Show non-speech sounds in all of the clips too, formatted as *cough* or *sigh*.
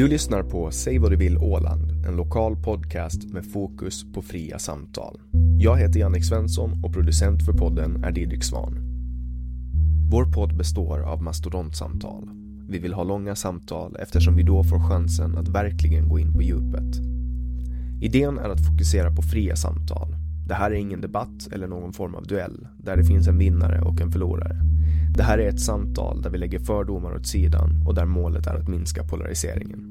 Du lyssnar på Säg vad du vill Åland, en lokal podcast med fokus på fria samtal. Jag heter Jannik Svensson och producent för podden är Didrik Svan. Vår podd består av mastodontsamtal. Vi vill ha långa samtal eftersom vi då får chansen att verkligen gå in på djupet. Idén är att fokusera på fria samtal. Det här är ingen debatt eller någon form av duell där det finns en vinnare och en förlorare. Det här är ett samtal där vi lägger fördomar åt sidan och där målet är att minska polariseringen.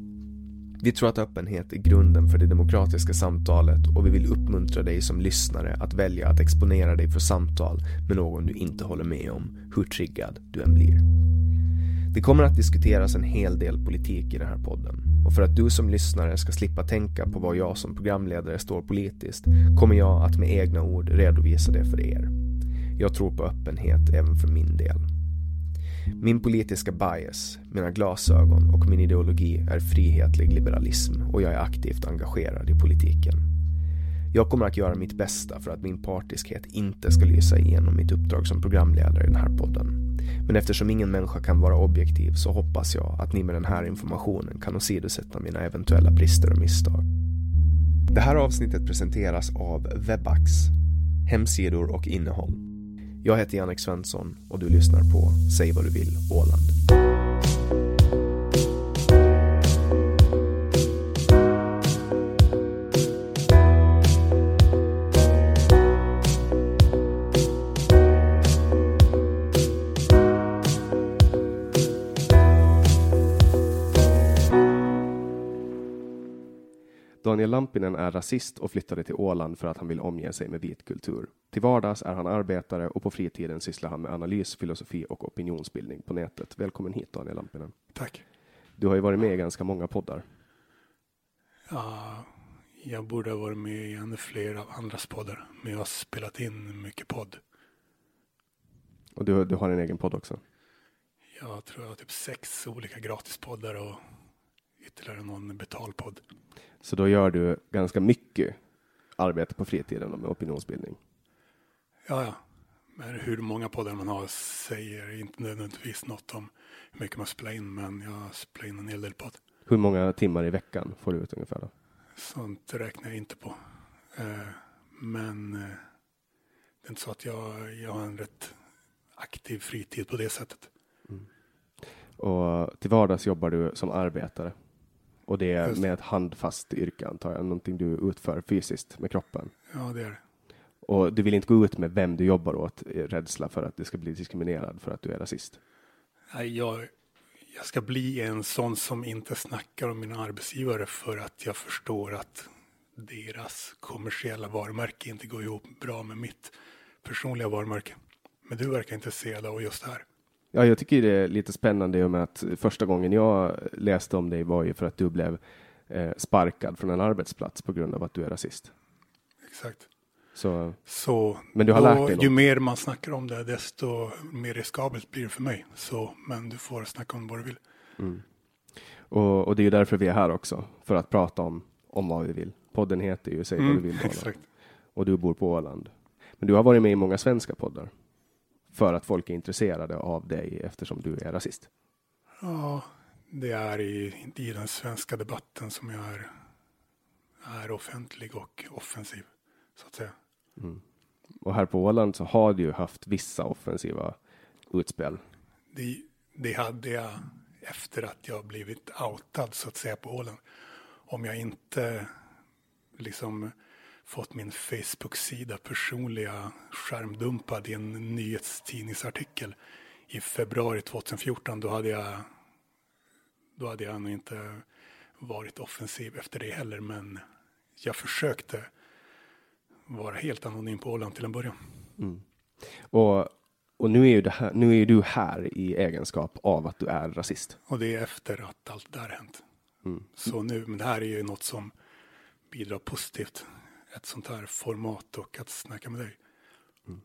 Vi tror att öppenhet är grunden för det demokratiska samtalet och vi vill uppmuntra dig som lyssnare att välja att exponera dig för samtal med någon du inte håller med om, hur triggad du än blir. Det kommer att diskuteras en hel del politik i den här podden och för att du som lyssnare ska slippa tänka på vad jag som programledare står politiskt kommer jag att med egna ord redovisa det för er. Jag tror på öppenhet även för min del. Min politiska bias, mina glasögon och min ideologi är frihetlig liberalism och jag är aktivt engagerad i politiken. Jag kommer att göra mitt bästa för att min partiskhet inte ska lysa igenom mitt uppdrag som programledare i den här podden. Men eftersom ingen människa kan vara objektiv så hoppas jag att ni med den här informationen kan åsidosätta mina eventuella brister och misstag. Det här avsnittet presenteras av Webax, hemsidor och innehåll. Jag heter Jannik Svensson och du lyssnar på Säg vad du vill Åland. Daniel Lampinen är rasist och flyttade till Åland för att han vill omge sig med vit kultur. Till vardags är han arbetare och på fritiden sysslar han med analys, filosofi och opinionsbildning på nätet. Välkommen hit Daniel Lampinen. Tack. Du har ju varit med i ganska många poddar. Ja, jag borde ha varit med i ännu fler av andras poddar, men jag har spelat in mycket podd. Och du, du har en egen podd också. Jag tror jag har typ sex olika gratispoddar och ytterligare någon betalpodd. Så då gör du ganska mycket arbete på fritiden med opinionsbildning. Ja, ja. Men hur många poddar man har säger inte nödvändigtvis något om hur mycket man spelar in, men jag spelar in en hel del podd. Hur många timmar i veckan får du ut ungefär? Då? Sånt räknar jag inte på. Eh, Men eh, det är inte så att jag, jag har en rätt aktiv fritid på det sättet. Och till vardags jobbar du som arbetare. Och det är Just. med ett handfast yrke antar jag, någonting du utför fysiskt med kroppen. Ja, det är det. Och du vill inte gå ut med vem du jobbar åt i rädsla för att du ska bli diskriminerad för att du är rasist. Nej, jag, jag ska bli en sån som inte snackar om mina arbetsgivare för att jag förstår att deras kommersiella varumärke inte går ihop bra med mitt personliga varumärke. Men du verkar intresserad av just det här. Ja, jag tycker det är lite spännande i och med att första gången jag läste om dig var ju för att du blev eh, sparkad från en arbetsplats på grund av att du är rasist. Exakt. Så, Så Men du har då, lärt dig något? ju mer man snackar om det, desto mer riskabelt blir det för mig. Så, men du får snacka om vad du vill. och, och det är ju därför vi är här också, för att prata om, om vad vi vill. Podden heter ju Säg vad du Mm, vill. Exakt. Och du bor på Åland. Men du har varit med i många svenska poddar. För att folk är intresserade av dig eftersom du är rasist. Ja, det är i, i den svenska debatten som jag är, är offentlig och offensiv, så att säga. Och här på Åland så har du ju haft vissa offensiva utspel. Det, det hade jag efter att jag blivit outad, så att säga, på Åland. Om jag inte liksom fått min Facebook-sida personliga skärmdumpad i en nyhetstidningsartikel i februari 2014, då hade jag, då hade jag nog inte varit offensiv efter det heller, men jag försökte vara helt anonym på Åland till en början. Och, och nu är ju det här, nu är ju du här i egenskap av att du är rasist. Och det är efter att allt det där hänt. Så nu, men det här är ju något som bidrar positivt. Ett sånt här format och att snacka med dig.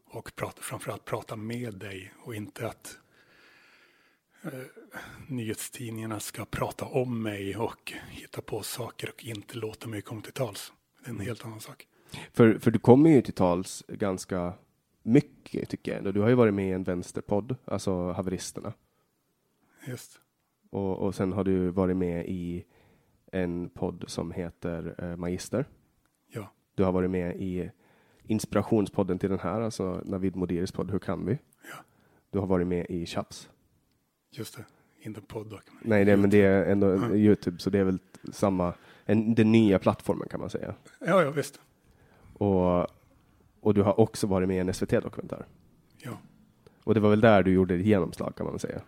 Och prata, framförallt prata med dig och inte att eh, nyhetstidningarna ska prata om mig och hitta på saker och inte låta mig komma till tals. Det är en helt annan sak. För, för du kommer ju till tals ganska mycket tycker jag. ändå. Du har ju varit med i en vänsterpodd, alltså Haveristerna. Just. Och, och sen har du varit med i en podd som heter eh, Magister. Ja, Du har varit med i inspirationspodden till den här, alltså Navid Modiris podd Hur kan vi? ja, Du har varit med i Chaps. just det. Inte podd dock. Nej, det, men det är ändå Mm. Youtube, så det är väl samma, en, den nya plattformen kan man säga. Ja, ja, visst. Och, och du har också varit med i en SVT-dokumentär. Ja, Och det var väl där du gjorde ditt genomslag kan man säga.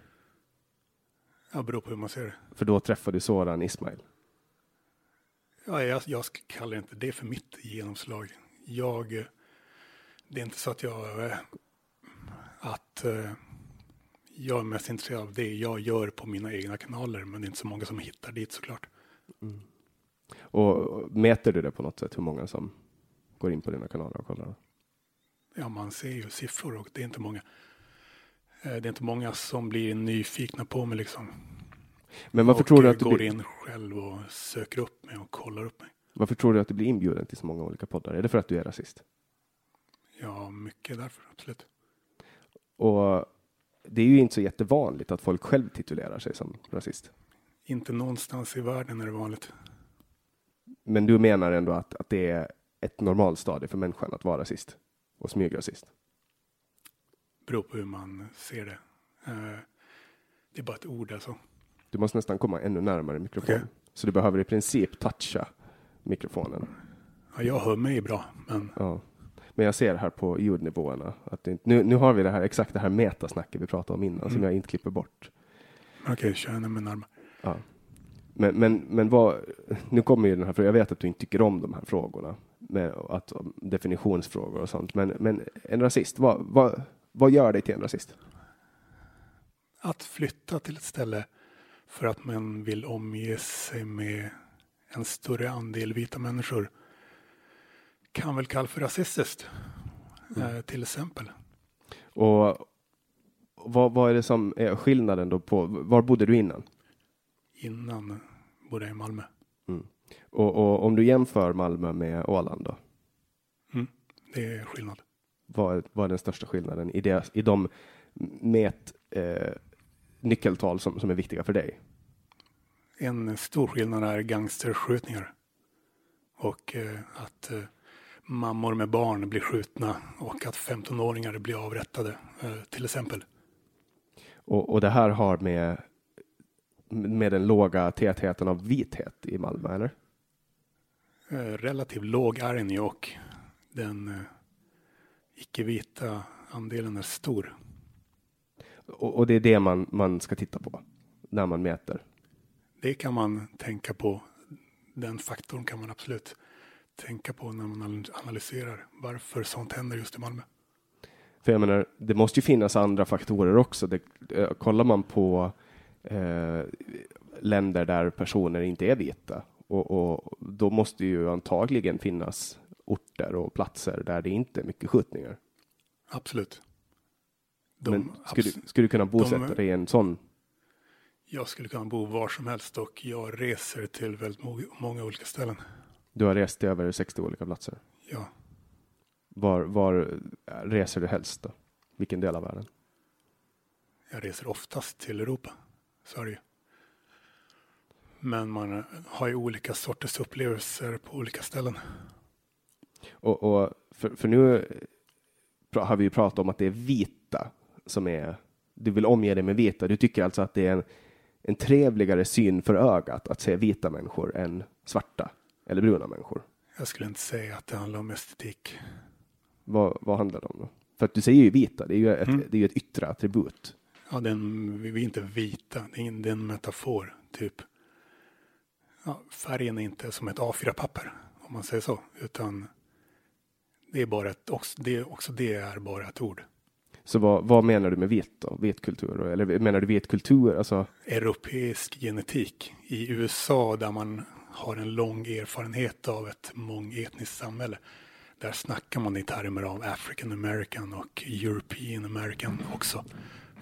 det beror på hur man ser det. För då träffade du Soran Ismail. Ja, jag, jag kallar inte det för mitt genomslag. Jag, eh, det är inte så att jag, eh, att eh, jag är mest intresserad av det jag gör på mina egna kanaler, men det är inte så många som hittar dit såklart. Och mäter du det på något sätt, hur många som går in på dina kanaler och kollar? Ja, man ser ju siffror och det är inte många. Det är inte många som blir nyfikna på mig liksom. Men varför och tror, du att du går blir, in själv och söker upp mig och kollar upp mig. varför tror du att du blir inbjuden till så många olika poddar? Är det för att du är rasist? Ja, mycket därför, absolut. Och det är ju inte så jättevanligt att folk själv titulerar sig som rasist. Inte någonstans i världen är det vanligt. Men du menar ändå att, att det är ett normalstadie för människan att vara rasist och smygrasist? Beror på hur man ser det. Eh, Det är bara ett ord alltså. Du måste nästan komma ännu närmare mikrofonen. Okej. Så du behöver i princip toucha mikrofonen. Ja, jag hör mig bra, men Ja. Men jag ser här på ljudnivåerna att det, nu, nu har vi det här exakt det här metasnacket vi pratade om innan som Mm. jag inte klipper bort. okej, kör mig närmare. Ja. Men, men, men vad, nu kommer ju den här frågan, jag vet att du inte tycker om de här frågorna, med att, definitionsfrågor och sånt, men, men en rasist, vad, vad, vad gör dig till en rasist? Att flytta till ett ställe för att man vill omge sig med en större andel vita människor kan väl kallas för rasistiskt, eh, till exempel. Och vad, vad är det som är skillnaden då på, var bodde du innan? Innan bodde jag i Malmö. Och, och om du jämför Malmö med Åland då, Mm, det är skillnad. vad, vad är den största skillnaden i, det, i de mät, eh, nyckeltal som, som är viktiga för dig? En stor skillnad är gangsterskjutningar. Och eh, att eh, mammor med barn blir skjutna och att 15-åringar blir avrättade, eh, till exempel. Och, och det här har med, med den låga tätheten av vithet i Malmö, eller? Eh, relativt låg är den ju och den eh, icke-vita andelen är stor. Och, och det är det man, man ska titta på. när man mäter? Det kan man tänka på. Den faktorn kan man absolut tänka på när man analyserar varför sånt händer just i Malmö. För jag menar, det måste ju finnas andra faktorer också. Det, eh, kollar man på eh, länder där personer inte är vita och, och, då måste ju antagligen finnas orter och platser där det inte är mycket skjutningar. Absolut. De, Men skulle, skulle du kunna bosätta de, dig i en sån? Jag skulle kunna bo var som helst och jag reser till väldigt många olika ställen. Du har rest till över 60 olika platser? Ja. Var, var reser du helst då? Vilken del av världen? Jag reser oftast till Europa. Ju. Men man har ju olika sorters upplevelser på olika ställen. Och, och för, för, nu har vi ju pratat om att det är vita som är, du vill omge dig med vita. Du tycker alltså att det är en, en trevligare syn för ögat att se vita människor än svarta eller bruna människor. Jag skulle inte säga att det handlar om estetik. Vad, vad handlar det om då? För att du säger ju vita, det är ju ett, mm. det är ju ett yttre attribut. Ja, den, vi är inte vita, det är en, det är en metafor, typ. Ja, färgen är inte som ett A4-papper, om man säger så, utan det är bara ett, också, det, också det är bara ett ord. Så vad, vad menar du med vit då? Vit kultur? Eller menar du vit kultur? Alltså... Europeisk genetik. I USA där man har en lång erfarenhet av ett mångetniskt samhälle. Där snackar man i termer av African American och European American också.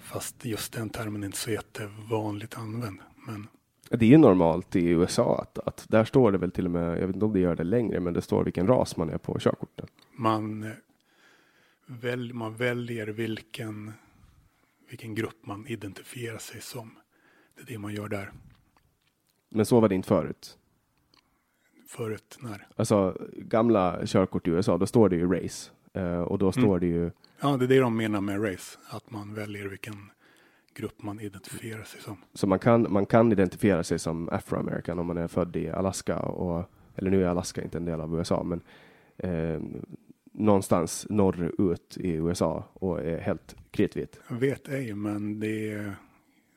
Fast just den termen är inte så jättevanligt använd. Men det är ju normalt i USA att, att där står det väl till och med, jag vet inte om det gör det längre, men det står vilken ras man är på körkortet. Man, väl, man väljer vilken, vilken grupp man identifierar sig som. Det är det man gör där. Men så var det inte förut? Förut när? Alltså gamla körkort i USA, då står det ju race. Uh, och då står mm. det ju... Ja, det är det de menar med race. Att man väljer vilken grupp man identifierar sig som. Så man kan, man kan identifiera sig som afroamerican om man är född i Alaska och, eller nu är Alaska inte en del av USA, men eh, någonstans norrut i USA och är helt kritvit. Jag vet ej, men det är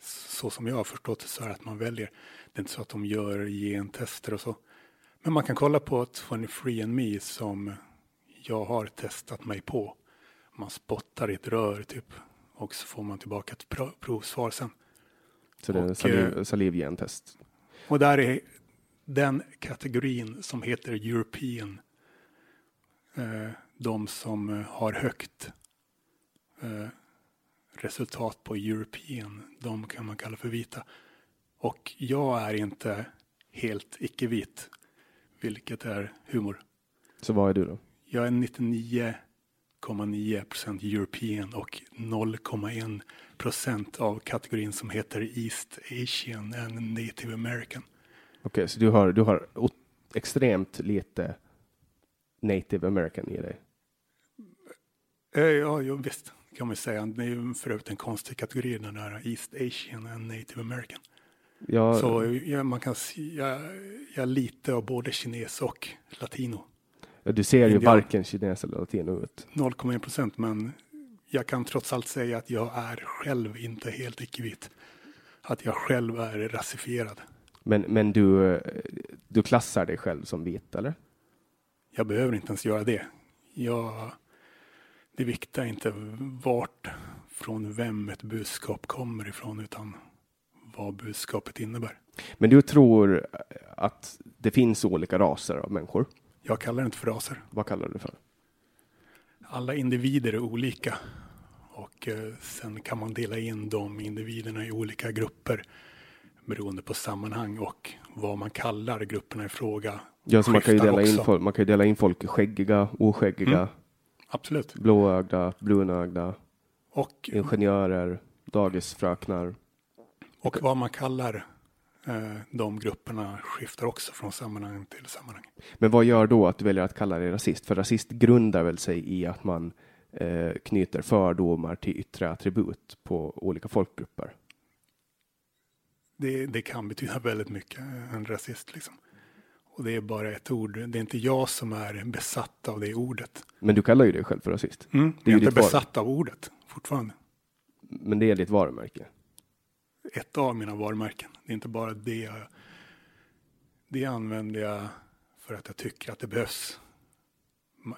så som jag har förstått det så är att man väljer. Det är inte så att de gör gentester och så. Men man kan kolla på 23 and Me som jag har testat mig på. Man spottar i ett rör typ och så får man tillbaka ett provsvar sen. Så det är saliv, eh, salivgentest? Och där är den kategorin som heter European. Eh, de som eh, har högt resultat på European, de kan man kalla för vita. Och jag är inte helt icke-vit, vilket är humor. Så vad är du då? Jag är 99 0,9 European och 0,1 procent av kategorin som heter East Asian and Native American. Okej, okay, så du har, du har extremt lite Native American i dig? Eh, ja, jo, visst kan man säga. Det är ju för övrigt en konstig kategori den där East Asian and Native American. Ja, så ja, man kan jag är lite av både kines och latino. Du ser ju varken kines eller latino ut. 0,1 procent, men jag kan trots allt säga att jag är själv inte helt icke-vit. Att jag själv är rasifierad. Men, men du, du klassar dig själv som vit, eller? Jag behöver inte ens göra det. Jag, det viktiga är inte vart, från vem ett budskap kommer ifrån, utan vad budskapet innebär. Men du tror att det finns olika raser av människor? Jag kallar det inte för raser. Vad kallar du det för? Alla individer är olika och eh, sen kan man dela in de individerna i olika grupper beroende på sammanhang och vad man kallar grupperna i fråga. Ja, så man kan, ju dela in folk, man kan ju dela in folk i skäggiga, oskäggiga, mm. Absolut. blåögda, brunögda, och, ingenjörer, dagisfröknar. Och vad man kallar Eh, de grupperna skiftar också från sammanhang till sammanhang. Men vad gör då att du väljer att kalla dig rasist? För rasist grundar väl sig i att man eh, knyter fördomar till yttre attribut på olika folkgrupper? Det, det, kan betyda väldigt mycket, en rasist liksom. Och det är bara ett ord. Det är inte jag som är besatt av det ordet. Men du kallar ju dig själv för rasist. Mm, jag är inte besatt av ordet fortfarande. Men det är ditt varumärke? ett av mina varumärken. Det är inte bara det jag, det använder jag för att jag tycker att det behövs.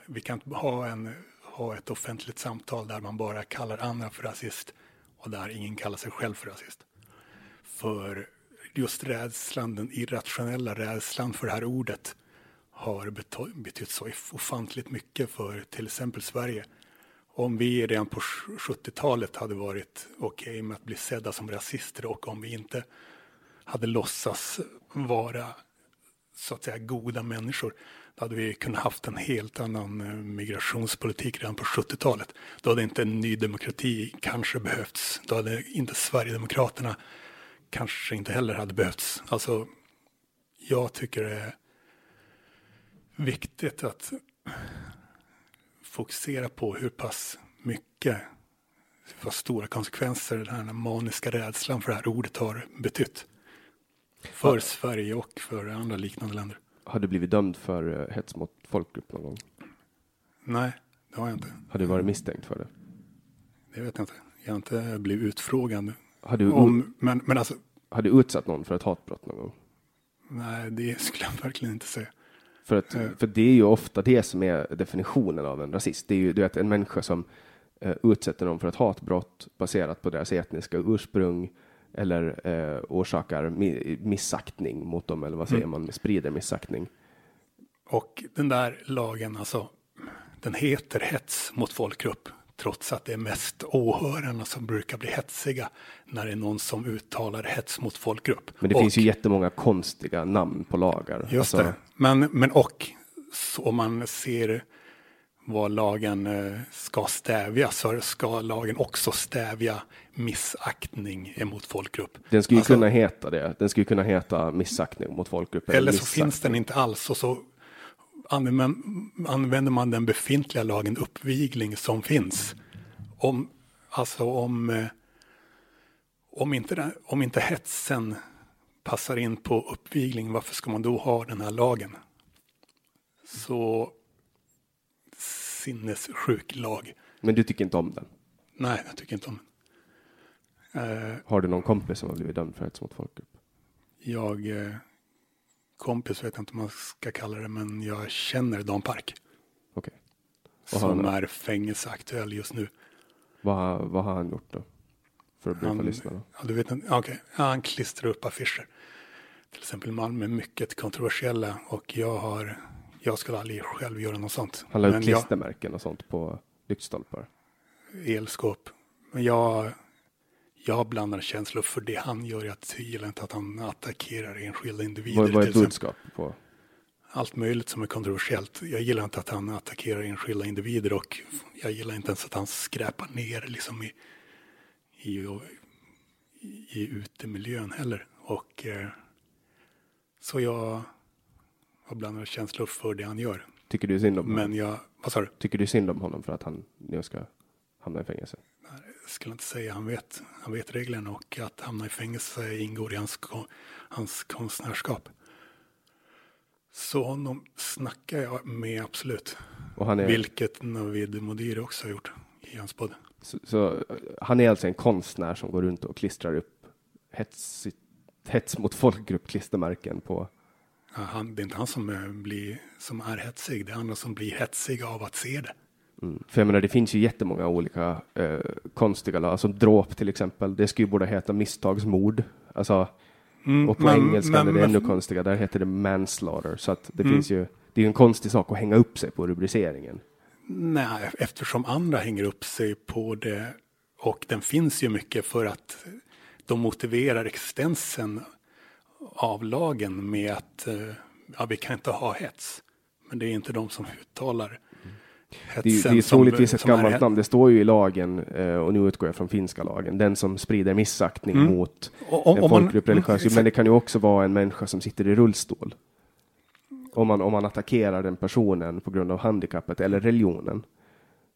Vi kan inte ha, en, ha ett offentligt samtal där man bara kallar andra för rasist och där ingen kallar sig själv för rasist. För just rädslan, den irrationella rädslan för det här ordet har betytt så ofantligt mycket för till exempel Sverige. Om vi redan på 70-talet hade varit okej okay med att bli sedda som rasister och om vi inte hade låtsas vara så att säga goda människor, då hade vi kunnat haft en helt annan eh, migrationspolitik redan på 70-talet. Då hade inte en ny demokrati kanske behövts. Då hade inte Sverigedemokraterna kanske inte heller hade behövts. Alltså, jag tycker det är viktigt att fokusera på hur pass mycket, vad stora konsekvenser den här maniska rädslan för det här ordet har betytt. För ja. Sverige och för andra liknande länder. Har du blivit dömd för eh, hets mot folkgrupp någon gång? Nej, det har jag inte. Har du varit misstänkt för det? Det vet jag inte. Jag har inte blivit utfrågad. Har du, om, men, men alltså, har du utsatt någon för ett hatbrott någon gång? Nej, det skulle jag verkligen inte säga. För, att, uh, för det är ju ofta det som är definitionen av en rasist. Det är ju du vet, en människa som uh, utsätter någon för ett hatbrott baserat på deras etniska ursprung eller uh, orsakar mi missaktning mot dem, eller vad säger mm. man, sprider missaktning. Och den där lagen, alltså, den heter hets mot folkgrupp trots att det är mest åhörarna som brukar bli hetsiga när det är någon som uttalar hets mot folkgrupp. Men det och, finns ju jättemånga konstiga namn på lagar. Just alltså... det. Men, men och om man ser vad lagen eh, ska stävja så ska lagen också stävja missaktning emot folkgrupp. Den skulle alltså, kunna heta det. Den skulle kunna heta missaktning mot folkgrupp. Eller, eller så finns den inte alls och så använder man den befintliga lagen uppvigling som finns. Om, alltså om, eh, om, inte, om inte hetsen passar in på uppvigling, varför ska man då ha den här lagen? Så sinnessjuk lag. Men du tycker inte om den? Nej, jag tycker inte om den. Uh, har du någon kompis som har blivit dömd för hets mot folkgrupp? Jag uh, kompis, vet jag inte om man ska kalla det, men jag känner Dan Park. Okej. Okay. Som är fängelseaktuell just nu. Vad, vad har han gjort då? För att briefa lyssnarna? Ja, du vet okay. han klistrar upp affischer. Till exempel Malmö, mycket kontroversiella och jag har, jag skulle aldrig själv göra något sånt. Han la upp klistermärken och sånt på lyktstolpar? Elskåp. Men jag jag har blandade känslor för det han gör. Jag gillar inte att han attackerar enskilda individer. Vad, vad är budskap på? Allt möjligt som är kontroversiellt. Jag gillar inte att han attackerar enskilda individer och jag gillar inte ens att han skräpar ner liksom i, i, i utemiljön heller. Och eh, så jag har blandade känslor för det han gör. Tycker du synd om honom? Men jag, vad sa du? Tycker du synd om honom för att han nu ska hamna i fängelse? Skulle inte säga. Han vet, han vet reglerna och att hamna i fängelse ingår i hans, hans konstnärskap. Så honom snackar jag med absolut. Och han är... Vilket Navid Modiri också har gjort i hans podd. Så, så, han är alltså en konstnär som går runt och klistrar upp hets, hets mot folkgrupp klistermärken på han, det är inte han som, är, blir, som är hetsig, det är andra som blir hetsiga av att se det. Mm. För jag menar, det finns ju jättemånga olika eh, konstiga lag, alltså dråp till exempel. Det skulle ju borde heta misstagsmord. Alltså, mm, och på men, engelska men, är det men, ännu konstigare, där heter det manslaughter. Så att det mm. finns ju, det är ju en konstig sak att hänga upp sig på rubriceringen. Nej, eftersom andra hänger upp sig på det och den finns ju mycket för att de motiverar existensen av lagen med att eh, ja, vi kan inte ha hets. Men det är inte de som uttalar det, det är troligtvis ett gammalt namn. Det står ju i lagen, eh, och nu utgår jag från finska lagen, den som sprider missaktning mm. mot och, en folkgrupp religiös. Mm, men det kan ju också vara en människa som sitter i rullstol. Om man, om man attackerar den personen på grund av handikappet eller religionen.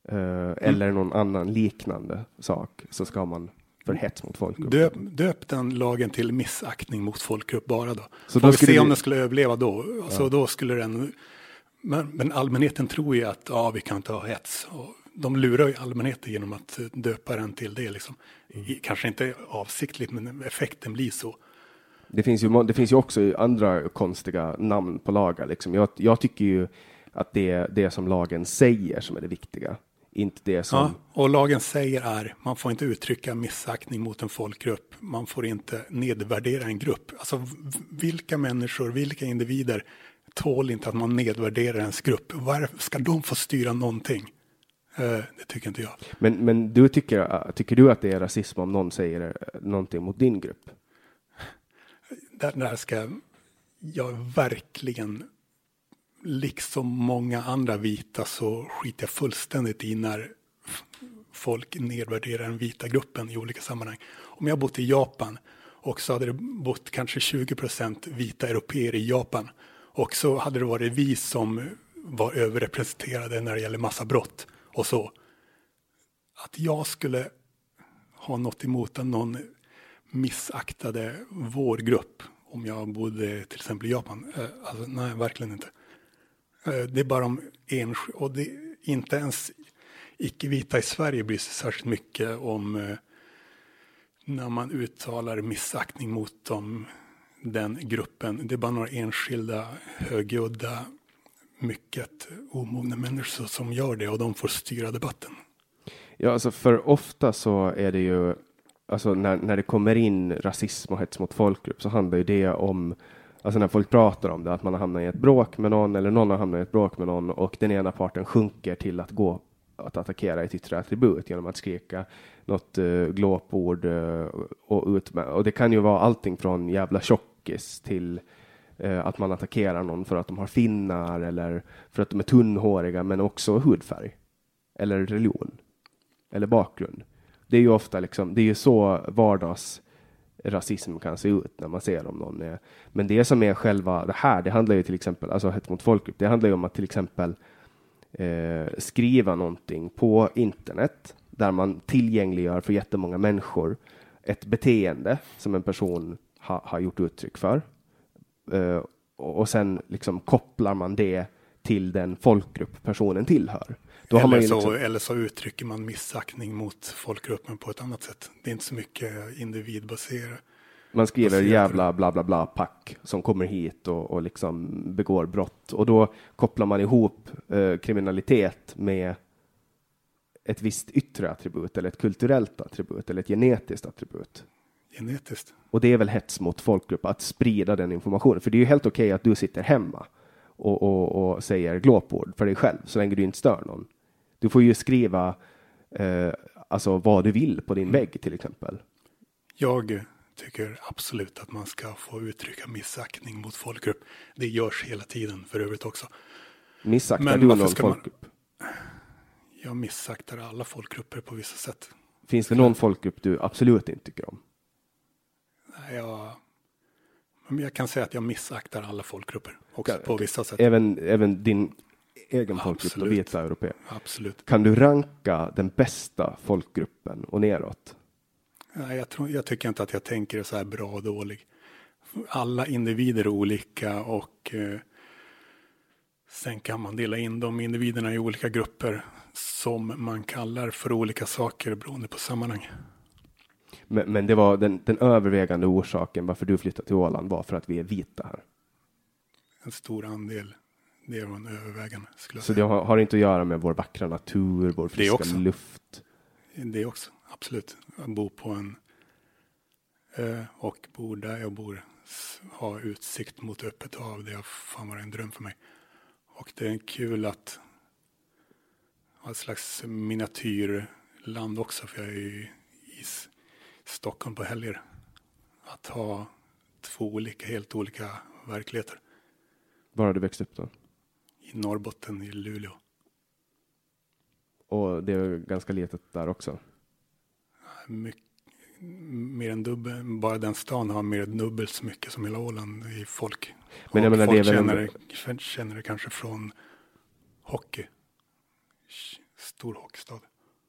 Eh, mm. Eller någon annan liknande sak så ska man för hets mot folkgrupp. Döp, döp den lagen till missaktning mot folkgrupp bara då. Så Får då vi se om den skulle överleva då. Ja. Så då skulle den Men, men allmänheten tror ju att ja, vi kan inte ha hets. Och de lurar ju allmänheten genom att döpa den till det. Liksom. I, kanske inte avsiktligt, men effekten blir så. Det finns ju, det finns ju också andra konstiga namn på lagar. Liksom. Jag, jag tycker ju att det är det som lagen säger som är det viktiga. Inte det som... Ja, och lagen säger är, man får inte uttrycka missaktning mot en folkgrupp. Man får inte nedvärdera en grupp. Alltså vilka människor, vilka individer tål inte att man nedvärderar ens grupp? Varför ska de få styra någonting? Eh, det tycker inte jag. Men, men du tycker, tycker du att det är rasism om någon säger eh, någonting mot din grupp? Där, där ska jag verkligen, liksom många andra vita, så skiter jag fullständigt i när folk nedvärderar den vita gruppen i olika sammanhang. Om jag bott i Japan och så hade det bott kanske 20 procent vita europeer i Japan och så hade det varit vi som var överrepresenterade när det gäller massa brott och så. Att jag skulle ha något emot att någon missaktade vår grupp om jag bodde till exempel i Japan. Eh, alltså, nej, verkligen inte. Eh, det är bara om enskilda, och det, inte ens icke-vita i Sverige bryr sig särskilt mycket om eh, när man uttalar missaktning mot dem den gruppen. Det är bara några enskilda högljudda, mycket omogna människor som gör det och de får styra debatten. Ja, alltså för ofta så är det ju, alltså när, när det kommer in rasism och hets mot folkgrupp så handlar ju det om, alltså när folk pratar om det, att man har hamnat i ett bråk med någon eller någon har hamnat i ett bråk med någon och den ena parten sjunker till att gå att attackera ett yttre attribut genom att skrika något uh, glåpord uh, och ut med. Och det kan ju vara allting från jävla tjock tjockis till eh, att man attackerar någon för att de har finnar eller för att de är tunnhåriga, men också hudfärg eller religion eller bakgrund. Det är ju ofta liksom, det är ju så vardagsrasism kan se ut när man ser om någon är. Men det som är själva det här, det handlar ju till exempel, alltså hets mot folkgrupp, det handlar ju om att till exempel eh, skriva någonting på internet där man tillgängliggör för jättemånga människor ett beteende som en person ha, har gjort uttryck för. Uh, och sen liksom kopplar man det till den folkgrupp personen tillhör. Då eller, så, liksom... eller så uttrycker man missaktning mot folkgruppen på ett annat sätt. Det är inte så mycket individbaserat. Man skriver jävla bla bla bla pack som kommer hit och, och liksom begår brott och då kopplar man ihop eh, kriminalitet med ett visst yttre attribut eller ett kulturellt attribut eller ett genetiskt attribut genetiskt. Och det är väl hets mot folkgrupp att sprida den informationen. För det är ju helt okej okay att du sitter hemma och, och, och, säger glåpord för dig själv så länge du inte stör någon. Du får ju skriva eh, alltså vad du vill på din vägg till exempel. Jag tycker absolut att man ska få uttrycka missaktning mot folkgrupp. Det görs hela tiden för övrigt också. Missaktar Men du någon folkgrupp? Man... Jag missaktar alla folkgrupper på vissa sätt. Finns det någon folkgrupp du absolut inte tycker om? Jag, jag kan säga att jag missaktar alla folkgrupper också på vissa sätt. Även, även din egen folkgrupp, och vita europeer? Absolut. Kan du ranka den bästa folkgruppen och neråt? Nej, jag, tror, jag tycker inte att jag tänker så här bra och dålig. Alla individer är olika och eh, sen kan man dela in de individerna i olika grupper som man kallar för olika saker beroende på sammanhang. Men, men det var den, den, övervägande orsaken varför du flyttade till Åland var för att vi är vita här. En stor andel. Det var en övervägande. Skulle Så det har, har, inte att göra med vår vackra natur, vår friska luft? Det också, absolut. Jag bor på en ö och bor där jag bor. Har utsikt mot öppet hav. Det har fan varit en dröm för mig. Och det är kul att ha ett slags miniatyrland också. För jag är ju i Stockholm på helger. Att ha två olika, helt olika verkligheter. Var har du växt upp då? I Norrbotten, i Luleå. Och det är ganska litet där också? My, mer än dubbel, bara den stan har mer än dubbelt så mycket som hela Åland i folk. Men jag menar, folk det är känner, en... känner det kanske från hockey. Stor hockeystad.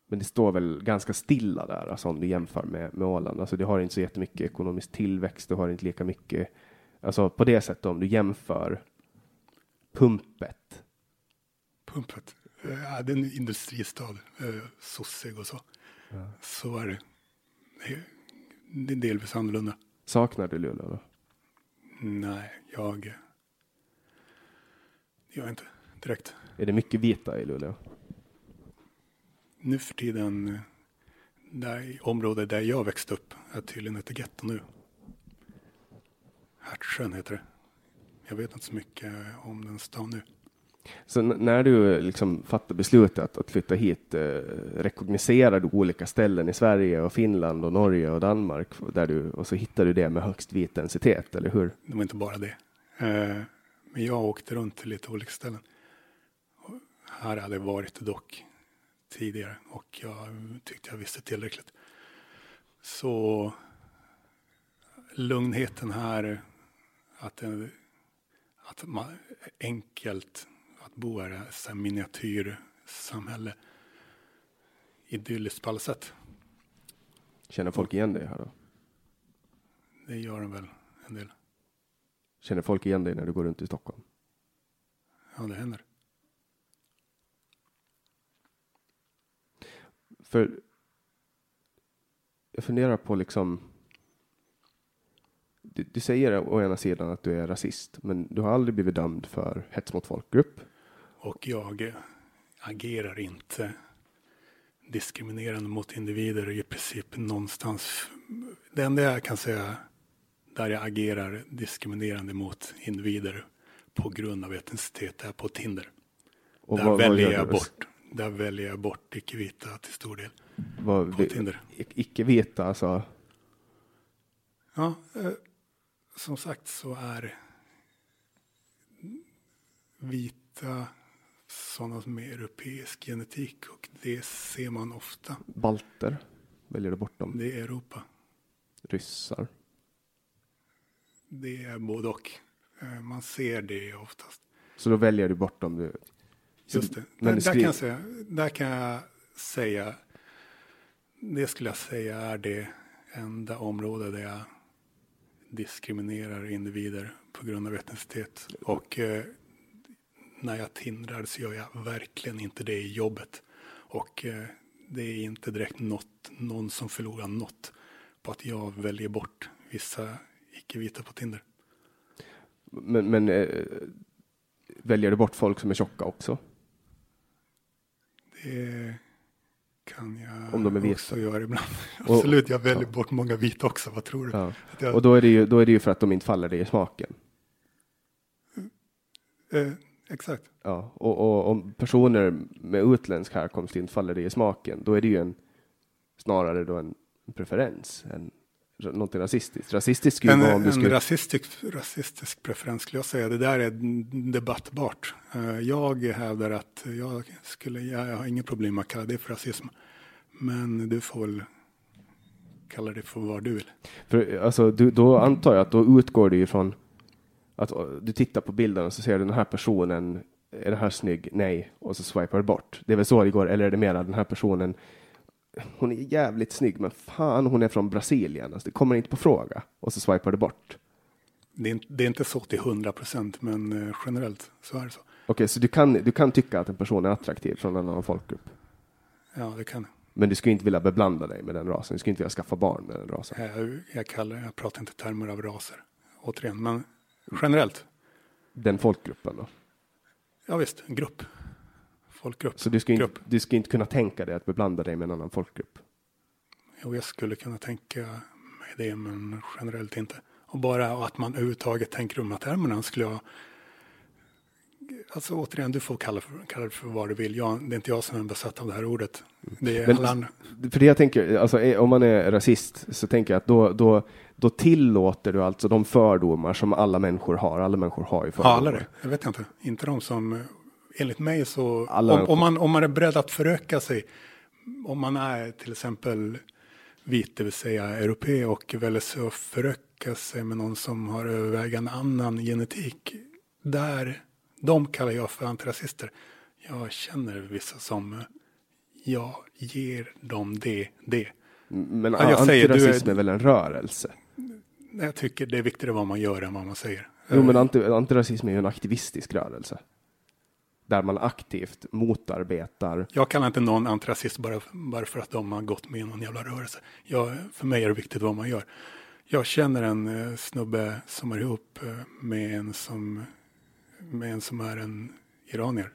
Men det står väl ganska stilla där, alltså om du jämför med, med Åland. Alltså det har inte så jättemycket ekonomisk tillväxt, du har inte lika mycket, alltså på det sättet om du jämför pumpet Pumpet. Ja, det är en industristad, eh, sossig och så. Så är det. Det är- Det är delvis annorlunda. Saknar du Luleå då? Nej, jag... Det gör jag inte direkt. Är det mycket vita i Luleå? Nu för tiden, eh, där, i området där jag växte upp, är tydligen ett getto nu. Hertsjön heter det. Jag vet inte så mycket om den stan nu. Så när du liksom fattar beslutet att flytta hit, eh, rekognoserar du olika ställen i Sverige och Finland och Norge och Danmark där du, och så hittar du det med högst vit densitet, eller hur? Det var inte bara det. Eh, Men jag åkte runt till lite olika ställen. Och här hade jag varit dock tidigare och jag tyckte jag visste tillräckligt. Så lugnheten här, att, det, att man, enkelt att bo här, här miniatyrsamhälle. Idylliskt på alla sätt. Känner folk igen dig här då? Det gör de väl en del. Känner folk igen dig när du går runt i Stockholm? Ja, det händer. För jag funderar på liksom. Du, du säger å ena sidan att du är rasist, men du har aldrig blivit dömd för hets mot folkgrupp. Och jag agerar inte diskriminerande mot individer i princip någonstans. Det enda jag kan säga där jag agerar diskriminerande mot individer på grund av etnicitet är på Tinder. Och där vad- vad väljer gör jag bort. Där väljer jag bort icke-vita till stor del. Vad, På Tinder. ic- Icke-vita, alltså. Ja, eh, som sagt så är vita sådana med europeisk genetik och det ser man ofta. Balter. Väljer du bort dem? Det är Europa. Ryssar. Det är både och. Eh, Man ser det oftast. Så då väljer du bort dem. Du, Just det. Där, där, kan jag säga, där kan jag säga, det skulle jag säga är det enda område där jag diskriminerar individer på grund av etnicitet. Och eh, när jag tindrar så gör jag verkligen inte det i jobbet. Och eh, det är inte direkt något, någon som förlorar något på att jag väljer bort vissa icke-vita på Tinder. Men, men eh, väljer du bort folk som är tjocka också? Det kan jag Om de är vita. också göra ibland. *laughs* Och- Absolut, jag väljer ja. bort många vita också. Vad tror du? Ja. Jag, Och då är, det ju, då är det ju för att de inte faller dig i smaken. eh, exakt. Ja. Och, och om personer med utländsk härkomst inte faller dig i smaken, då är det ju en, snarare då en preferens än någonting rasistiskt. Rasistiskt skulle En, vara om du en skulle... rasistisk, rasistisk preferens skulle jag säga. Det där är debattbart. Eh, Jag hävdar att jag, skulle, jag har inget problem med att kalla det för rasism. Men du får väl kalla det för vad du vill. För, alltså, du, då antar jag att då utgår du ifrån att uh, du tittar på bilden och så ser du den här personen, är den här snygg? Nej. Och så swipar du bort. Det är väl så det går, eller är det mera den här personen, hon är jävligt snygg, men fan hon är från Brasilien, alltså, det kommer inte på fråga. Och så swipar du bort. Det är, inte- det är inte så till hundra procent, men eh, generellt så är det så. Okej, så du kan, du kan tycka att en person är attraktiv från en annan folkgrupp. Ja, det kan Men du skulle inte vilja beblanda dig med den rasen. Du skulle inte vilja skaffa barn med den rasen. jag. Jag, kallar, jag pratar inte termer av raser, återigen. Men generellt, Den folkgruppen då. ja visst, en grupp. Folkgrupp. Så du skulle, inte, du skulle inte kunna tänka dig att beblanda dig med en annan folkgrupp. Jo, jag skulle kunna tänka mig det, men generellt inte. Och bara att man överhuvudtaget tänker om att termerna skulle jag... Alltså återigen, du får kalla, för, kalla det för vad du vill. Jag, det är inte jag som är besatt av det här ordet. Det är Men- andra. För det jag tänker, alltså, om man är rasist så tänker jag att då, då, då tillåter du alltså de fördomar som alla människor har. Alla människor har ju fördomar. Ja, alla det. Jag vet inte. Inte de som... Enligt mig så... Om, om, man, om man är beredd att föröka sig. Om man är till exempel vit, det vill säga europé och väljer så att föröka sig med någon som har övervägande annan genetik. Där, de kallar jag för antirasister. Jag känner vissa som jag ger dem det, det. Men Ja, jag säger, du är- antirasism är väl en rörelse? Jag tycker det är viktigare vad man gör än vad man säger. Jo, men anti, antirasism är ju en aktivistisk rörelse där man aktivt motarbetar. Jag kallar inte någon antirasist bara, bara för att de har gått med i någon jävla rörelse. Jag, för mig är det viktigt vad man gör. Jag känner en eh, snubbe som är ihop eh, med en som, med en som är en iranier.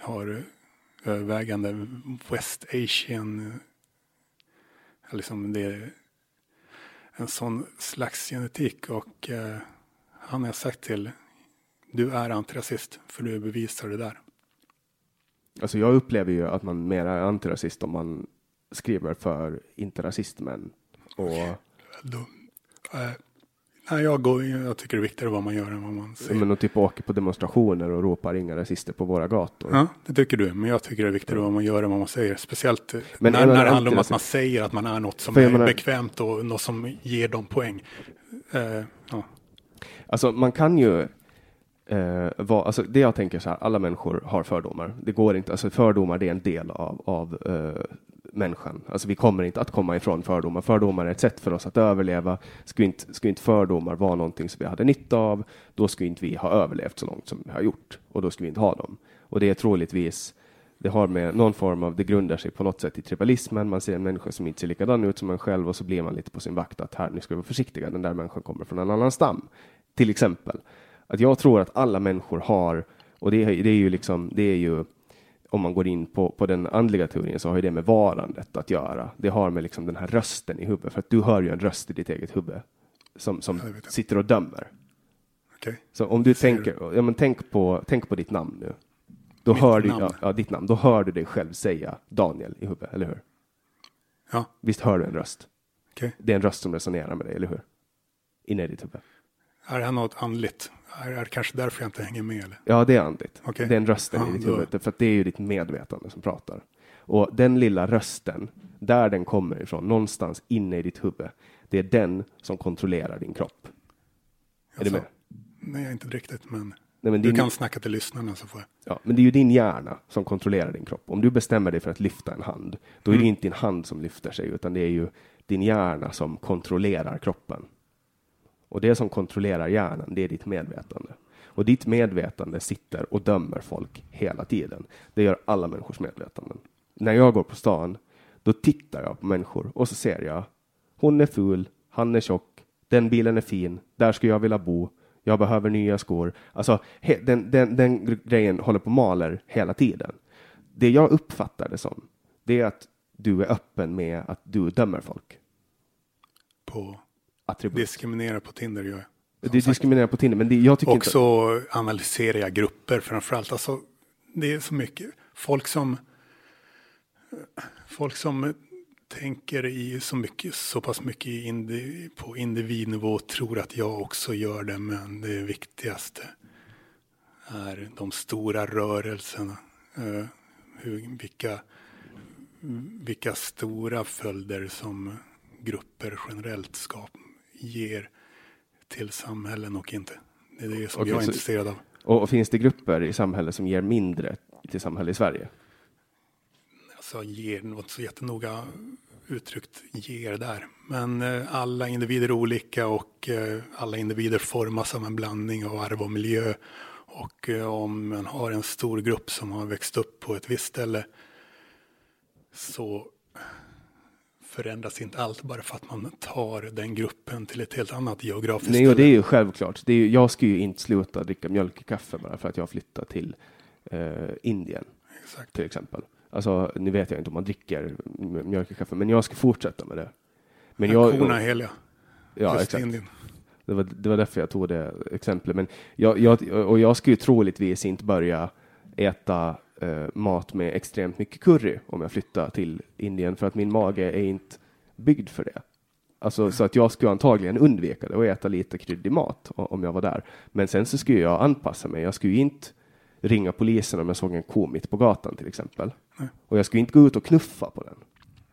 Har eh, övervägande West Asian, eh, liksom det är en sån slags genetik och eh, han har jag sagt till du är antirasist för du bevisar det där. Alltså jag upplever ju att man mer är antirasist om man skriver för inte rasistmän. Och... Då, äh, nej, jag, går, jag tycker det är viktigare vad man gör än vad man säger. Men och typ åker på demonstrationer och ropar inga rasister på våra gator. Ja, det tycker du. Men jag tycker det är viktigare vad man gör än vad man säger. Speciellt men när, när det handlar om att man säger att man är något som är menar... bekvämt och något som ger dem poäng. Uh, ja. Alltså man kan ju eh, vad, alltså det jag tänker så här, alla människor har fördomar. Det går inte, alltså fördomar det är en del av, av eh, människan. Alltså vi kommer inte att komma ifrån fördomar. Fördomar är ett sätt för oss att överleva. Skulle inte, skulle inte fördomar vara någonting som vi hade nytta av, då skulle inte vi ha överlevt så långt som vi har gjort och då skulle vi inte ha dem. Och det är troligtvis det har med någon form av, det grundar sig på något sätt i tribalismen. Man ser en människa som inte ser likadan ut som en själv och så blir man lite på sin vakt att här, nu ska vi vara försiktiga, den där människan kommer från en annan stam. Till exempel. Att jag tror att alla människor har, och det, det är ju liksom, det är ju om man går in på, på den andliga teorin så har det med varandet att göra. Det har med liksom den här rösten i huvudet, för att du hör ju en röst i ditt eget huvud som, som sitter och dömer. Okay. Så om du tänker, ja, men tänk, på, tänk på ditt namn nu. Då Mitt hör du, namn. Ja, ja, ditt namn. Då hör du dig själv säga Daniel i huvudet, eller hur? Ja. Visst hör du en röst? Okay. Det är en röst som resonerar med dig, eller hur? Inne i ditt huvud. Är det här något andligt? Är det kanske därför jag inte hänger med? Eller? Ja, det är andligt. Okay. Det är en rösten ja, i ditt huvud, för att det är ju ditt medvetande som pratar. Och den lilla rösten, där den kommer ifrån, någonstans inne i ditt huvud, det är den som kontrollerar din kropp. Alltså, är du med? Nej, inte riktigt, men, nej, men du din... kan snacka till lyssnarna så får jag. Ja, men det är ju din hjärna som kontrollerar din kropp. Om du bestämmer dig för att lyfta en hand, då är mm. det inte din hand som lyfter sig, utan det är ju din hjärna som kontrollerar kroppen. Och det som kontrollerar hjärnan, det är ditt medvetande. Och ditt medvetande sitter och dömer folk hela tiden. Det gör alla människors medvetanden. När jag går på stan, då tittar jag på människor och så ser jag, hon är ful, han är tjock, den bilen är fin, där skulle jag vilja bo, jag behöver nya skor. Alltså, den, den, den grejen håller på och maler hela tiden. Det jag uppfattar det som, det är att du är öppen med att du dömer folk. På? Attribut. Diskriminera på Tinder gör jag. Det är diskriminera på Tinder, men det, jag tycker Och så analyserar jag grupper framförallt. Alltså, det är så mycket. Folk som, folk som tänker i så, mycket, så pass mycket indi, på individnivå tror att jag också gör det, men det viktigaste är de stora rörelserna. Uh, hur, vilka, vilka stora följder som grupper generellt skapar ger till samhällen och inte. Det är det som okay, jag är intresserad av. Och, och, finns det grupper i samhället som ger mindre till samhället i Sverige? Alltså ger något så jättenoga uttryckt ger där. Men eh, alla individer är olika och eh, alla individer formas av en blandning av arv och miljö. Och eh, om man har en stor grupp som har växt upp på ett visst ställe så förändras inte allt bara för att man tar den gruppen till ett helt annat geografiskt Nej, och det är ju självklart. Det är ju, jag ska ju inte sluta dricka mjölk i kaffe bara för att jag flyttar till eh, Indien. Exakt. Till exempel. Alltså, nu vet jag inte om man dricker mjölk i kaffe, men jag ska fortsätta med det. Men jag, korna är heliga. Ja, exakt. Det var, det var därför jag tog det exemplet. Men jag, jag, och jag ska ju troligtvis inte börja äta eh, mat med extremt mycket curry om jag flyttar till Indien för att min mage är inte byggd för det. Alltså, så att jag skulle antagligen undvika det och äta lite kryddig mat om jag var där. Men sen så skulle jag anpassa mig. Jag skulle inte ringa polisen om jag såg en ko mitt på gatan till exempel. Nej. Och jag skulle inte gå ut och knuffa på den.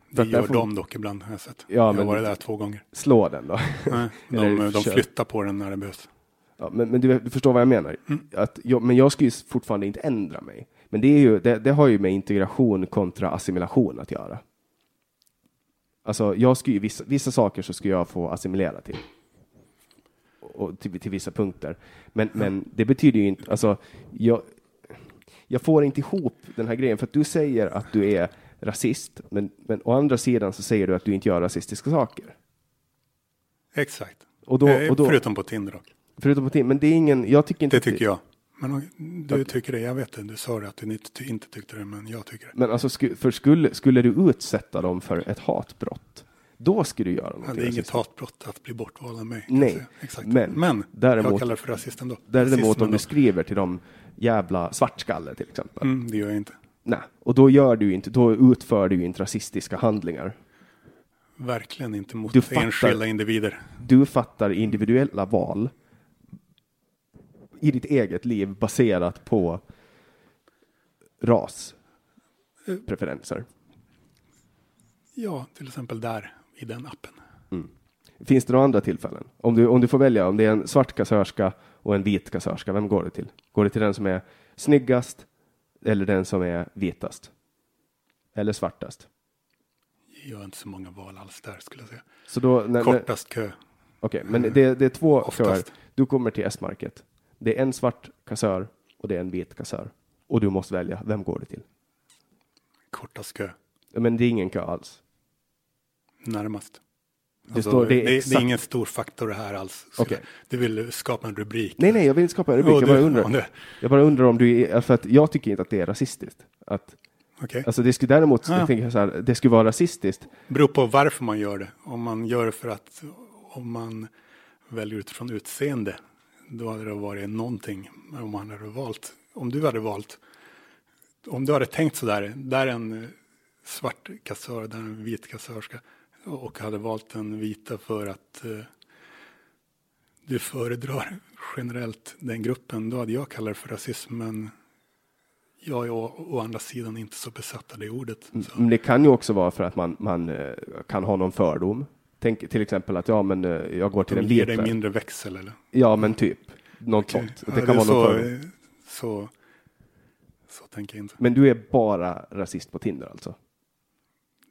Det gör får... de dock ibland har jag sett. Ja, jag har varit där två gånger. Slå den då. Nej, *laughs* de, de flyttar på den när det behövs. Ja, men, men du, du, förstår vad jag menar. Mm. Att jag, men jag skulle ju fortfarande inte ändra mig. Men det, är ju, det, det, har ju med integration kontra assimilation att göra. Alltså, jag skulle vissa, vissa saker så skulle jag få assimilera till. Och till, till vissa punkter. Men, men det betyder ju inte, alltså, jag, jag får inte ihop den här grejen, för att du säger att du är rasist, men, men å andra sidan så säger du att du inte gör rasistiska saker. Exakt. Och då, Eh, och då, Förutom på Tinder dock. förutom på tim, men det är ingen, jag tycker inte Det tycker jag. Men du tycker det, jag vet det. Du sa det att du inte, inte tyckte det, men jag tycker det. Men alltså, sku, för skulle, skulle du utsätta dem för ett hatbrott, då skulle du göra Ja, något det är inget hatbrott att bli bortvald av mig. Nej. Exakt. men Men, däremot- jag kallar det för rasist ändå. Däremot om du skriver till dem jävla svartskalle till exempel. Mm, det gör jag inte. Nej, och då gör du inte, då utför du inte rasistiska handlingar. Verkligen inte mot Du fattar. enskilda individer. Du fattar individuella val i ditt eget liv baserat på ras preferenser. Ja, till exempel där i den appen. Finns det några andra tillfällen? Om du, om du får välja, om det är en svart kassörska och en vit kassörska, vem går det till? Går det till den som är snyggast eller den som är vitast? Eller svartast? Jag har inte så många val alls där skulle jag säga. Så då, när, Kortast kö. Okej, men det, det är två Oftast. köer. Du kommer till S-market. Det är en svart kassör och det är en vit kassör. Och du måste välja, vem går det till? Kortast kö. Men det är ingen kö alls. Närmast. Det står- det är det, det är ingen stor faktor det här alls. Okej. Du vill skapa en rubrik. Nej, nej, jag vill inte skapa en rubrik. *laughs* Ja, Jag bara du- undrar. det- Jag bara undrar om du är, för att jag tycker inte att det är rasistiskt. Att, Okej. alltså det skulle däremot, Ja. jag tänker så här, det skulle vara rasistiskt. Beror på varför man gör det. Om man gör det för att om man väljer utifrån utseende. Då hade det varit någonting. Om man hade valt. Om du hade valt. Om du hade tänkt sådär. Där är en eh, svart kassör. Där är en vit kassörska. Och hade valt den vita för att eh, du föredrar generellt den gruppen. Då hade jag kallat det för rasism. Men jag är å, å andra sidan inte så besatt av det ordet. Så. Men det kan ju också vara för att man, man eh, kan ha någon fördom. Tänk till exempel att ja, men eh, jag går till en De ger vit. dig mindre växel eller? Ja, men typ. Något Okej. sånt. Ja, Det kan vara så, någon fördom. eh, så, så tänker jag inte. Men du är bara rasist på Tinder alltså?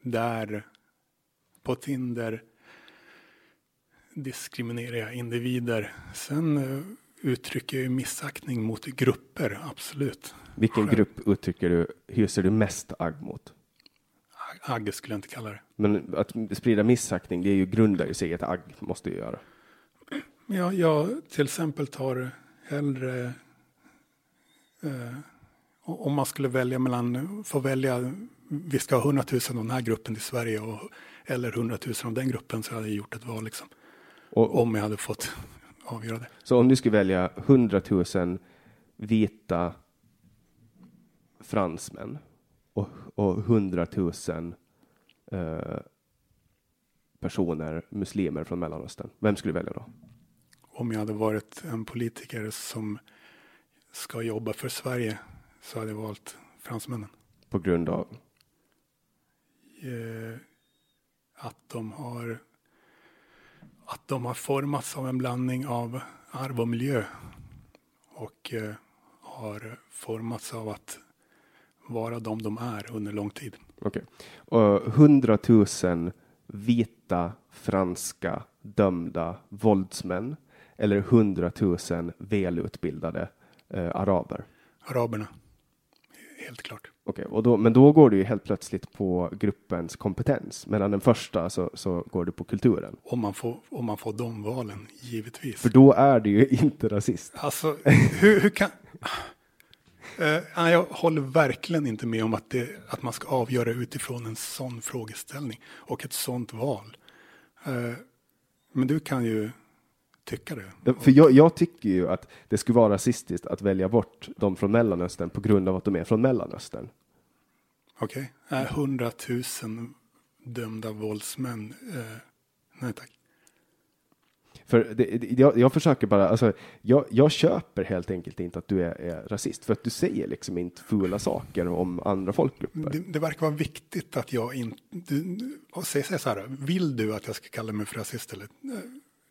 Där på Tinder diskriminerar jag individer. Sen eh, uttrycker jag missaktning mot grupper, absolut. Vilken Själv- grupp uttrycker du, hyser du mest agg mot? Agge skulle jag inte kalla det. Men att sprida missaktning, det är ju grundar ju sig i ett agg, måste ju göra. Jag, jag till exempel tar hellre eh, om man skulle välja mellan, få välja, vi ska ha 100 000 av den här gruppen i Sverige och, eller 100 000 av den gruppen så hade jag gjort ett val liksom. Och, Om jag hade fått avgöra det. Så om du skulle välja 100 000 vita fransmän och, och 100 000 eh, personer, muslimer från Mellanöstern, vem skulle du välja då? Om jag hade varit en politiker som ska jobba för Sverige så hade jag valt fransmännen. På grund av? Eh, att de har att de har formats av en blandning av arv och miljö och eh, har formats av att vara de de är under lång tid. Okej. 100 000 vita franska dömda våldsmän eller 100 000 välutbildade eh, araber. Araberna, helt klart. Okej, och då, men då går du ju helt plötsligt på gruppens kompetens. Medan den första så, så går du på kulturen. Om man får, om man får de valen, givetvis. För då är du ju *laughs* inte rasist. Alltså, hur, hur kan... Eh, jag håller verkligen inte med om att, det, att man ska avgöra utifrån en sån frågeställning och ett sånt val. Eh, men du kan ju tycka det. För jag, jag tycker ju att det skulle vara rasistiskt att välja bort de från Mellanöstern på grund av att de är från Mellanöstern. Okej, okay. 100 000 dömda våldsmän. Eh, nej tack. För det, det- jag, jag försöker bara, alltså, jag, jag köper helt enkelt inte att du är, är rasist, för att du säger liksom inte fula saker om andra folkgrupper. Det, det verkar vara viktigt att jag inte... Säg säg så här, vill du att jag ska kalla mig för rasist? Eller?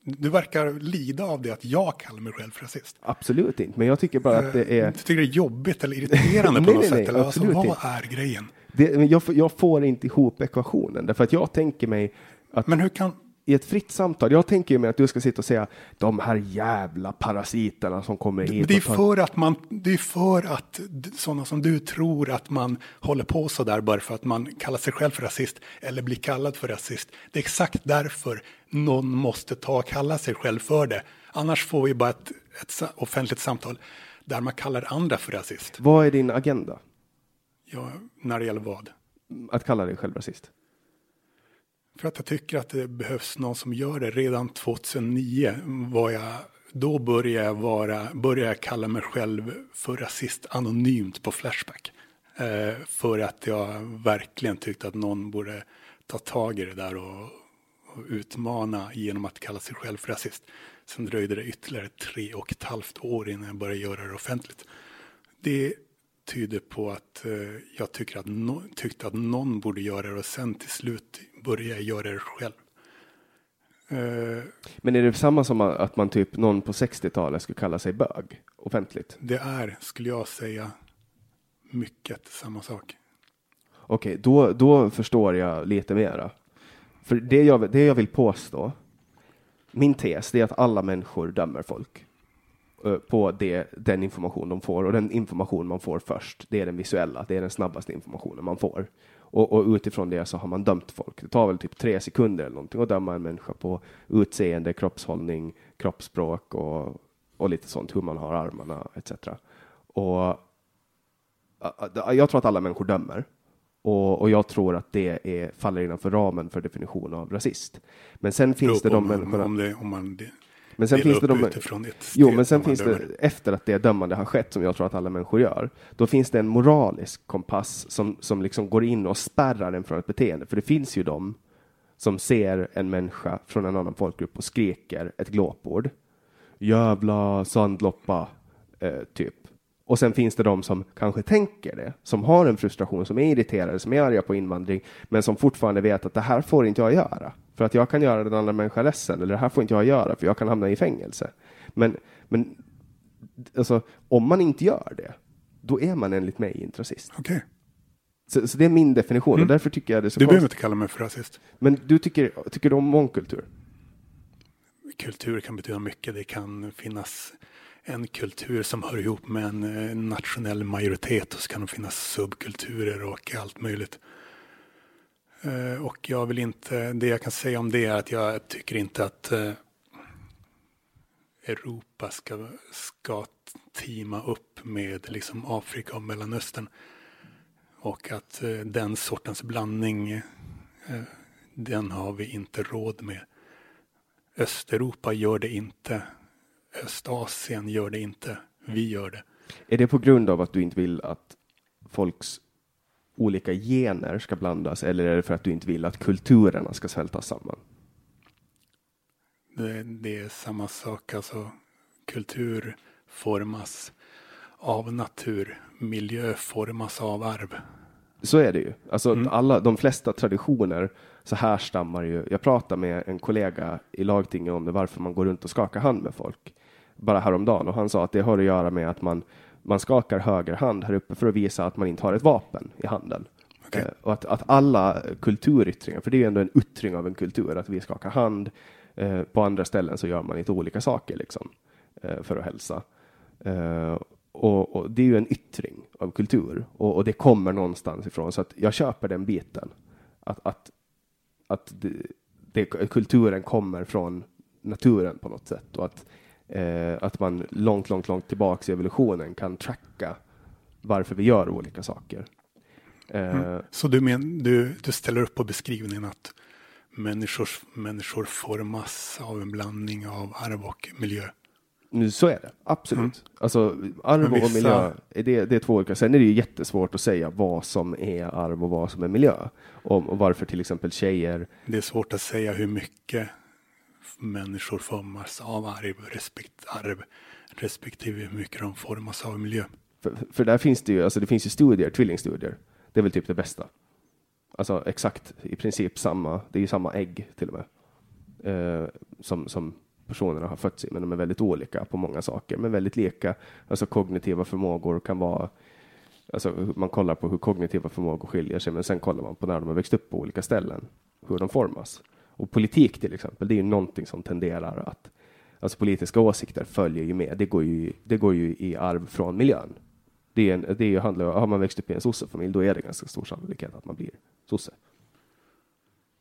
Du verkar lida av det att jag kallar mig själv för rasist. Absolut inte, men jag tycker bara att det Eh, är... Du tycker det är jobbigt eller irriterande *laughs* på Nej, något nej, nej, sätt? Eller alltså, vad inte. är grejen? det jag, får- jag får inte ihop ekvationen, därför att jag tänker mig att Men hur kan... i ett fritt samtal. Jag tänker ju mig att du ska sitta och säga de här jävla parasiterna som kommer hit. Det är för att man, det är för att sådana som du tror att man håller på så där bara för att man kallar sig själv för rasist eller blir kallad för rasist. Det är exakt därför någon måste ta och kalla sig själv för det. Annars får vi bara ett, ett offentligt samtal där man kallar andra för rasist. Vad är din agenda? Ja, när det gäller vad? Att kalla dig själv rasist? För att jag tycker att det behövs någon som gör det. Redan 2009 var jag, då började jag, vara, började jag kalla mig själv för rasist anonymt på Flashback. Eh, för att jag verkligen tyckte att någon borde ta tag i det där och, och utmana genom att kalla sig själv för rasist. Sen dröjde det ytterligare tre och ett halvt år innan jag började göra det offentligt. Det tyder på att eh, jag tycker att no, tyckte att någon borde göra det och sen till slut började jag göra det själv. Eh, Men är det samma som att man typ någon på 60-talet skulle kalla sig bög offentligt? det är, skulle jag säga, mycket samma sak. Okej, då, då förstår jag lite mera. För det jag, det jag vill påstå, min tes, det är att alla människor dömer folk på det, den information de får och den information man får först, det är den visuella, det är den snabbaste informationen man får. Och, och utifrån det så har man dömt folk. Det tar väl typ tre sekunder eller någonting att döma en människa på utseende, kroppshållning, kroppsspråk och, och lite sånt, hur man har armarna etc. Och ä- jag tror att alla människor dömer. Och, och jag tror att det är, faller innanför ramen för definition av rasist. Men sen finns det Beror de om, människorna. om, det, om man det, Men sen finns det de, jo, men sen finns det, dömer. efter att det dömande har skett, som jag tror att alla människor gör, då finns det en moralisk kompass som, som liksom går in och spärrar en från ett beteende. För det finns ju de som ser en människa från en annan folkgrupp och skriker ett glåpord. Jävla sandloppa, eh, typ. Och sen finns det de som kanske tänker det, som har en frustration, som är irriterade, som är arga på invandring, men som fortfarande vet att det här får inte jag göra. För att jag kan göra den andra människan ledsen, eller det här får inte jag göra, för jag kan hamna i fängelse. Men, men alltså, om man inte gör det, då är man enligt mig inte rasist. Okej, Så, så det är min definition, och därför tycker jag det är så du behöver inte kalla mig för rasist. Men du tycker, tycker du om mångkultur? Kultur kan betyda mycket. Det kan finnas en kultur som hör ihop med en eh, nationell majoritet och så kan det finnas subkulturer och allt möjligt. Eh, och jag vill inte, det jag kan säga om det är att jag tycker inte att eh, Europa ska, ska teama upp med liksom Afrika och Mellanöstern. Och att eh, den sortens blandning, den har vi inte råd med. Östeuropa gör det inte. Östasien gör det inte. Vi gör det. Är det på grund av att du inte vill att folks olika gener ska blandas, eller är det för att du inte vill att kulturerna ska smälta samman? det. Det är samma sak. Alltså, kultur formas av natur. Miljö formas av arv. Så är det ju. Alltså alla, de flesta traditioner så härstammar ju. Jag pratade med en kollega i lagtinget om det, varför man går runt och skakar hand med folk. Bara häromdagen och han sa att det har att göra med att man, man skakar höger hand här uppe för att visa att man inte har ett vapen i handen. Okej. Eh, och att, att alla kulturyttringar, för det är ju ändå en yttring av en kultur, att vi skakar hand. Eh, på andra ställen så gör man lite olika saker liksom, eh, för att hälsa. Eh, och, och det är ju en yttring av kultur och, och det kommer någonstans ifrån. Så att jag köper den biten. Att, att, att det, det, kulturen kommer från naturen på något sätt och att, eh, att man långt, långt, långt tillbaks i evolutionen kan tracka varför vi gör olika saker. Eh, Så du, men, du, du ställer upp på beskrivningen att människor, människor formas av en blandning av arv och miljö. Nu, så är det, absolut. Alltså, arv Men och vissa- miljö, det, det är två olika. Sen är det ju jättesvårt att säga vad som är arv och vad som är miljö. Och, och varför till exempel tjejer, Det är svårt att säga hur mycket människor formas av arv, respekt, arv respektive hur mycket de formas av miljö. för, för där finns det ju, alltså det finns ju studier, tvillingstudier. Det är väl typ det bästa. Alltså exakt, i princip samma, det är ju samma ägg till och med. Eh, som, som personerna har fötts i, men de är väldigt olika på många saker, men väldigt lika. Alltså kognitiva förmågor kan vara Alltså man kollar på hur kognitiva förmågor skiljer sig, men sen kollar man på när de har växt upp på olika ställen, hur de formas. Och politik till exempel, det är ju någonting som tenderar att, alltså politiska åsikter följer ju med. Det går ju, det går ju i arv från miljön. Det, är en, det är ju, handlar, har man växt upp i en sossefamilj, då är det ganska stor sannolikhet att man blir sosse.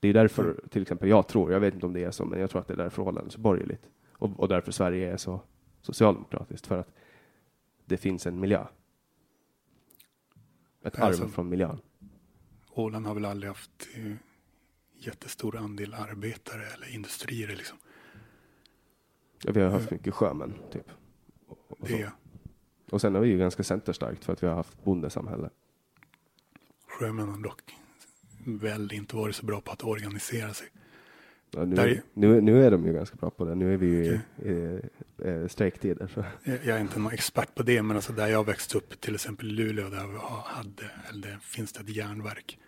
Det är därför, till exempel, jag tror, jag vet inte om det är så, men jag tror att det är därför förhållandet är så borgerligt. Och, och därför Sverige är så socialdemokratiskt, för att det finns en miljö. Ett Alltså- arv från miljön. Åland har väl aldrig haft eh, jättestor andel arbetare eller industrier liksom. Ja, vi har haft mycket sjömän, typ. Och, och, så. Det och sen har vi ju ganska centerstarkt för att vi har haft bondesamhälle. sjömän har dock väl inte varit så bra på att organisera sig. Ja, nu, Där- nu, nu är de ju ganska bra på det. Nu är vi ju i, i, i strejktider. Så. Jag jag är inte någon expert på det, men alltså där jag växte upp, till exempel i Luleå, där vi hade, eller där finns det ett järnverk.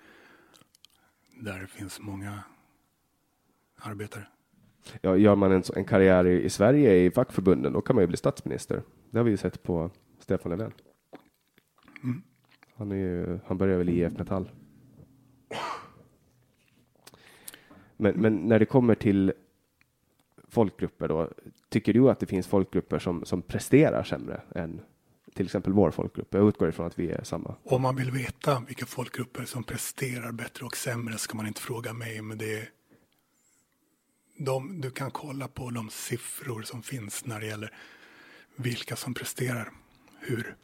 Där det finns många arbetare. Ja, gör man en, en karriär i, i Sverige i fackförbunden, då kan man ju bli statsminister. Det har vi ju sett på Stefan Löfven. Mm. Han, är ju, han börjar väl i IF Metall. Men, men när det kommer till folkgrupper då, tycker du att det finns folkgrupper som, som presterar sämre än till exempel vår folkgrupp? Jag utgår ifrån att vi är samma. Om man vill veta vilka folkgrupper som presterar bättre och sämre ska man inte fråga mig, men det är de, du kan kolla på de siffror som finns när det gäller vilka som presterar hur.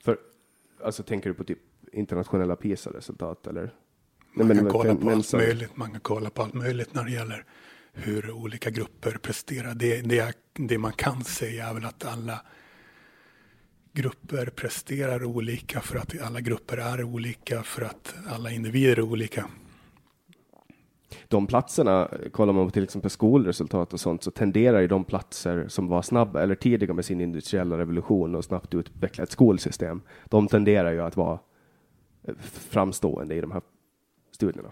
För, alltså tänker du på typ internationella PISA-resultat eller? Man Nej, kan men- kolla på men allt så- möjligt. Man kan kolla på allt möjligt när det gäller hur olika grupper presterar. Det, det, det man kan säga är väl att alla grupper presterar olika för att alla grupper är olika för att alla individer är olika. de platserna, kollar man på till exempel skolresultat och sånt, så tenderar ju de platser som var snabba eller tidiga med sin industriella revolution och snabbt utveckla ett skolsystem, de tenderar ju att vara framstående i de här studierna.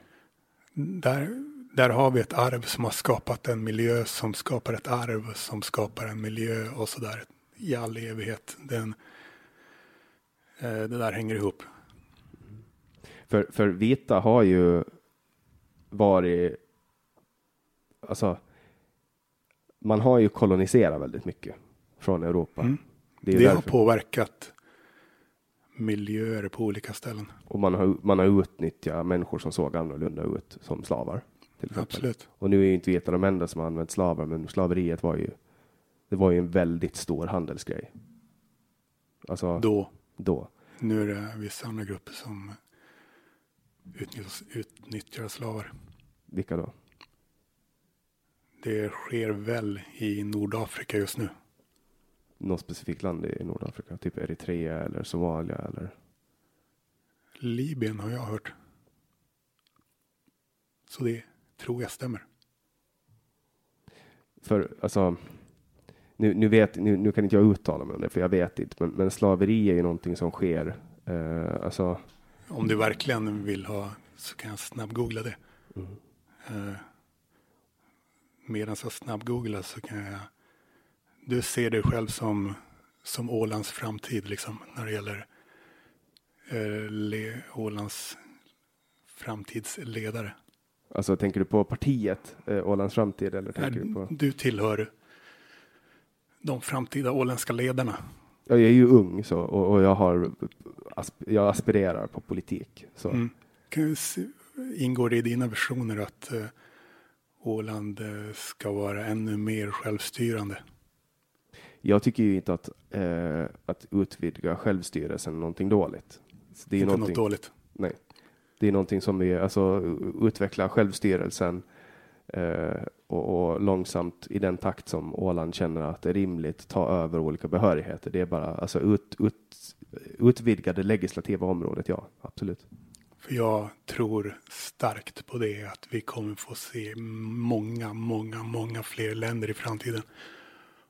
Där, där har vi ett arv som har skapat en miljö som skapar ett arv som skapar en miljö och så där i all evighet. Den, det där hänger ihop. För, för vita har ju varit, alltså, man har ju koloniserat väldigt mycket från Europa. Mm. Det Det, har påverkat miljöer på olika ställen. Och man har, man har utnyttjat människor som såg annorlunda ut som slavar. Till. Absolut. Och nu är ju inte vita de enda som har använt slavar, men slaveriet var ju, det var ju en väldigt stor handelsgrej. Alltså, Då, då. nu är det vissa andra grupper som utnyttjar, utnyttjar slavar. Vilka då? Det sker väl i Nordafrika just nu. Något specifikt land i Nordafrika? Typ Eritrea eller Somalia eller? Libyen har jag hört. Så det tror jag stämmer. För alltså, nu, nu, vet, nu, nu kan inte jag uttala mig om det, för jag vet inte, men, men slaveri är ju någonting som sker. Eh, alltså, Om du verkligen vill ha så kan jag snabbgoogla det. Mm. Eh, medan jag snabbgooglar så kan jag. Du ser dig själv som, som Ålands framtid liksom när det gäller eh, le, Ålands framtidsledare. alltså, tänker du på partiet, eh, Ålands framtid, eller tänker du Är, på? du tillhör de framtida åländska ledarna. Ja, jag är ju ung så, och, och jag, har, jag aspirerar på politik. Så. Mm. Se- Ingår det i dina visioner att eh, Åland eh, ska vara ännu mer självstyrande? Jag tycker ju inte att, eh, att utvidga självstyrelsen är någonting dåligt. Så det är Inte något dåligt. Nej. Det är någonting som vi, alltså utveckla självstyrelsen eh, och, och långsamt i den takt som Åland känner att det är rimligt ta över olika behörigheter. Det är bara, alltså ut, ut, utvidga det legislativa området, ja, absolut. För jag tror starkt på det att vi kommer få se många, många, många fler länder i framtiden.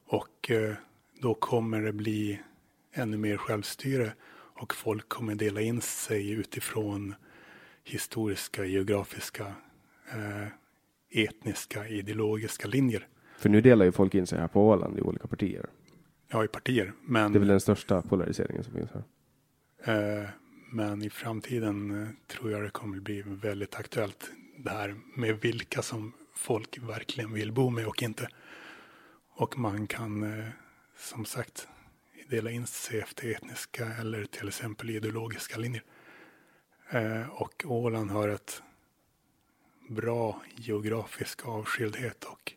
Och eh, då kommer det bli ännu mer självstyre och folk kommer dela in sig utifrån historiska, geografiska, eh, etniska, ideologiska linjer. För nu delar ju folk in sig här på Åland i olika partier. Ja, i partier. Men, Det är väl den största polariseringen som finns här. eh, men i framtiden eh, tror jag det kommer bli väldigt aktuellt. det här med vilka som folk verkligen vill bo med och inte. Och man kan eh, som sagt dela in sig efter etniska eller till exempel ideologiska linjer. Eh, och Åland har ett bra geografisk avskildhet och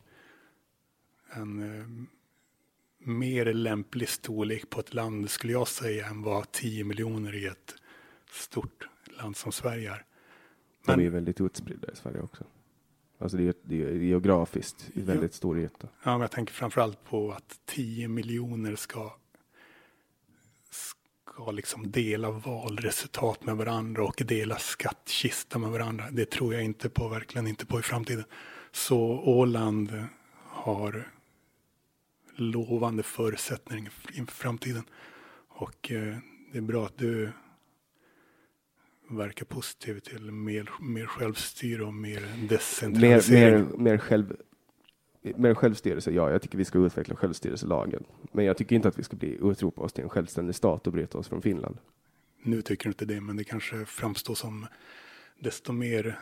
en eh, mer lämplig storlek på ett land skulle jag säga än vad 10 miljoner i ett stort land som Sverige är. Men, De är väldigt utspridda i Sverige också. Alltså det är, det är geografiskt i väldigt ja, stor yta. Ja, men jag tänker framförallt på att 10 miljoner ska, ska liksom dela valresultat med varandra och dela skattkista med varandra. Det tror jag inte på, verkligen inte på i framtiden. Så Åland har lovande förutsättningar inför framtiden. Och eh, det är bra att du verkar positiv till mer, mer självstyre och mer decentralisering. Mer, mer, mer, själv, med självstyrelse, ja, jag tycker vi ska utveckla självstyrelselagen. Men jag tycker inte att vi ska bli utropa oss till en självständig stat och bryta oss från Finland. Nu tycker du inte det, men det kanske framstår som desto mer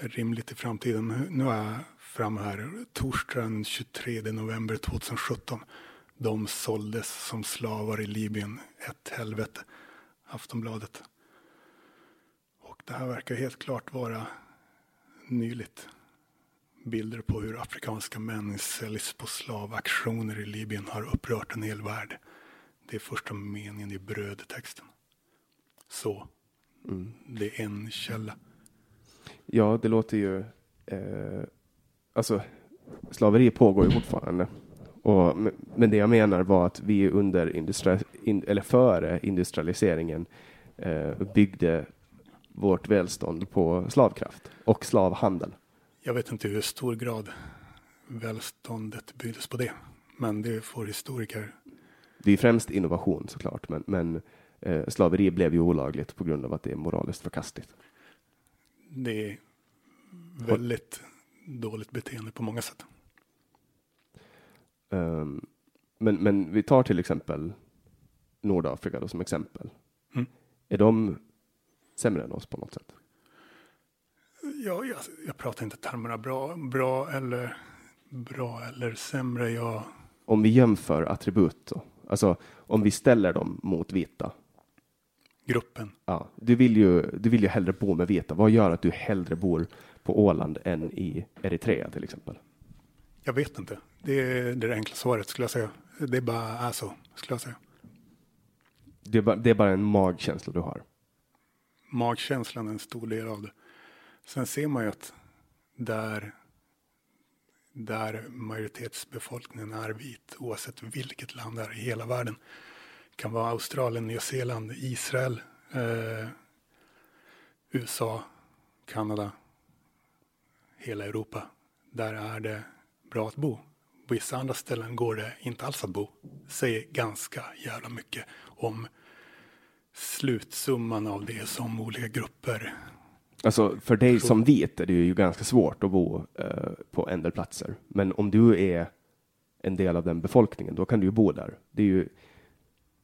rimligt i framtiden. Nu är jag framme här, torsdagen 23 november 2017. De såldes som slavar i Libyen, ett helvete. Aftonbladet. Och det här verkar helt klart vara nyligt. Bilder på hur afrikanska män säljs på slavaktioner i Libyen har upprört en hel värld. Det är första meningen i brödtexten. Så, mm. det är en källa. Ja, det låter ju... Eh, alltså, slaveri pågår ju fortfarande. Och, men det jag menar var att vi under industri, in, eller före industrialiseringen eh, byggde vårt välstånd på slavkraft och slavhandel. Jag vet inte hur stor grad välståndet byggdes på det, men det får historiker. Det är främst innovation såklart, men, men eh, slaveri blev ju olagligt på grund av att det är moraliskt förkastligt. Det är väldigt dåligt beteende på många sätt. Um, men, men vi tar till exempel Nordafrika då som exempel. Mm. Är de sämre än oss på något sätt? Ja, jag, jag pratar inte termerna bra, bra eller bra eller sämre. Jag... Om vi jämför attribut då, alltså om vi ställer dem mot vita. Gruppen. Ja, du vill ju, du vill ju hellre bo med vita. Vad gör att du hellre bor på Åland än i Eritrea till exempel? Jag vet inte. Det är det enkla svaret skulle jag säga. Det bara är så, skulle jag säga. Det är bara, det är bara en magkänsla du har? magkänslan är en stor del av det. Sen ser man ju att där, där majoritetsbefolkningen är vit, oavsett vilket land det är i hela världen, kan vara Australien, Nya Zeeland, Israel, eh, USA, Kanada, hela Europa. Där är det bra att bo. På vissa andra ställen går det inte alls att bo. Säger ganska jävla mycket om slutsumman av det som olika grupper. Alltså för dig som vit är det ju ganska svårt att bo eh, på en del platser. Men om du är en del av den befolkningen, då kan du ju bo där. Det är ju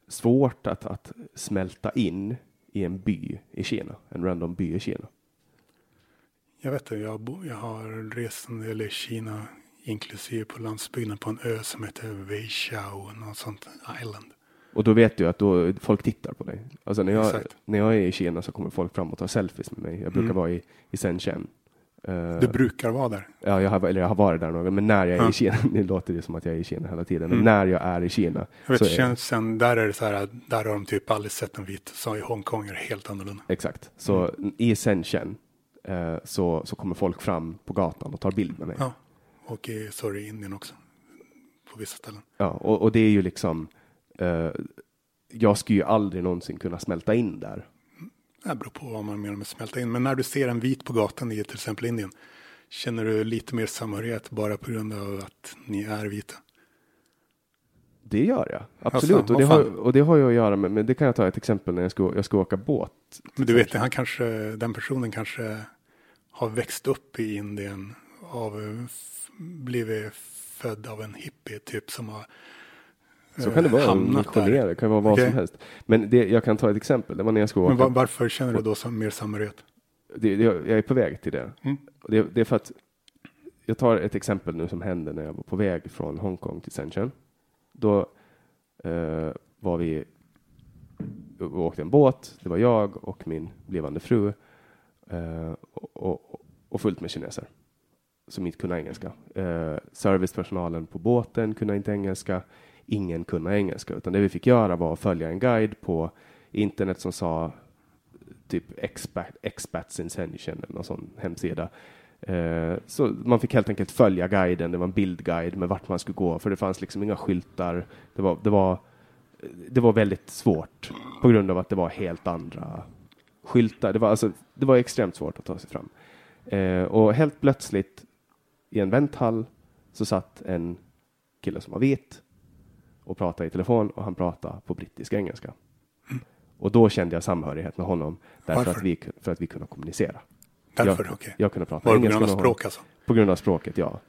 svårt att, att smälta in i en by i Kina, en random by i Kina. Jag vet det, jag, bo, jag har rest en del i Kina, inklusive på landsbygden på en ö som heter Weishao, något sånt island. Och då vet du att då, folk tittar på dig. Alltså när jag, när jag är i Kina så kommer folk fram och tar selfies med mig. Jag brukar mm. vara i, i Shenzhen. Uh, du brukar vara där? Ja, jag har, eller jag har varit där några men när jag är ja. i Kina, *laughs* nu låter det som att jag är i Kina hela tiden, men mm. när jag är i Kina. Jag vet, Shenzhen, där är det så här, där har de typ aldrig sett en vit, så i Hongkong är det helt annorlunda. Exakt, så mm. i Shenzhen uh, så, så kommer folk fram på gatan och tar bild med mig. Ja, och i, sorry, Indien också, på vissa ställen. Ja, och, och det är ju liksom, uh, jag skulle ju aldrig någonsin kunna smälta in där. Det beror på vad man menar med smälta in. Men när du ser en vit på gatan i till exempel Indien, känner du lite mer samhörighet bara på grund av att ni är vita? Det gör jag, absolut. Alltså, och, det har, och det har ju att göra med, men det kan jag ta ett exempel när jag ska, jag ska åka båt. Men du vet, han kanske, den personen kanske har växt upp i Indien, av, blivit född av en hippie typ som har så kan det vara. Missionär, det kan vara vad okay. som helst. Men det, jag kan ta ett exempel. Det var när jag skulle åka. Men var, varför känner du då som mer samhörighet? det, det, jag är på väg till det. Mm. Och det. Det är för att jag tar ett exempel nu som hände när jag var på väg från Hongkong till Shenzhen. Då eh, var vi vi åkte en båt. Det var jag och min blivande fru eh, och, och, och fullt med kineser som inte kunde engelska. Eh, servicepersonalen på båten kunde inte engelska. Ingen kunde engelska, utan det vi fick göra var att följa en guide på internet som sa typ expat, expats sension” eller någon sån hemsida. Eh, så man fick helt enkelt följa guiden. Det var en bildguide med vart man skulle gå, för det fanns liksom inga skyltar. Det var, det var, det var väldigt svårt på grund av att det var helt andra skyltar. Det var, alltså, det var extremt svårt att ta sig fram. Eh, och helt plötsligt i en vänthall så satt en kille som var vit och pratade i telefon och han pratade på brittisk engelska. Och då kände jag samhörighet med honom därför Varför? att vi, för att vi kunde kommunicera. Därför, jag, okej. jag kunde prata Var det på engelska grund av språk alltså? På grund av språket, ja.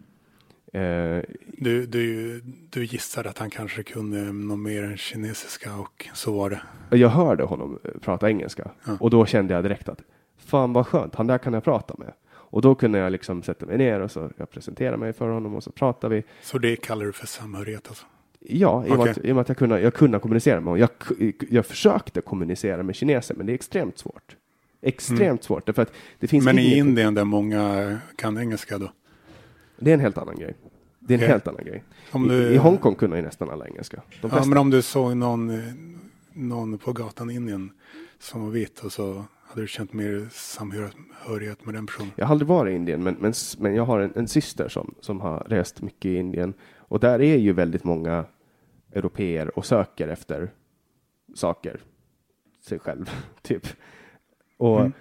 Eh, Du, du, du gissade att han kanske kunde något mer än kinesiska och så var det. jag hörde honom eh, prata engelska Ja. och då kände jag direkt att fan vad skönt, han där kan jag prata med. Och då kunde jag liksom sätta mig ner och så jag presenterade mig för honom och så pratade vi. Så det kallar du för samhörighet alltså? Ja, i Okej. att, i och med att jag, kunde, jag kunde kommunicera med honom. Jag, jag försökte kommunicera med kineser, men det är extremt svårt. Extremt svårt, därför att det finns Mm. Men i Indien där många kan engelska då? Det är en helt annan grej. Det är en Okej. helt annan grej. Om I, du- I Hongkong kunde ju nästan alla engelska. Ja, men om du såg någon, någon på gatan i Indien som var vit och så hade du känt mer samhörighet med den personen? Jag har aldrig varit i Indien, men, men, men jag har en, en syster som, som har rest mycket i Indien. Och där är ju väldigt många europeer och söker efter saker. Sig själv, *laughs* typ. Och Mm.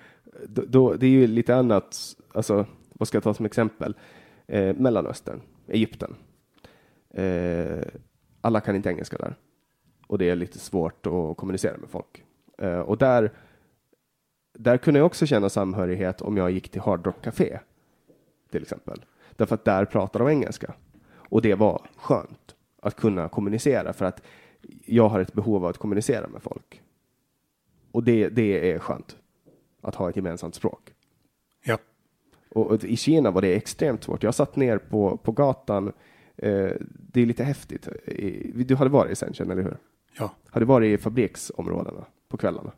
då, då, det är ju lite annat, alltså, vad ska jag ta som exempel? Eh, Mellanöstern, Egypten. Eh, alla kan inte engelska där. Och det är lite svårt att kommunicera med folk. Eh, och där där kunde jag också känna samhörighet om jag gick till Hard Rock Café, till exempel. Därför att där pratar de engelska. Och det var skönt att kunna kommunicera för att jag har ett behov av att kommunicera med folk. Och det, det är skönt att ha ett gemensamt språk. Ja. Och, och i Kina var det extremt svårt. Jag satt ner på, på gatan. Eh, det är lite häftigt. Du hade varit i Shenzhen, eller hur? Ja, Hade varit i fabriksområdena på kvällarna?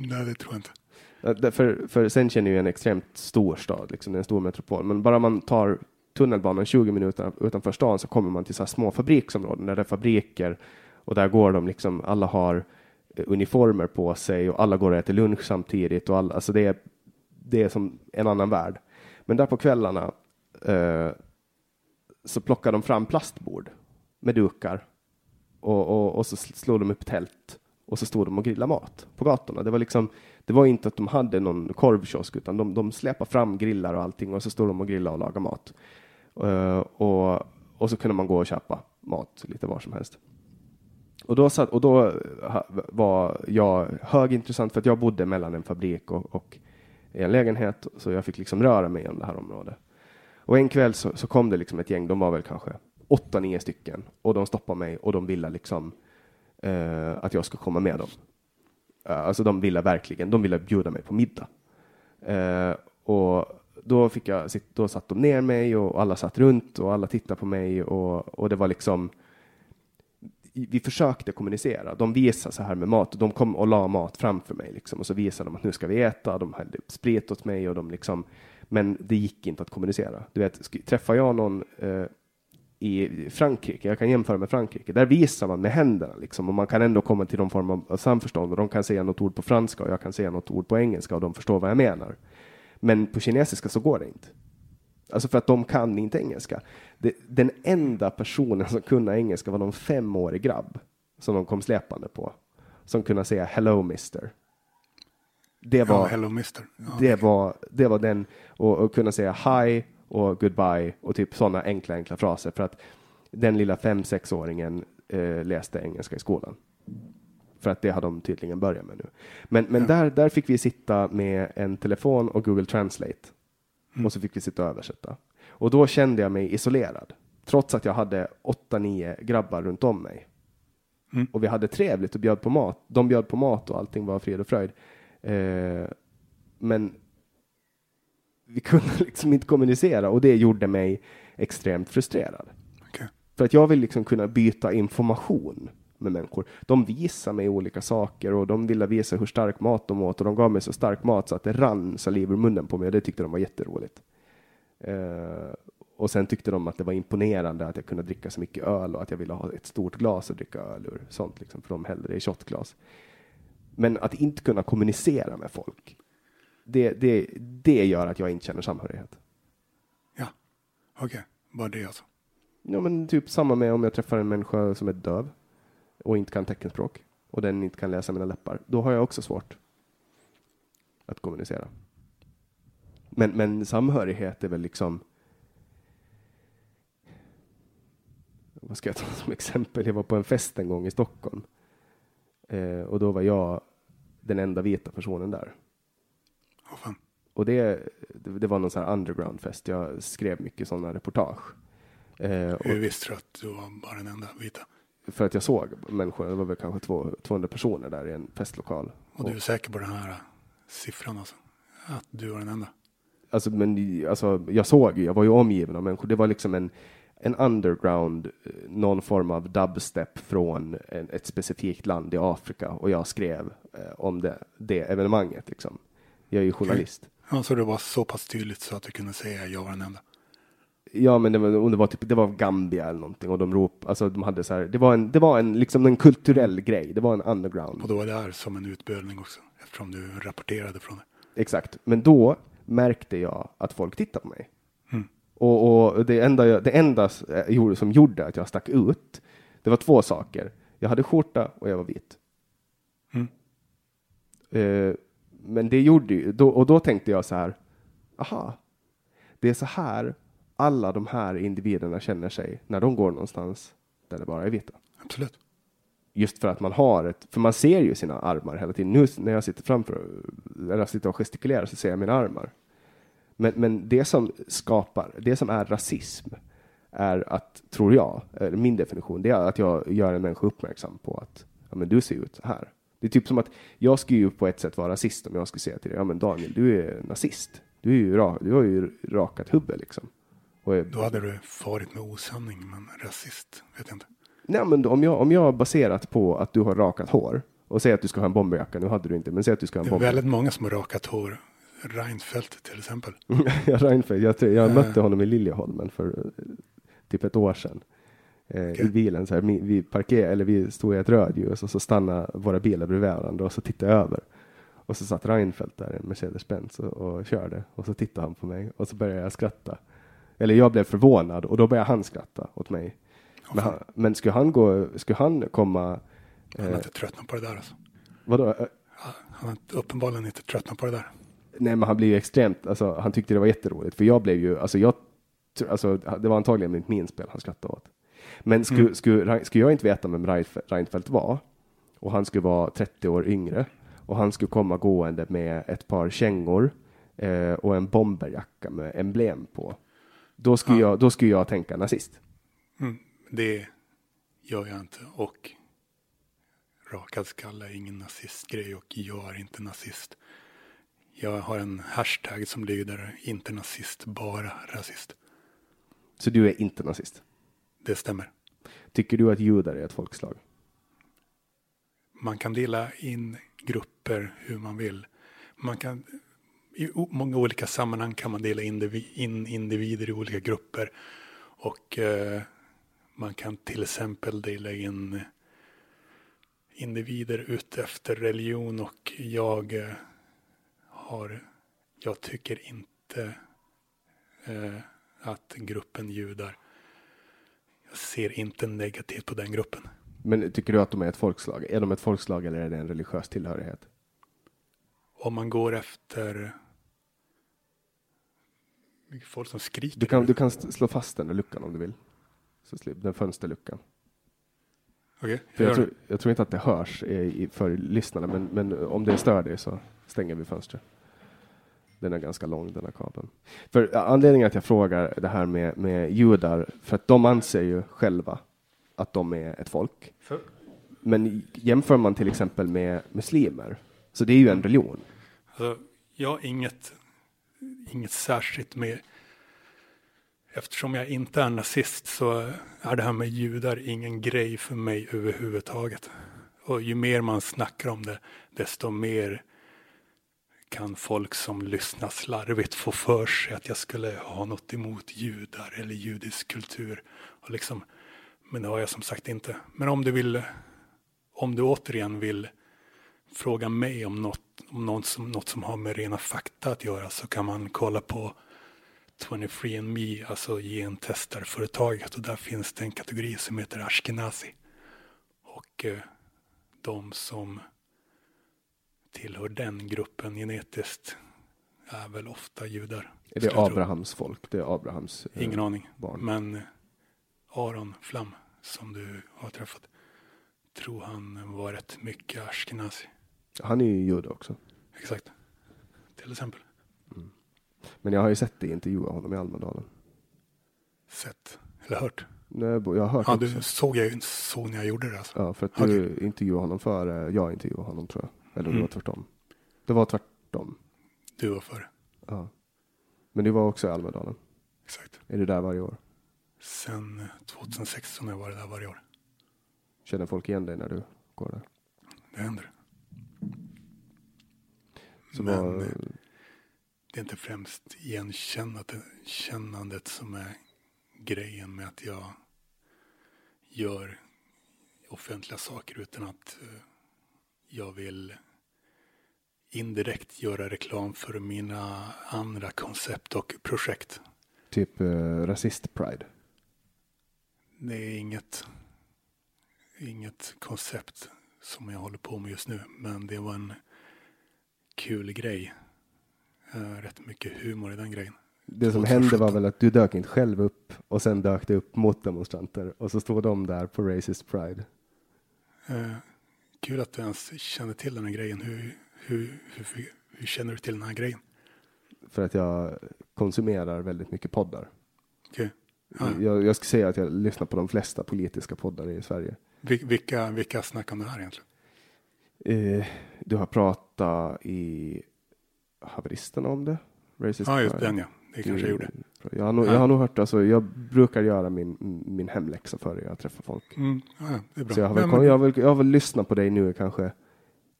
nej, det tror jag inte. Där- För, för Shenzhen är ju en extremt stor stad, liksom, en stor metropol. Men bara man tar tunnelbanan 20 minuter utanför stan så kommer man till så här små fabriksområden där det är fabriker och där går de liksom, alla har eh, uniformer på sig och alla går och äter lunch samtidigt och alla, alltså det är, det är som en annan värld. Men där på kvällarna eh, så plockar de fram plastbord med dukar och, och, och så slår de upp tält och så stod de och grillade mat på gatorna. Det var liksom, det var inte att de hade någon korvkiosk utan de, de släpade fram grillar och allting och så stod de och grillade och lagade mat. Eh, och, och så kunde man gå och köpa mat lite var som helst. Och då, satt, och då var jag högintressant för att jag bodde mellan en fabrik och, och en lägenhet så jag fick liksom röra mig om det här området. Och en kväll så, så kom det liksom ett gäng, de var väl kanske åtta, nio stycken och de stoppade mig och de ville liksom eh, att jag skulle komma med dem. Eh, alltså de ville verkligen, de ville bjuda mig på middag. Eh, och då fick jag, sitt- då satt de ner mig och alla satt runt och alla tittade på mig och, och det var liksom vi försökte kommunicera. De visade så här med mat. De kom och la mat framför mig liksom. och så visade de att nu ska vi äta. De hällde upp sprit åt mig och de liksom. Men det gick inte att kommunicera. Du vet, träffar jag någon eh, i Frankrike, jag kan jämföra med Frankrike, där visar man med händerna liksom och man kan ändå komma till någon form av av samförstånd och de kan säga något ord på franska och jag kan säga något ord på engelska och de förstår vad jag menar. Men på kinesiska så går det inte. Alltså för att de kan inte engelska. Det, den enda personen som kunde engelska var någon femårig grabb som de kom släpande på. Som kunde säga hello mister. Det Ja, var, hello mister. Ja. det var, det var den, och, och kunna säga hi och goodbye och typ sådana enkla, enkla fraser för att den lilla fem sexåringen eh, läste engelska i skolan. För att det har de tydligen börjat med nu. Men, men där, där fick vi sitta med en telefon och Google Translate. Och så fick vi sitta och översätta. Och då kände jag mig isolerad. Trots att jag hade åtta, nio grabbar runt om mig. Mm. Och vi hade trevligt och bjöd på mat. De bjöd på mat och allting var frid och fröjd. Eh, men vi *laughs* kunde liksom inte kommunicera och det gjorde mig extremt frustrerad. Okej. För att jag vill liksom kunna byta information med människor. De visar mig olika saker och de ville visa hur stark mat de åt och de gav mig så stark mat så att det rann saliv ur munnen på mig och det tyckte de var jätteroligt. Eh, och sen tyckte de att det var imponerande att jag kunde dricka så mycket öl och att jag ville ha ett stort glas att dricka öl ur. Sånt liksom, för de hällde det i shotglas. Men att inte kunna kommunicera med folk, det, det, det gör att jag inte känner samhörighet. Ja, okej. Bara det alltså. Ja, men typ samma med om jag träffar en människa som är döv och inte kan teckenspråk och den inte kan läsa mina läppar. Då har jag också svårt att kommunicera. Men, men samhörighet är väl liksom. Vad ska jag ta som exempel? Jag var på en fest en gång i Stockholm eh, och då var jag den enda vita personen där. Fan. Och det, det var någon sån här undergroundfest. Jag skrev mycket sådana reportage. Eh, Hur visste du att du var bara den enda vita? För att jag såg människor, det var väl kanske två, 200 personer där i en festlokal. Och du är säker på den här siffran alltså? Att du var den enda? Alltså, men, alltså, jag såg jag var ju omgiven av människor. Det var liksom en, en underground, eh, någon form av dubstep från en, ett specifikt land i Afrika och jag skrev eh, om det, det evenemanget. Liksom. Jag är ju journalist. Ja, så det var så pass tydligt så att du kunde säga jag var den enda? Ja, men det var, det var typ, det var Gambia eller någonting och de rop, alltså de hade så här, det var en, det var en, liksom en kulturell grej. Det var en underground. Och då var det här som en utbildning också, eftersom du rapporterade från det. Exakt. Men då märkte jag att folk tittade på mig. Mm. Och, och det enda, jag, det enda eh, som gjorde att jag stack ut, det var två saker. Jag hade skjorta och jag var vit. Mm. Eh, men det gjorde ju, då, och då tänkte jag så här, aha, det är så här alla de här individerna känner sig när de går någonstans där det bara är vita. Absolut. Just för att man har ett, för man ser ju sina armar hela tiden. Nu när jag sitter framför, eller jag sitter och gestikulerar så ser jag mina armar. Men, men det som skapar, det som är rasism är att, tror jag, min definition, det är att jag gör en människa uppmärksam på att ja, men du ser ut så här. Det är typ som att jag skulle ju på ett sätt vara rasist om jag skulle säga till dig, ja men Daniel, du är nazist. Du, är ju du har ju rakat huvud liksom. Och är, Då hade du farit med osanning, men rasist, vet jag inte. Nej, men om jag, om jag baserat på att du har rakat hår och säger att du ska ha en bomberjacka, nu hade du inte, men säg att du ska ha Det en är bomberjacka. väldigt många som har rakat hår. Reinfeldt till exempel. *laughs* ja, Reinfeldt, jag, jag Eh. mötte honom i Liljeholmen för eh, typ ett år sedan. Eh, Okej. I bilen, så här, vi, vi parkerade, eller vi stod i ett rödljus och så stannade våra bilar bredvid varandra och så tittade jag över. Och så satt Reinfeldt där i en Mercedes-Benz och, och körde och så tittade han på mig och så började jag skratta. Eller jag blev förvånad och då började han skratta åt mig. Men, han, men skulle han gå, skulle han komma, Han har eh, inte tröttnat på det där alltså. vadå? Eh, Han har uppenbarligen inte tröttnat på det där. Nej, men han blev ju extremt, alltså han tyckte det var jätteroligt, för jag blev ju, alltså jag, alltså det var antagligen mitt minspel han skrattade åt. Men skulle, Mm. skulle, skulle jag inte veta vem Reinf- Reinfeldt var, och han skulle vara 30 år yngre, och han skulle komma gående med ett par kängor eh, och en bomberjacka med emblem på, då skulle, Ja. jag, då skulle jag tänka nazist. Mm, det gör jag inte. Och rakad skalle är ingen nazistgrej och jag är inte nazist. Jag har en hashtag som lyder inte nazist, bara rasist. Så du är inte nazist. Det stämmer. Tycker du att judar är ett folkslag? Man kan dela in grupper hur man vill. Man kan, I många olika sammanhang kan man dela in individer i olika grupper. Och eh, man kan till exempel dela in individer ut efter religion och jag eh, har, jag tycker inte eh, att gruppen judar, jag ser inte negativt på den gruppen. Men tycker du att de är ett folkslag? Är de ett folkslag eller är det en religiös tillhörighet? Om man går efter mycket folk som skriker. Du kan, du kan slå fast den där luckan om du vill. Så slip, den fönsterluckan. För jag, gör tror, jag tror inte att det hörs i, för lyssnarna, men, men om det stör dig så stänger vi fönstret. Den är ganska lång, den här kabeln. För anledningen att jag frågar det här med, med judar, för att de anser ju själva att de är ett folk. För- Men jämför man till exempel med muslimer, så det är ju en religion. Alltså, Ja, inget, inget särskilt med Eftersom jag inte är nazist så är det här med judar ingen grej för mig överhuvudtaget. Och ju mer man snackar om det, desto mer kan folk som lyssnar slarvigt få för sig att jag skulle ha något emot judar eller judisk kultur. Och liksom, men det har jag som sagt inte. Men om du vill, om du återigen vill fråga mig om något, om något som, något som har med rena fakta att göra så kan man kolla på 23andMe, alltså gentestarföretaget och där finns det en kategori som heter Ashkenazi. Och eh, de som tillhör den gruppen genetiskt är väl ofta judar. Är det Abrahams folk? Det är Abrahams eh, Ingen aning. Barn. Men Aron Flam som du har träffat tror han var rätt mycket ashkenazi. Han är ju jude också. Exakt. Till exempel. Mm. Men jag har ju sett dig intervjua honom i Almedalen. Sett? Eller hört? Nej, jag har hört Ja, du såg jag såg när jag gjorde det alltså. Ja, för att du okay. intervjuade honom före jag intervjuade honom tror jag. Eller mm. det var tvärtom. Det var tvärtom. Du var före. Ja. Men du var också i Almedalen. Exakt. Är du där varje år? Sen 2016 har jag varit där varje år. Känner folk igen dig när du går där? Det händer. Så Men var... det är inte främst igenkännandet som är grejen med att jag gör offentliga saker utan att eh, jag vill indirekt göra reklam för mina andra koncept och projekt. Typ uh, rasist-pride? Det är inget, inget koncept som jag håller på med just nu, men det var en kul grej. Uh, rätt mycket humor i den grejen. Det som hände var väl att du dök inte själv upp och sen dök det upp motdemonstranter och så stod de där på Racist Pride. Uh, kul att du ens känner till den här grejen. Hur, hur, hur, hur, känner du till den här grejen? För att jag konsumerar väldigt mycket poddar. Okay. Ah. Jag, jag skulle säga att jag lyssnar på de flesta politiska poddar i Sverige. Vil, vilka, vilka snackar om det här egentligen? Eh, du har pratat i Haveristerna om det. Racist ja, just den ja. Det kanske jag gjorde. Jag har, nog, jag har nog hört, alltså, jag brukar göra min, min hemläxa före jag träffar folk. Mm, ja, det är bra. Så jag har, väl, men, jag, har väl, jag har väl lyssnat på dig nu kanske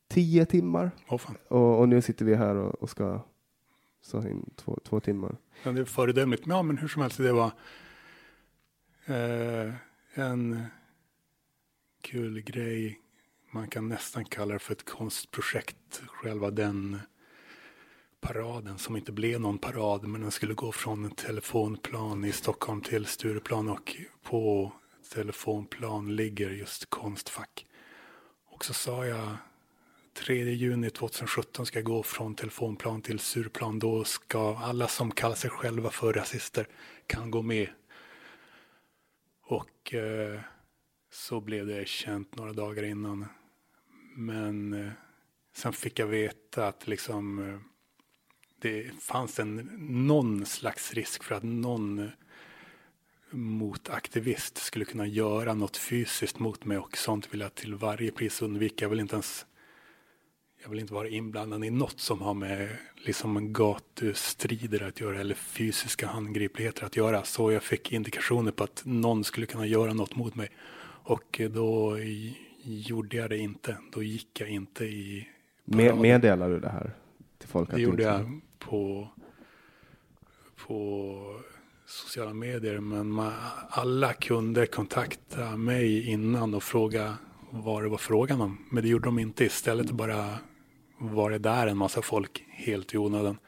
tio timmar. Oh. Och, och nu sitter vi här och, och ska så in två, två timmar. Ja, det är föredömligt. Ja, men hur som helst, det var eh, en kul grej. Man kan nästan kalla det för ett konstprojekt. Själva den paraden som inte blev någon parad men den skulle gå från en telefonplan i Stockholm till Stureplan och på telefonplan ligger just Konstfack. Och så sa jag 3 juni 2017 ska jag gå från telefonplan till Stureplan. Då ska alla som kallar sig själva för rasister kan gå med. Och eh, så blev det känt några dagar innan. Men eh, sen fick jag veta att liksom eh, det fanns en, någon slags risk för att någon eh, motaktivist skulle kunna göra något fysiskt mot mig och sånt vill jag till varje pris undvika. Jag vill inte ens jag vill inte vara inblandad i något som har med liksom gatustrider att göra eller fysiska handgripligheter att göra. Så jag fick indikationer på att någon skulle kunna göra något mot mig. Och då gjorde jag det inte. Då gick jag inte i... Med, meddelar du det här till folk? Det gjorde jag på, på sociala medier. Men man, alla kunde kontakta mig innan och fråga vad det var frågan om. Men det gjorde de inte. Istället bara var det där en massa folk helt i onödan.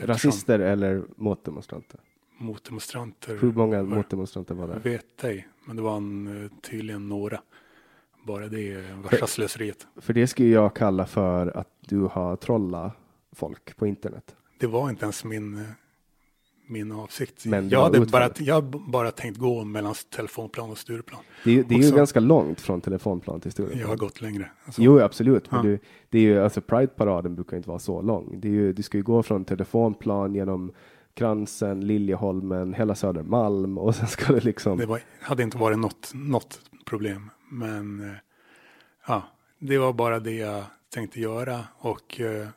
Rasister eller motdemonstranter? Motdemonstranter. Hur många motdemonstranter var det? Vet ej, men det var en, eh, tydligen några. Bara det är värsta slöseriet. För det skulle jag kalla för att du har trollat folk på internet. Det var inte ens min, min avsikt. Men jag hade bara, jag bara tänkt gå mellan telefonplan och Stureplan. Det, det är ju ganska långt från telefonplan till Stureplan. Jag har gått längre. Alltså. Jo, absolut. Men ja. du, det är ju, alltså Pride-paraden brukar inte vara så lång. Det är ju, du ska ju gå från telefonplan genom Kransen, Liljeholmen, hela Södermalm och sen ska det liksom. Det var, hade inte varit något, något problem, men eh, ja, det var bara det jag tänkte göra och eh,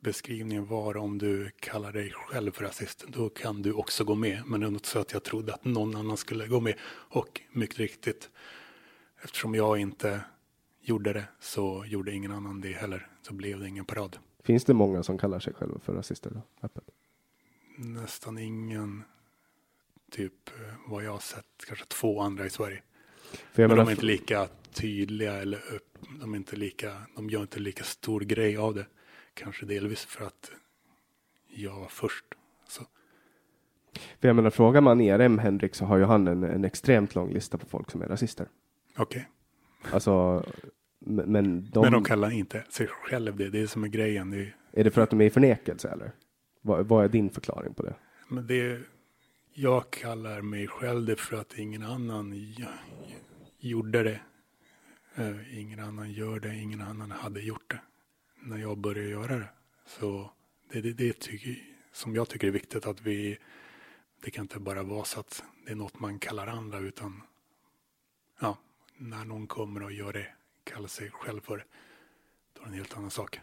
beskrivningen var om du kallar dig själv för rasist, då kan du också gå med. Men det något så att jag trodde att någon annan skulle gå med. Och mycket riktigt, eftersom jag inte gjorde det så gjorde ingen annan det heller. Så blev det ingen parad. Finns det många som kallar sig själva för rasister då? Öppet? Nästan ingen, typ eh, vad jag har sett, kanske två andra i Sverige. Men de är inte lika tydliga eller upp, de är inte lika, de gör inte lika stor grej av det. Kanske delvis för att jag var först. Så, för jag menar, frågar man ERM Henrik så har ju han en, en extremt lång lista på folk som är rasister. okej. Alltså, men, de, Men de kallar inte sig själv det, det är som är grejen. Det är, är det för att de är i förnekelse eller? Vad, vad är din förklaring på det? men det, jag kallar mig själv det för att ingen annan gjorde det. Eh, ingen annan gör det, ingen annan hade gjort det när jag började göra det. Så det är det, det tycker, som jag tycker är viktigt att vi, det kan inte bara vara så att det är något man kallar andra utan ja, när någon kommer och gör det, kallar sig själv för det, då är det en helt annan sak.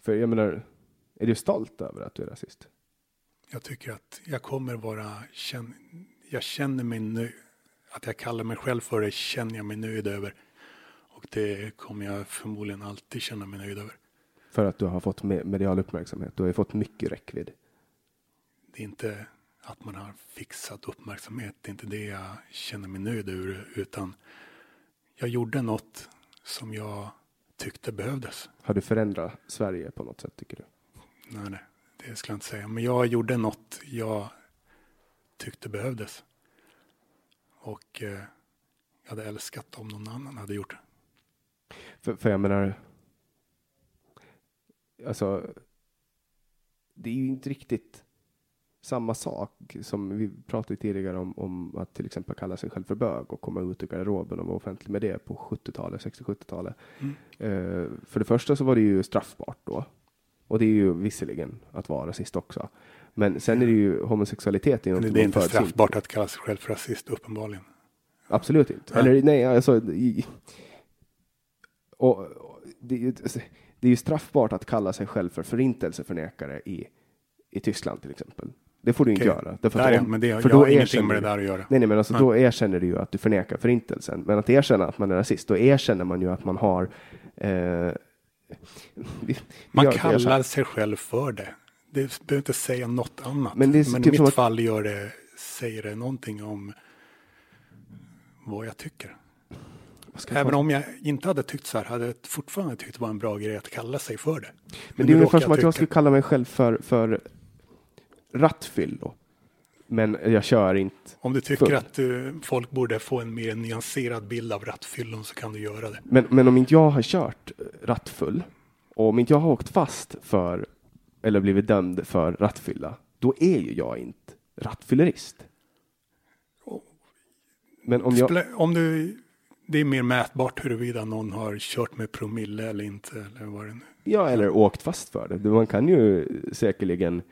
För jag menar, är du stolt över att du är rasist? Jag tycker att jag kommer vara, jag känner mig nöjd, att jag kallar mig själv för det känner jag mig nöjd över. Och det kommer jag förmodligen alltid känna mig nöjd över. För att du har fått me- medial uppmärksamhet. Du har ju fått mycket räckvidd. Det är inte att man har fixat uppmärksamhet, det är inte det jag känner mig nöjd över, utan jag gjorde något som jag tyckte behövdes. Har du förändrat Sverige på något sätt tycker du? Nej, nej, det skulle jag inte säga. Men jag gjorde något jag tyckte behövdes. Och eh, jag hade älskat om någon annan hade gjort det. För, för jag menar, alltså, det är ju inte riktigt samma sak som vi pratade tidigare om, om att till exempel kalla sig själv för bög och komma ut ur garderoben och vara offentlig med det på 70-talet, 60-70-talet. Mm. Eh, för det första så var det ju straffbart då. Och det är ju visserligen att vara rasist också. Men sen är det ju homosexualitet. är det är inte straffbart att kalla sig själv för rasist, uppenbarligen. Absolut inte. Nej. Eller nej, alltså. I, och, det, det är ju straffbart att kalla sig själv för förintelseförnekare i, i Tyskland till exempel. Det får du inte Okej. göra. Därför är, om- men det för jag har då ingenting erkänner med det där att göra. Nej, nej, men alltså Nej. då erkänner du ju att du förnekar förintelsen. Men att erkänna att man är rasist, då erkänner man ju att man har eh, vi- Man kallar sig själv för det. Det behöver inte säga något annat. Men det Men typ i som mitt att- fall gör det, säger det någonting om vad jag tycker. Även om jag inte hade tyckt så här hade jag fortfarande tyckt det var en bra grej att kalla sig för det. Men det är ungefär som att jag skulle kalla mig själv för, för rattfyllo. Men jag kör inte. Om du tycker full. att eh, folk borde få en mer nyanserad bild av rattfyllon så kan du göra det. Men, men om inte jag har kört rattfull och om inte jag har åkt fast för eller blivit dömd för rattfylla, då är ju jag inte rattfyllerist. Men om jag, Om du, det är mer mätbart huruvida någon har kört med promille eller inte. Eller vad det nu. ja, eller åkt fast för det. Man kan ju säkerligen,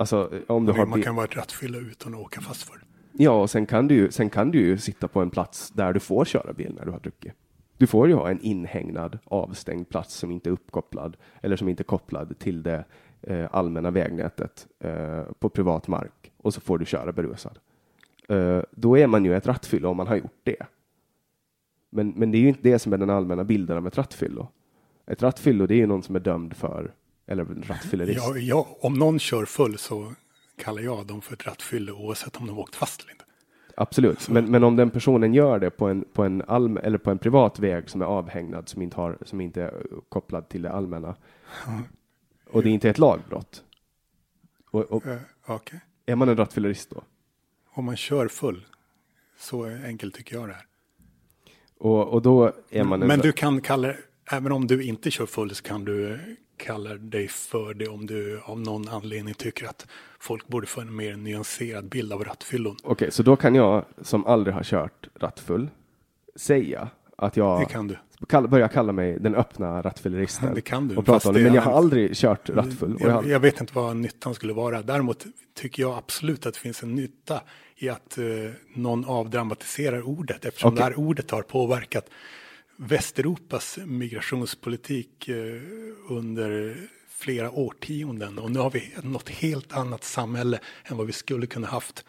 alltså om du har Man kan vara ett rattfylla utan att åka fast för det. Ja, och sen kan du ju, sen kan du ju sitta på en plats där du får köra bil när du har druckit. Du får ju ha en inhägnad, avstängd plats som inte är uppkopplad eller som inte är kopplad till det eh, allmänna vägnätet eh, på privat mark och så får du köra berusad. Eh, då är man ju ett rattfyllo om man har gjort det. Men, men det är ju inte det som är den allmänna bilden av ett rattfyllo. Ett rattfyllo, det är ju någon som är dömd för, eller rattfyllerist. Ja, ja, om någon kör full så kallar jag dem för ett rattfylle oavsett om de åkt fast eller inte. Absolut, men, men om den personen gör det på en, på en, allm, eller på en privat väg som är avhägnad, som inte, har, som inte är kopplad till det allmänna, och det är inte ett lagbrott, och, och Eh, Okej. är man en rattfyllerist då? Om man kör full, så enkelt tycker jag det är. Och, och då är man en Men du kan kalla även om du inte kör full så kan du kalla dig för det om du av någon anledning tycker att folk borde få en mer nyanserad bild av rattfyllon. Okej, så då kan jag som aldrig har kört rattfull säga att jag Det kan du. kall, börjar kalla mig den öppna rattfylleristen. Det kan du, Och prata om det, men jag har aldrig kört rattfull. Jag, Jag, jag vet inte vad nyttan skulle vara. Däremot tycker jag absolut att det finns en nytta i att eh, någon avdramatiserar ordet eftersom Okej. det här ordet har påverkat Västeuropas migrationspolitik eh, under flera årtionden och nu har vi något helt annat samhälle än vad vi skulle kunna haft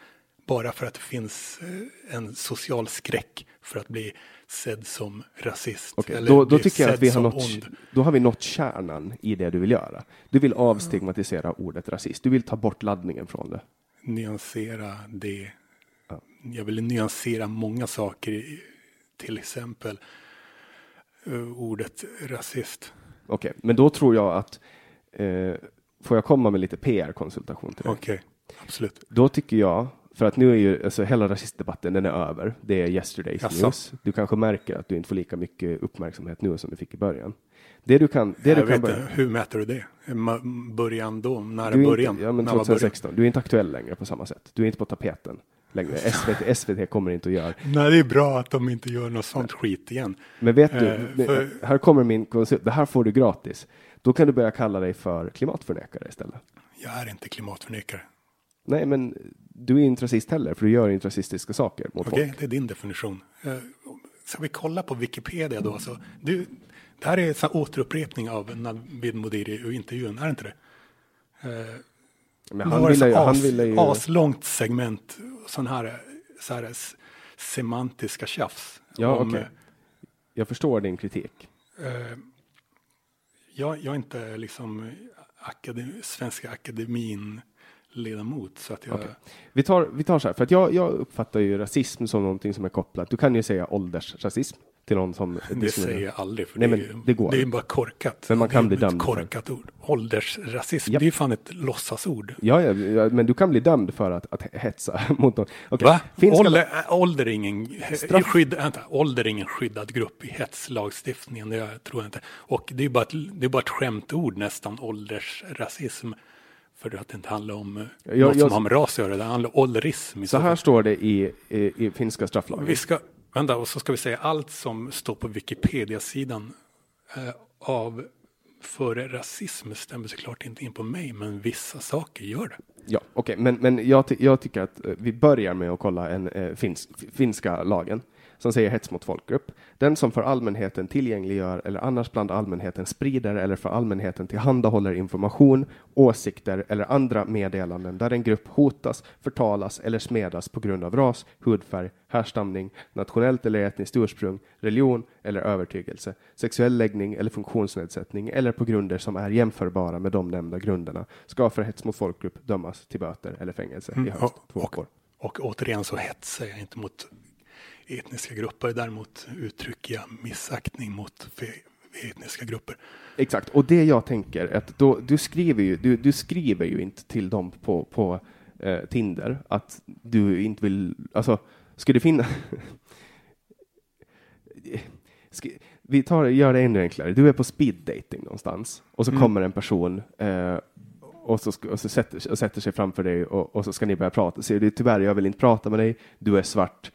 bara för att det finns eh, en social skräck för att bli sedd som rasist. Okej, eller då, då tycker jag att vi har nått, ond. då har vi nått kärnan i det du vill göra. Du vill avstigmatisera ordet rasist. Du vill ta bort laddningen från det. nyansera det. Jag vill nyansera många saker, till exempel ordet rasist. Okej, men då tror jag att eh, får jag komma med lite PR-konsultation till dig? Okej, absolut. Då tycker jag, för att nu är ju alltså, hela rasistdebatten, den är över. Det är yesterday's Jaså? news. Du kanske märker att du inte får lika mycket uppmärksamhet nu som du fick i början. Det du kan, det jag du kan vet börja, hur mäter du det? Början då? När du början? inte, ja, men När var början? 2016, du är inte aktuell längre på samma sätt. Du är inte på tapeten längre. SVT, SVT kommer inte att göra. Nej, det är bra att de inte gör något sånt skit igen. Men vet du, Eh, för- här kommer min konsult, det här får du gratis. Då kan du börja kalla dig för klimatförnekare istället. Jag är inte klimatförnekare. Nej, men du är inte rasist heller, för du gör inte rasistiska saker mot Okej, folk. det är din definition. Eh, Ska vi kolla på Wikipedia då? Så, du, det här är en återupprepning av Navid Modiri och intervjun, är det inte det? Eh, Men han ju, ville ju, aslångt segment, sån här, så här semantiska tjafs. ja om, okej. Jag förstår din kritik. eh, jag, jag är inte liksom akademi, Svenska Akademin ledamot så att jag, Okej. Vi tar, vi tar så här, för att jag, jag uppfattar ju rasism som någonting som är kopplat. Du kan ju säga åldersrasism till någon som det säger jag aldrig för Nej, det, men det går. det är bara korkat. Men man kan det är bli dömd för korkat ord. Åldersrasism, Japp. det är ju fan ett låtsasord. Ja, ja, ja, men du kan bli dömd för att, att hetsa *laughs* mot någon. Okej, Va? Finska, Ålder, äh, ålder, är ingen, Straff- skydd, vänta, ålder är ingen skyddad grupp i hetslagstiftningen, det tror jag inte. Och det är bara ett, det är bara ett skämtord nästan, åldersrasism. För att det inte handlar om eh, Jag- något jag- som har med ras att göra, det handlar om ålderism. så här står det i, i, i finska strafflagen. Vi ska, vänta, och så ska vi säga allt som står på Wikipedia-sidan eh, av före rasism stämmer såklart inte in på mig, men vissa saker gör det. Ja, okej, men, men jag, ty- jag tycker att eh, vi börjar med att kolla en eh, finsk, finska lagen som säger hets mot folkgrupp. Den som för allmänheten tillgängliggör eller annars bland allmänheten sprider eller för allmänheten tillhandahåller information, åsikter eller andra meddelanden där en grupp hotas, förtalas eller smedas på grund av ras, hudfärg, härstamning, nationellt eller etniskt ursprung, religion eller övertygelse, sexuell läggning eller funktionsnedsättning eller på grunder som är jämförbara med de nämnda grunderna ska för hets mot folkgrupp dömas till böter eller fängelse i högst och, två år. och återigen så hetsar jag inte mot etniska grupper, däremot uttrycker jag missaktning mot etniska grupper. Exakt, och det jag tänker är att då, du skriver ju, du, du skriver ju inte till dem på, på eh, Tinder att du inte vill, alltså, ska det finnas *laughs* vi tar, gör det ännu enklare. Du är på speed dating någonstans och så Mm. kommer en person eh, och så, och så sätter, och sätter sig framför dig och, och så ska ni börja prata. Säger du tyvärr, jag vill inte prata med dig. Du är svart.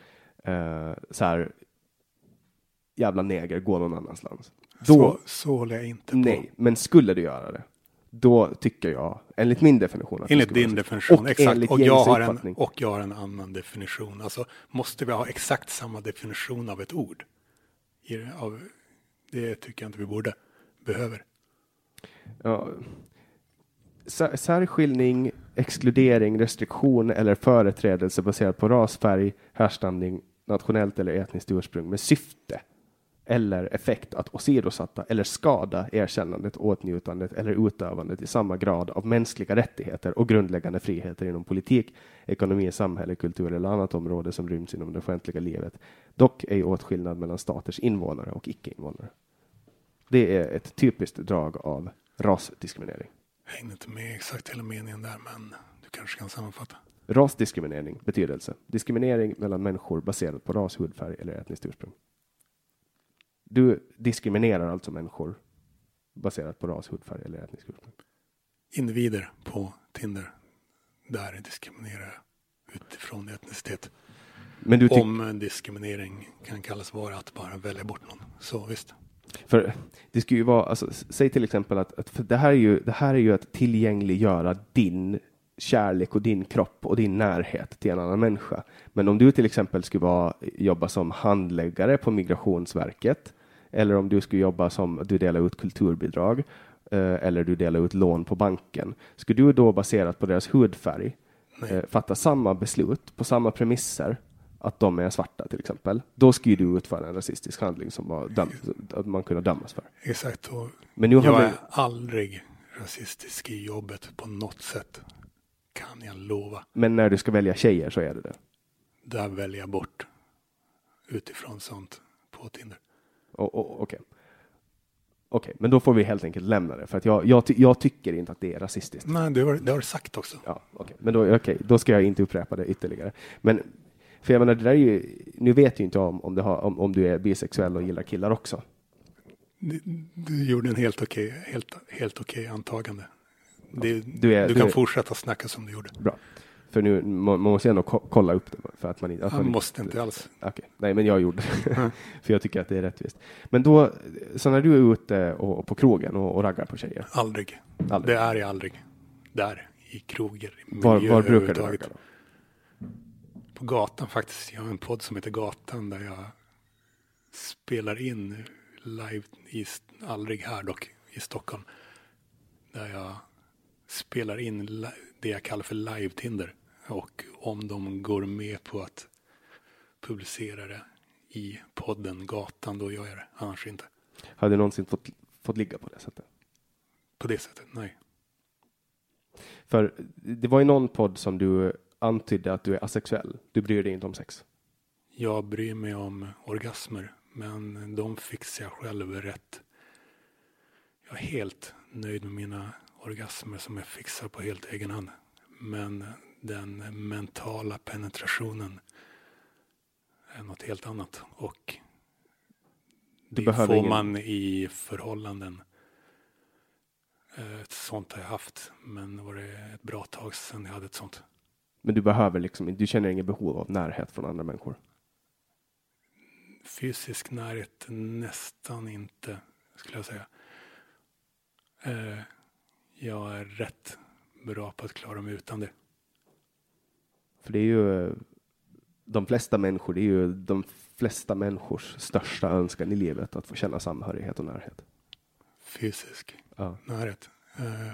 Eh, så här, jävla neger, gå någon annanstans. Då, Så, så håller jag inte på. Nej, men skulle du göra det, då tycker jag, enligt min definition, att Enligt din definition, och exakt. Och jag, har en, och jag har en annan definition. Alltså, måste vi ha exakt samma definition av ett ord? I, det- av, det tycker jag inte vi borde, behöver. Ja. Sär- Särskiljning, exkludering, restriktion eller företrädelse baserat på ras, färg, härstamning, nationellt eller etniskt ursprung med syfte eller effekt att åsidosätta eller skada erkännandet, åtnjutandet eller utövandet i samma grad av mänskliga rättigheter och grundläggande friheter inom politik, ekonomi, samhälle, kultur eller annat område som ryms inom det offentliga livet. Dock ej åtskillnad mellan staters invånare och icke-invånare. Det är ett typiskt drag av rasdiskriminering. Jag hängde inte med exakt hela meningen där, men du kanske kan sammanfatta. Rasdiskriminering, betydelse. Diskriminering mellan människor baserat på ras, hudfärg eller etniskt ursprung. Du diskriminerar alltså människor baserat på ras, hudfärg eller etniskt ursprung. Individer på Tinder, där diskriminerar jag utifrån etnicitet. Men du Om diskriminering kan kallas vara att bara välja bort någon. Så visst. för det skulle ju vara, alltså, säg till exempel att, att för det här är ju, det här är ju att tillgängliggöra din kärlek och din kropp och din närhet till en annan människa. Men om du till exempel skulle vara, jobba som handläggare på Migrationsverket eller om du skulle jobba som du delar ut kulturbidrag eh, eller du delar ut lån på banken. Skulle du då baserat på deras hudfärg eh, fatta samma beslut på samma premisser att de är svarta till exempel, då skulle du utföra en rasistisk handling som var att man kunde dömas för. Exakt. Och Men nu har jag vi, är aldrig rasistisk i jobbet på något sätt. Kan jag lova. men när du ska välja tjejer så är det det. Där väljer jag bort utifrån sånt på Tinder. Och- och- Okej. Okej, men då får vi helt enkelt lämna det för att jag, jag, ty- jag tycker inte att det är rasistiskt. Nej, det har, det har du sagt också. Ja, okej, men då, okej, då ska jag inte upprepa det ytterligare. Men för jag menar, det där är ju, nu vet ju inte om, om, har, om, om du är bisexuell och gillar killar också. Du, du gjorde en helt okej, helt, helt okej antagande. Det, Du är- du du kan är- fortsätta snacka som du gjorde. Bra. För nu, man, man måste ändå ko- kolla upp det för att man inte... Att man måste inte alls. Okej, nej men jag gjorde det. *laughs* för jag tycker att det är rättvist. Men då, så när du är ute och, och på krogen och, och raggar på tjejer, Aldrig. Aldrig. Det är jag aldrig. Där, i kroger, var, var brukar du ragga då? På gatan faktiskt. Jag har en podd som heter Gatan där jag spelar in live, i, aldrig här dock, i Stockholm. Där jag spelar in det jag kallar för live-Tinder. Och om de går med på att publicera det i podden Gatan, då gör jag det. Annars inte. Har du någonsin fått, fått ligga på det sättet? På det sättet, nej. För det var ju någon podd som du antydde att du är asexuell. Du bryr dig inte om sex. Jag bryr mig om orgasmer, men de fixar jag själv rätt. Jag är helt nöjd med mina orgasmer som jag fixar på helt egen hand. Men den mentala penetrationen är något helt annat. Och det får ingen- man i förhållanden. Eh, Ett sånt har jag haft, men var det ett bra tag sedan jag hade ett sånt. Men du behöver liksom du känner inget behov av närhet från andra människor. fysisk närhet nästan inte, skulle jag säga. Eh, jag är rätt bra på att klara mig utan det. För det är ju de flesta människor, det är ju de flesta människors största önskan i livet att få känna samhörighet och närhet. Fysisk Ja. närhet. Eh,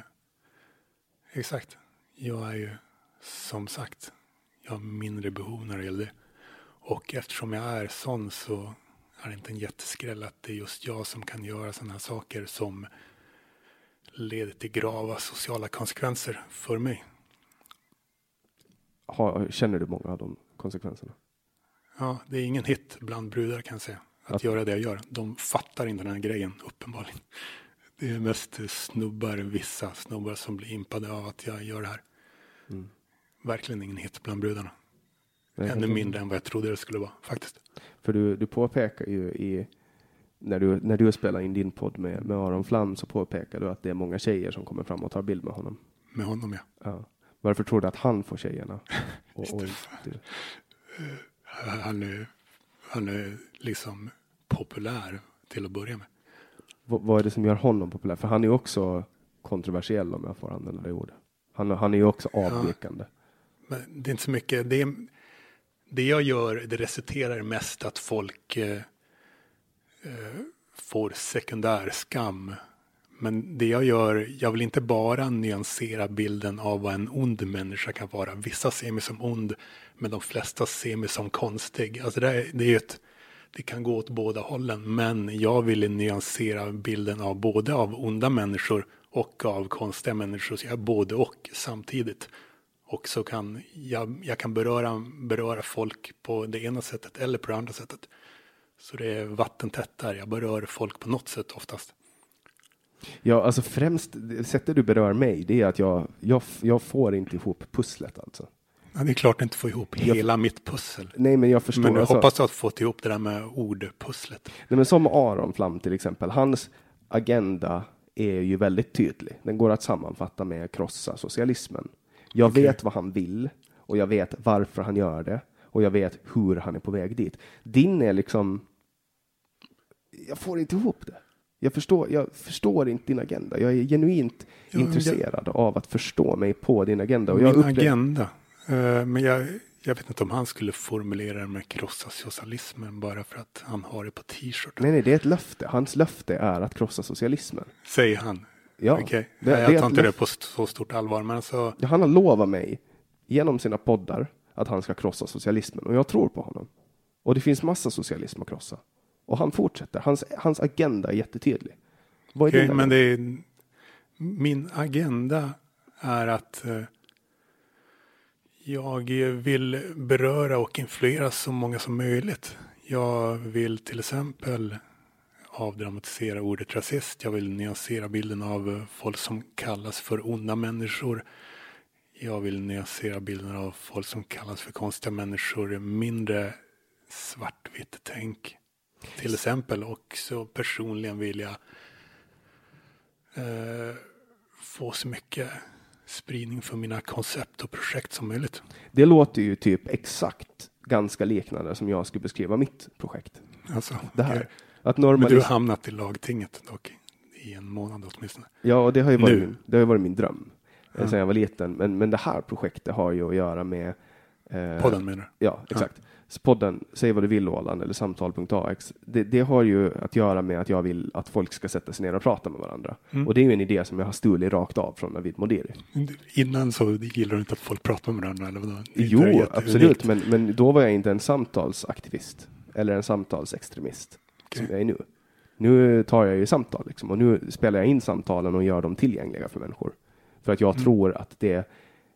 exakt. Jag är ju som sagt, jag har mindre behov när det gäller det. Och eftersom jag är sån så är det inte en jätteskräll att det är just jag som kan göra sådana här saker som leder till grava sociala konsekvenser för mig. Har, känner du många av de konsekvenserna? Ja, det är ingen hit bland brudar kan jag säga. Att Att- göra det jag gör. De fattar inte den här grejen, uppenbarligen. *laughs* Det är mest snubbar, vissa snubbar som blir impade av att jag gör det här. Mm. Verkligen ingen hit bland brudarna. Nej, Ännu mindre än vad jag trodde det skulle vara, faktiskt. För du, du påpekar ju i när du, när du spelar in din podd med, med Aron Flam så påpekar du att det är många tjejer som kommer fram och tar bild med honom. Med honom, ja. Ja. Varför tror du att han får tjejerna? *laughs* Och, och du? Han är, han är liksom populär till att börja med. vad, vad är det som gör honom populär? För han är också kontroversiell om jag får använda det ordet. Han, han är ju också avvikande. Men det är inte så mycket. Det, är, det jag gör, det resulterar mest att folk eh, eh, får sekundär skam. Men det jag gör, jag vill inte bara nyansera bilden av vad en ond människa kan vara. Vissa ser mig som ond, men de flesta ser mig som konstig. Alltså det, är, det, är ett, det kan gå åt båda hållen, men jag vill nyansera bilden av både av onda människor och av konstiga människor. Så jag är både och samtidigt. Och så kan jag, jag kan beröra, beröra folk på det ena sättet eller på det andra sättet. Så det är vattentätt där. Jag berör folk på något sätt oftast. Ja, alltså främst sättet du berör mig, det är att jag, jag, jag får inte ihop pusslet alltså. Ja, det är klart inte få ihop Jag- hela mitt pussel. Nej, men jag förstår. Men jag alltså, hoppas du har fått ihop det där med ordpusslet. nej, men som Aron Flam till exempel, hans agenda är ju väldigt tydlig. Den går att sammanfatta med krossa socialismen. Jag Okej. vet vad han vill och jag vet varför han gör det och jag vet hur han är på väg dit. Din är liksom. Jag får inte ihop det. Jag förstår, jag förstår inte din agenda. Jag är genuint Ja, men jag- intresserad av att förstå mig på din agenda. Och jag Min upplever- agenda. Eh, men jag, Jag vet inte om han skulle formulera det med krossa socialismen bara för att han har det på t-shirt. Nej, nej, det är ett löfte. Hans löfte är att krossa socialismen. Säger han. Ja, Okej, det- Nej, det jag tar inte det på så stort allvar. Men alltså, Han har lovat mig genom sina poddar att han ska krossa socialismen och jag tror på honom. Och det finns massa socialism att krossa. Och han fortsätter. Hans, hans agenda är jättetydlig. Vad är din men det är, min agenda är att eh, jag vill beröra och influera så många som möjligt. Jag vill till exempel avdramatisera ordet rasist. Jag vill nyansera bilden av eh, folk som kallas för onda människor. Jag vill nyansera bilden av folk som kallas för konstiga människor. Mindre svartvitt tänk. Till exempel. Och så personligen vill jag eh, få så mycket spridning för mina koncept och projekt som möjligt. Det låter ju typ exakt ganska liknande som jag skulle beskriva mitt projekt. Alltså, Det här. okej. Att Men du har hamnat i lagtinget dock. I en månad åtminstone. Ja, och det har ju varit, Nu. min, det har varit min dröm. Ja. Sen jag var liten. Men, men det här projektet har ju att göra med eh, Podden menar Ja, exakt. Så podden Säg vad du vill Åland eller samtal.ax. Det, det har ju att göra med att jag vill att folk ska sätta sig ner och prata med varandra. Mm. Och det är ju en idé som jag har stulit rakt av från Navid Modiri. Innan så gillar du inte att folk pratar med varandra eller vadå? Jo, absolut. Men, men då var jag inte en samtalsaktivist. Eller en samtalsextremist. Som Okej. jag är nu. Nu tar jag ju samtal liksom, och nu spelar jag in samtalen och gör dem tillgängliga för människor. För att jag Mm. tror att det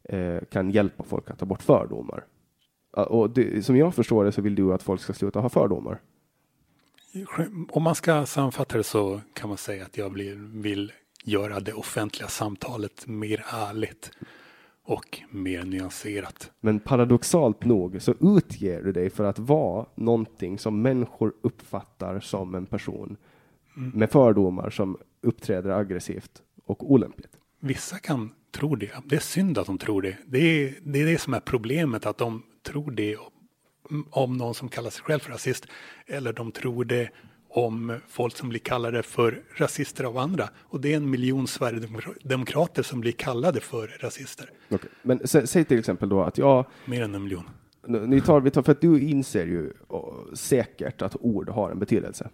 eh, kan hjälpa folk att ta bort fördomar. Och det, som jag förstår det så vill du att folk ska sluta ha fördomar. Om man ska sammanfatta det så kan man säga att jag vill göra det offentliga samtalet mer ärligt och mer nyanserat. Men paradoxalt nog så utger du dig för att vara någonting som människor uppfattar som en person med fördomar som uppträder aggressivt och olämpligt. Vissa kan tro det. Det är synd att de tror det. Det är det, är det som är problemet, att de tror det om, någon som kallar sig själv för rasist. Eller de tror det om folk som blir kallade för rasister av andra. Och det är en miljon Sverigedemokrater som blir kallade för rasister. Okej. Men sä, säg till exempel då att jag, Mer än en miljon. ni tar, vi tar, för att du inser ju säkert att ord har en betydelse.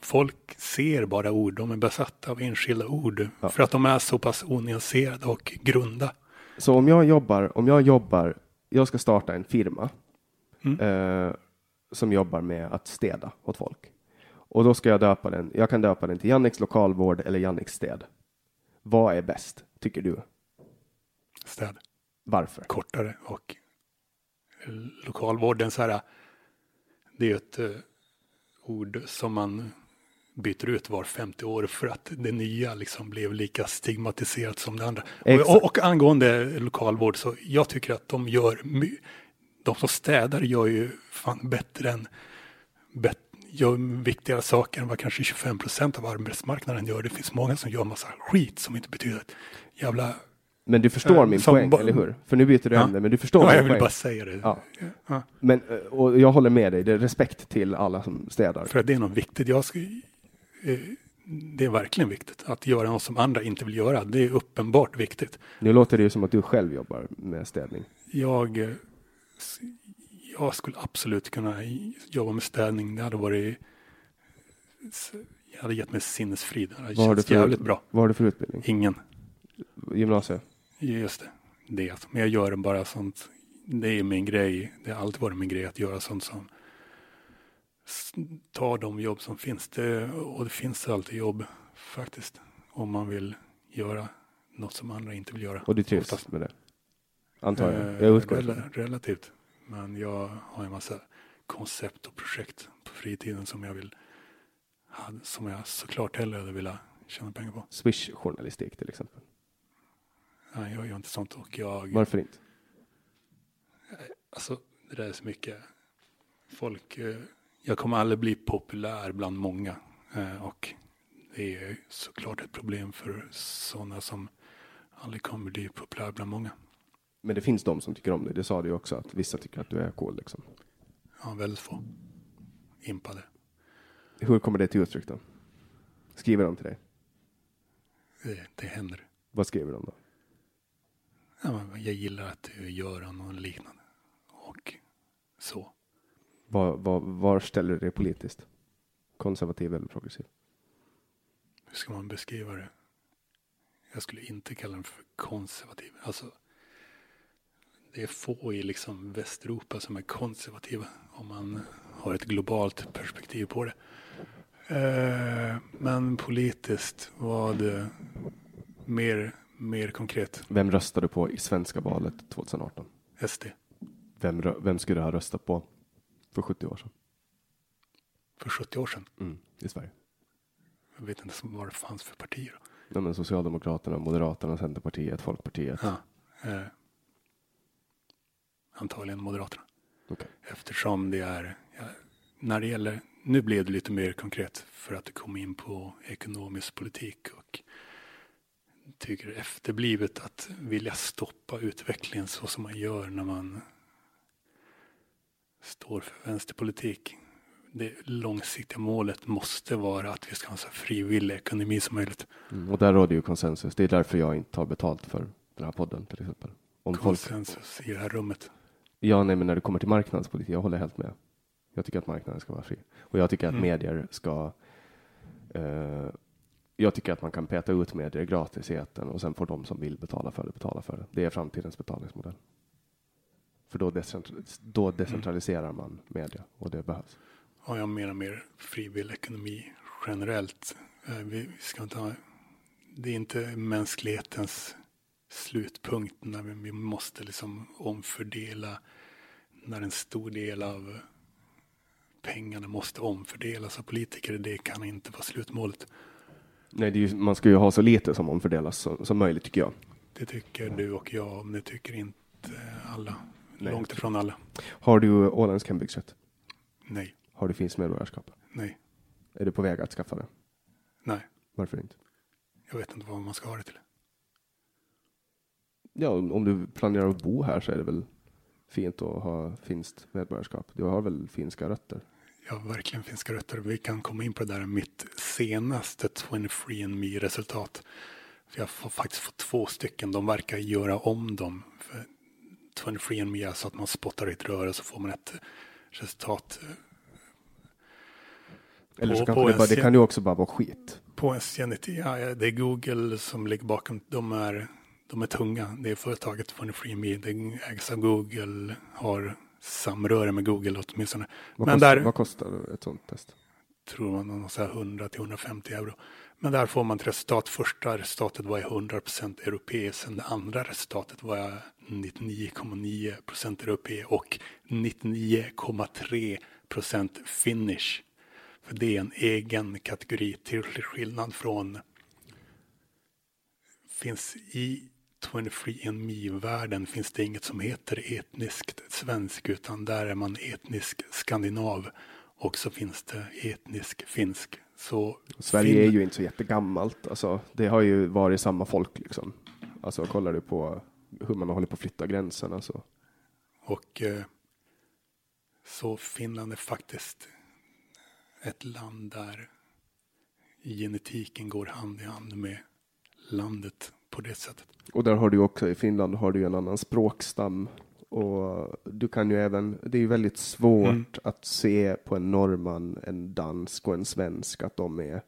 Folk ser bara ord, de är besatta av enskilda ord. Ja. För att de är så pass onyanserade och grunda. Så om jag jobbar, om jag jobbar, jag ska starta en firma Mm. eh, som jobbar med att städa åt folk. Och då ska jag döpa den, jag kan döpa den till Janniks lokalvård eller Janniks städ. Vad är bäst, tycker du? Städ. Varför? kortare och lokalvården så här. Det är ett eh, ord som man byter ut var 50 år för att det nya liksom blev lika stigmatiserat som det andra. Och, och, angående lokalvård så jag tycker att de gör de som städar gör ju fan bättre än bet, gör viktigare saker än vad kanske 25 procent av arbetsmarknaden gör. Det finns många som gör massa skit som inte betyder ett jävla Men du förstår Eh, min poäng, eller hur? För nu byter du Ja. ämne, men du förstår Ja, min jag vill poäng. bara säga det. Ja. Ja. Men, eh, och jag håller med dig, det är respekt till alla som städar. För att det är något viktigt. Jag ska, det är verkligen viktigt att göra något som andra inte vill göra. Det är uppenbart viktigt. Nu låter det ju som att du själv jobbar med städning. Jag, eh, jag skulle absolut kunna jobba med städning. Det hade varit jag hade gett mig sinnesfrid. Det hade Vad känts för, jävligt bra. vad har du för utbildning? Ingen. Gymnasiet? Just det. det. Men jag gör bara sånt. Det är min grej. Det har alltid varit min grej att göra sånt som tar de jobb som finns. Det, och det finns alltid jobb faktiskt. Om man vill göra något som andra inte vill göra. Och du trivs Oftast. med det? Antar jag. Eh, Jag utgår ifrån rela- Relativt. Men jag har en massa koncept och projekt på fritiden som jag vill ha- som jag såklart hellre hade velat tjäna pengar på. Swish-journalistik till exempel. Nej, jag gör inte sånt och jag Varför inte? Alltså, det där är så mycket. Folk, eh, jag kommer aldrig bli populär bland många. Eh, och det är såklart ett problem för sådana som aldrig kommer bli populär bland många. Men det finns de som tycker om dig. Det sa du också, att vissa tycker att du är cool. Liksom. Ja, väldigt få. Impade. Hur kommer det till uttryck då? Skriver de till dig? Det, det händer. Vad skriver de då? Ja, jag gillar att du gör något liknande. så. Var, var, var ställer du dig politiskt? Konservativ eller progressiv? Hur ska man beskriva det? Jag skulle inte kalla den för konservativ. Alltså, det är få i liksom Västeuropa som är konservativa om man har ett globalt perspektiv på det. Eh, men politiskt var det mer, mer konkret. Vem röstade du på i svenska valet 2018? SD. Vem, vem skulle du ha röstat på för 70 år sedan? För 70 år sedan. Mm, I Sverige? Jag vet inte vad det fanns för partier. Ja, men Socialdemokraterna, Moderaterna, Centerpartiet, Folkpartiet. Ja, eh, antagligen Moderaterna. Okej. Eftersom det är, ja, när det gäller, nu blev det lite mer konkret för att det kom in på ekonomisk politik och tycker efterblivet att vilja stoppa utvecklingen så som man gör när man står för vänsterpolitik. Det långsiktiga målet måste vara att vi ska ha en så frivillig ekonomi som möjligt. Mm, och där råder ju konsensus. Det är därför jag inte tar betalt för den här podden till exempel. Om folk, Konsensus i det här rummet. ja, nej, men när det kommer till marknadspolitik, jag håller helt med. Jag tycker att marknaden ska vara fri. Och jag tycker att Mm. medier ska eh, jag tycker att man kan peta ut medier gratis i etern och sen får de som vill betala för det betala för det. Det är framtidens betalningsmodell. För då, decentral- då decentraliserar man media och det behövs. Ja, jag menar mer frivillig ekonomi generellt. Eh, Vi ska inte ha, det är inte mänsklighetens slutpunkt när vi, måste liksom omfördela när en stor del av pengarna måste omfördelas av politiker. Det kan inte vara slutmålet. Nej, ju, man ska ju ha så lite som omfördelas som, som möjligt tycker jag. Det tycker du och jag, men det tycker inte alla. Nej. Långt ifrån alla. Har du åländsk hembygdsrätt? Nej, Har du finsk medborgarskap? nej, Är du på väg att skaffa det? nej. Varför inte? Jag vet inte vad man ska ha det till. Ja, om du planerar att bo här så är det väl fint att ha finskt medborgarskap. Du har väl finska rötter? Jag har verkligen finska rötter. Vi kan komma in på det där mitt senaste 23andMe resultat. För jag har faktiskt fått två stycken. De verkar göra om dem. För 23andMe är så att man spottar i ett rör och så får man ett resultat Eller så På- kanske på det, bara, det kan ju också bara vara skit. på en genetik. Ja, det är Google som ligger bakom. De är, de är tunga. Det är företaget 23andMe. Det ägs av Google. Har samröre med Google åtminstone. Vad, Men kostar, där- vad kostar ett sånt test? tror man någon så här 100 till 150 euro. Men där får man ett resultat. Första resultatet var 100% europeiskt. Sen det andra resultatet var 99,9% europe och 99,3% finish. För det är en egen kategori till skillnad från finns i 23andMe-världen finns det inget som heter etniskt svensk utan där är man etnisk skandinav och så finns det etnisk finsk. Så Sverige Fin- är ju inte så jättegammalt. Alltså, det har ju varit samma folk liksom. Alltså kollar du på hur man hållit på att flytta gränserna så. Och eh, så Finland är faktiskt ett land där genetiken går hand i hand med landet på det sättet. Och där har du också i Finland har du en annan språkstam. Och du kan ju även, det är ju väldigt svårt Mm. att se på en norrman, en dansk och en svensk att de är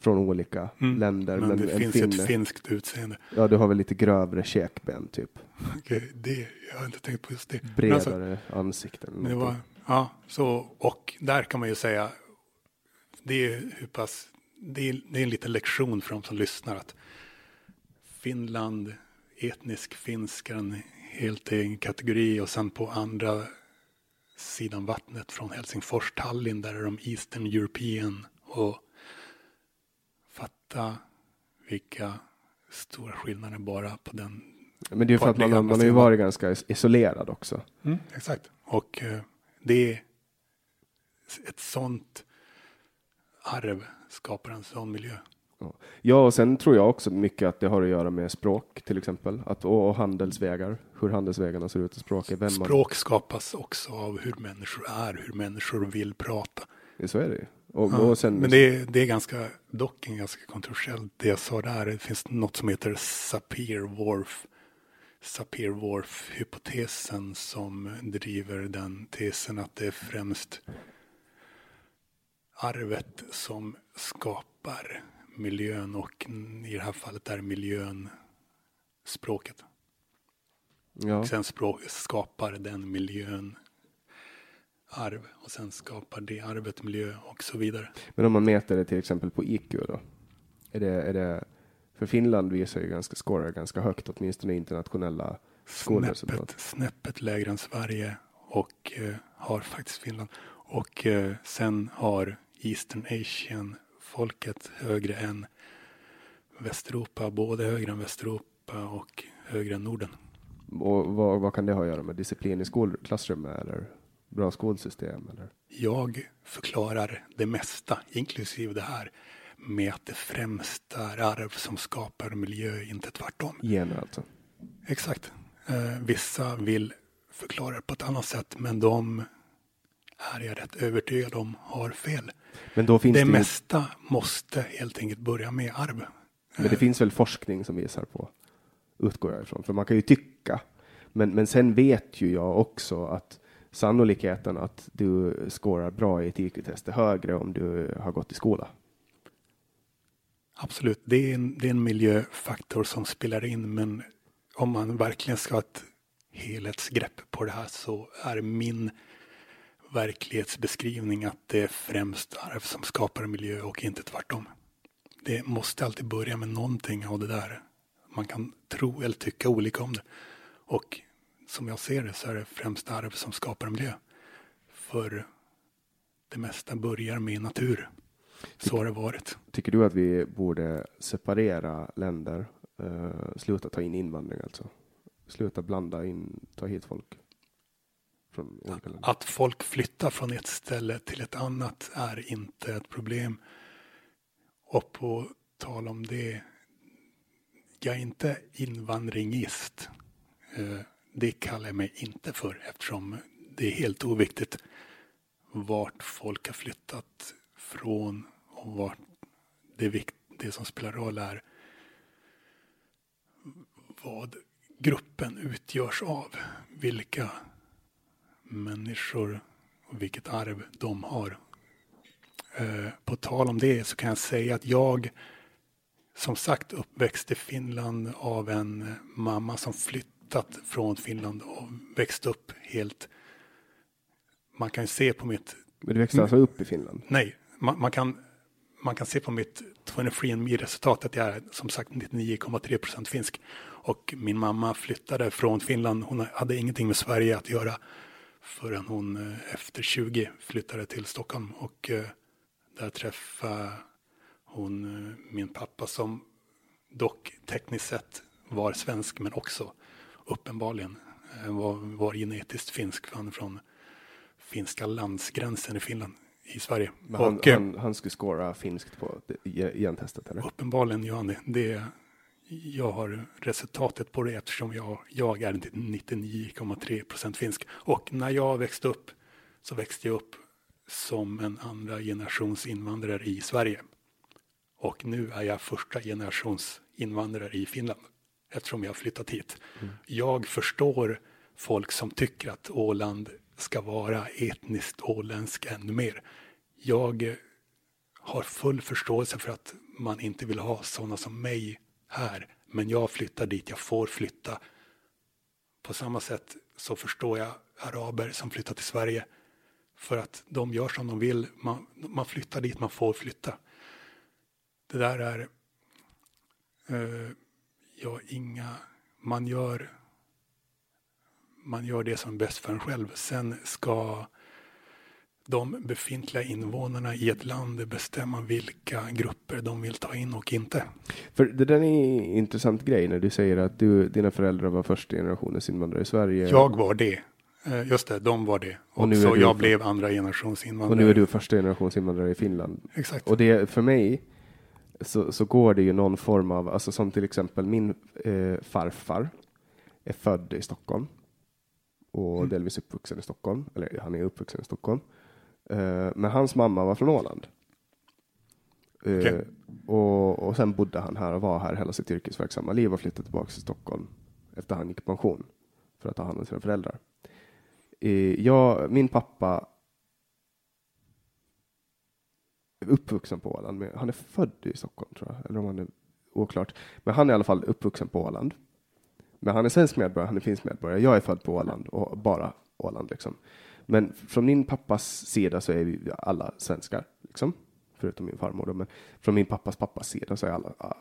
från olika länder. Mm. Men, det finns finne- ett finskt utseende. Ja, du har väl lite grövre käkben typ. Okej, det, jag har inte tänkt på just det. Men Bredare alltså, ansikten. Men det var, ja, så, och där kan man ju säga, det är hur pass, det är, det är en liten lektion för de som lyssnar att Finland, etnisk finsk är en helt egen kategori och sen på andra sidan vattnet från Helsingfors, Tallinn, där är de Eastern European och fatta vilka stora skillnader bara på den Men det är ju för att man, man har ju varit ganska is- isolerad också. Mm, exakt. Och eh, det är ett sånt arv skapar en sån miljö. Ja, och sen tror jag också mycket att det har att göra med språk till exempel. Att, och, och handelsvägar, hur handelsvägarna ser ut i språket. Vem man, Språk skapas också av hur människor är, hur människor vill prata. så är det. Och, Ja, och sen, Men det är, det är ganska, dock en ganska kontroversiellt det jag sa där. Det finns något som heter Sapir Whorf Sapir-Whorf-hypotesen som driver den tesen att det är främst arvet som skapar miljön och i det här fallet är miljön språket. Ja. Sen språk, skapar den miljön arv och sen skapar det arvet miljö och så vidare. Men om man mäter det till exempel på IQ då? Är det, är det, för Finland visar ju ganska, scorar ganska högt, åtminstone internationella skolresultat. Snäppet, snäppet lägre än Sverige och eh, har faktiskt Finland. Och eh, sen har Eastern Asian folket högre än Västeuropa, både högre än Västeuropa och högre än Norden. Och vad, vad kan det ha att göra med disciplin i skolklassrummet eller bra skolsystem? Eller? Jag förklarar det mesta, inklusive det här, med att det främst är arv som skapar miljö, inte tvärtom. Gener alltså? Exakt. Eh, vissa vill förklara det på ett annat sätt, men de är jag rätt övertygad om har fel. Men då finns det, det, mesta måste helt enkelt börja med arv. men det finns väl forskning som visar på, utgår jag ifrån, för man kan ju tycka, men, men sen vet ju jag också att sannolikheten att du skårar bra i ett IQ-test är högre om du har gått i skola. Absolut, det är, en, det är en miljöfaktor som spelar in, men om man verkligen ska ha ett helhetsgrepp på det här så är min verklighetsbeskrivning att det är främst arv som skapar miljö och inte tvärtom. Det måste alltid börja med någonting av det där. Man kan tro eller tycka olika om det. Och som jag ser det så är det främst arv som skapar miljö. För det mesta börjar med natur. Så har det varit. Tycker du att vi borde separera länder, uh, sluta ta in invandring alltså? Sluta blanda in, ta hit folk från olika länder? Att folk flyttar från ett ställe till ett annat är inte ett problem. Och på tal om det, jag är inte invandringist. Eh, Det kallar jag mig inte för eftersom det är helt oviktigt vart folk har flyttat från och vart det, vikt, det som spelar roll är vad gruppen utgörs av. Vilka människor och vilket arv de har. Eh, På tal om det så kan jag säga att jag som sagt uppväxt i Finland av en mamma som flyttat från Finland och växt upp helt. Man kan se på mitt, Men du växte alltså upp i Finland? nej, man, man kan man kan se på mitt 23andMe-resultat att jag är som sagt 99,3 procent finsk. Och min mamma flyttade från Finland. Hon hade ingenting med Sverige att göra förrän hon eh, efter 20 flyttade till Stockholm. Och eh, där träffade hon eh, min pappa som dock tekniskt sett var svensk men också uppenbarligen var, var genetiskt finsk. för Han är från finska landsgränsen i Finland i Sverige. Men han, och, han, han skulle skåra finskt på gentestet eller? Uppenbarligen gör han det. det. Jag har resultatet på det eftersom jag, jag är 99,3 procent finsk. Och när jag växte upp så växte jag upp som en andra generations invandrare i Sverige. Och nu är jag första generations invandrare i Finland eftersom jag har flyttat hit. Jag förstår folk som tycker att Åland ska vara etniskt åländsk ännu mer. Jag har full förståelse för att man inte vill ha sådana som mig här. Men jag flyttar dit jag får flytta. På samma sätt så förstår jag araber som flyttar till Sverige. För att de gör som de vill. Man, man flyttar dit man får flytta. Det där är eh, ja, inga... Man gör, man gör det som är bäst för en själv. Sen ska de befintliga invånarna i ett land bestämma vilka grupper de vill ta in och inte. För det där är en intressant grej när du säger att du, dina föräldrar var första generationens invandrare i Sverige. Jag var det. Eh, Just det, de var det. Och, Och nu så jag för- blev andra generations invandrare. och nu är du första generations invandrare i Finland. Exakt. Och det, för mig så, så går det ju någon form av, alltså som till exempel min eh, farfar är född i Stockholm och Mm. delvis uppvuxen i Stockholm, eller han är uppvuxen i Stockholm. Eh, men hans mamma var från Åland. Eh, Okej. och, och sen bodde han här och var här hela sitt yrkesverksamma liv och flyttade tillbaka till Stockholm efter han gick i pension för att ta hand om sina föräldrar. Eh, jag, min pappa är uppvuxen på Åland. Han är född i Stockholm tror jag, eller om han är oklart. Men han är i alla fall uppvuxen på Åland. Men han är svensk medborgare, han är finsk medborgare. Jag är född på Åland och bara Åland liksom. Men från min pappas sida så är vi alla svenskar, liksom. Förutom min farmor. Då. Men från min pappas pappas sida så är alla... Uh,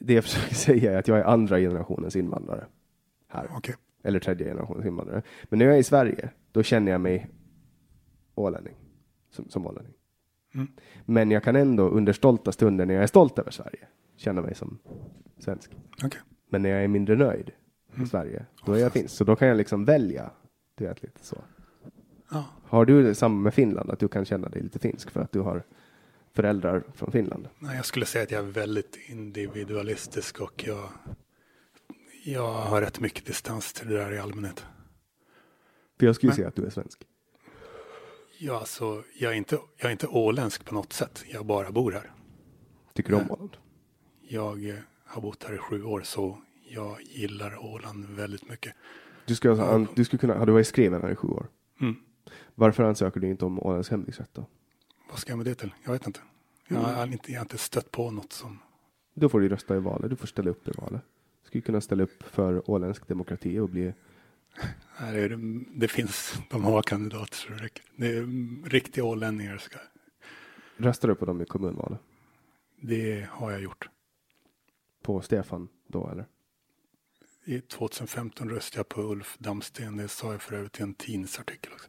det jag *laughs* försöker säga är att jag är andra generationens invandrare. Här. Okej. Eller tredje generationens invandrare. Men när jag är i Sverige, då känner jag mig ålänning. Som, som ålänning. Mm. Men jag kan ändå under stolta stunder när jag är stolt över Sverige känna mig som svensk. Okej. Men när jag är mindre nöjd Mm. i Sverige, då är jag finsk. Så då kan jag liksom välja. Du vet, lite så. Ja. Har du samma med Finland, att du kan känna dig lite finsk för att du har föräldrar från Finland? Nej, jag skulle säga att jag är väldigt individualistisk och jag, jag har rätt mycket distans till det där i allmänhet. För jag skulle Men- säga att du är svensk. Ja, alltså, jag, är inte, jag är inte åländsk på något sätt. Jag bara bor här. Tycker du om. Åland? Jag eh, har bott här i sju år så jag gillar Åland väldigt mycket. Du skulle, an- du skulle kunna, har du varit skriven här i sju år? Mm. Varför ansöker du inte om Ålands hemvigsrätt då? Vad ska jag med det till? Jag vet inte. Jag har, inte, jag har inte stött på något som... Då får du rösta i valet, du får ställa upp i valet. Du skulle kunna ställa upp för åländsk demokrati och bli Nej, det, det finns, de har kandidater så det räcker. Det är mm, riktiga ålänningar. Ska, Röstar du på dem i kommunvalet? det har jag gjort. På Stefan då eller? I 2015 röstade jag på Ulf Damsten. Det sa jag för övrigt i en tidningsartikel också.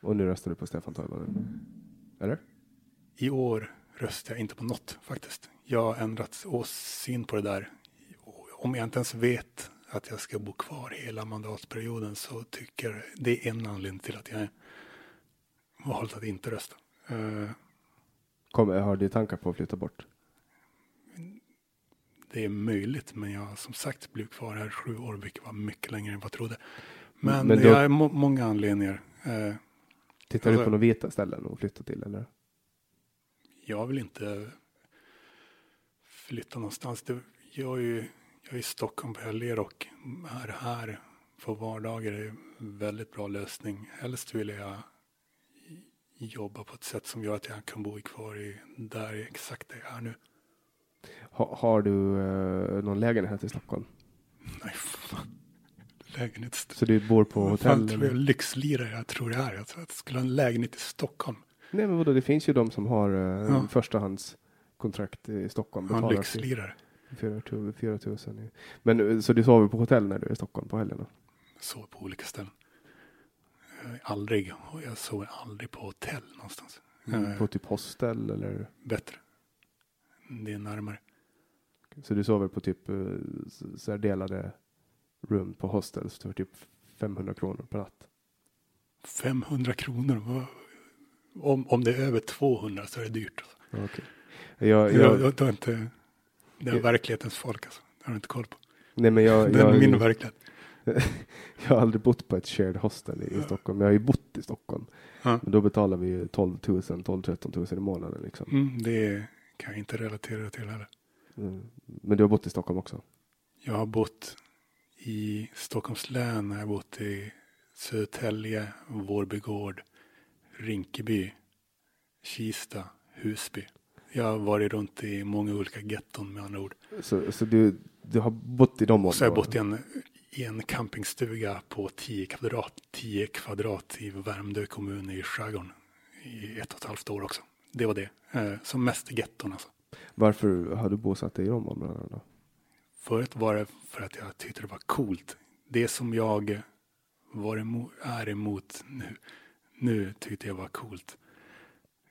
Och nu röstar du på Stefan Toivonen? Eller? I år röstar jag inte på något faktiskt. Jag har ändrat åsyn på det där. Om jag inte ens vet att jag ska bo kvar hela mandatperioden så tycker det är en anledning till att jag valt att inte rösta. Eh, Kommer, har du tankar på att flytta bort? Det är möjligt, men jag som sagt blivit kvar här sju år, vilket var mycket längre än vad jag trodde. Men, Men då- jag har må- många anledningar. Eh, Tittar du Alltså- på några vita ställen att flytta till eller? jag vill inte flytta någonstans. Det, jag, är ju, jag är i Stockholm på helger och är här på vardagar är en väldigt bra lösning. Helst vill jag jobba på ett sätt som gör att jag kan bo kvar i där exakt där jag är nu. Ha, har du eh, någon lägenhet i Stockholm? Nej, fan. Lägenhets... Så du bor på Vad fan hotell? tror jag lyxlirare jag tror jag är. Jag tror att jag skulle ha en lägenhet i Stockholm. Nej men vadå, det finns ju de som har eh, Ja. förstahandskontrakt i Stockholm. Betalar lyxlirare. 4 000. i- Men eh, så du sover på hotell när du är i Stockholm på helgerna? Sover på olika ställen. Aldrig, jag sover aldrig på hotell någonstans. Eh, På typ hostel eller? Bättre. Det är närmare. Så du sover på typ eh, så här delade rum på hostels för typ 500 kronor per natt? 500 kronor. Om, om det är över 200 så är det dyrt. Alltså. Okej. Jag, Jag, jag, jag, inte, det är Jag- verklighetens folk alltså. Det har du inte koll på. nej men jag, Det är jag, min verklighet. *laughs* jag har aldrig bott på ett shared hostel i, i Stockholm. Jag har ju bott i Stockholm. Ja. Men då betalar vi ju 12 000, 12-13 000 i månaden liksom. Mm, det kan jag inte relatera till heller. Mm. Men du har bott i Stockholm också? Jag har bott i Stockholms län, jag har bott i Södertälje, Vårbygård, Rinkeby, Kista, Husby. Jag har varit runt i många olika getton med andra ord. Så, så du, du har bott i de Och så har jag områdena? bott i en, i en campingstuga på 10 kvadrat, 10 kvadrat i Värmdö kommun i skärgården i ett och ett halvt år också. Det var det. Eh, som mest i getton alltså. Varför har du bosatt dig i de områdena då? Förut var det för att jag tyckte det var coolt. Det som jag var emot, är emot nu, nu tyckte jag var coolt.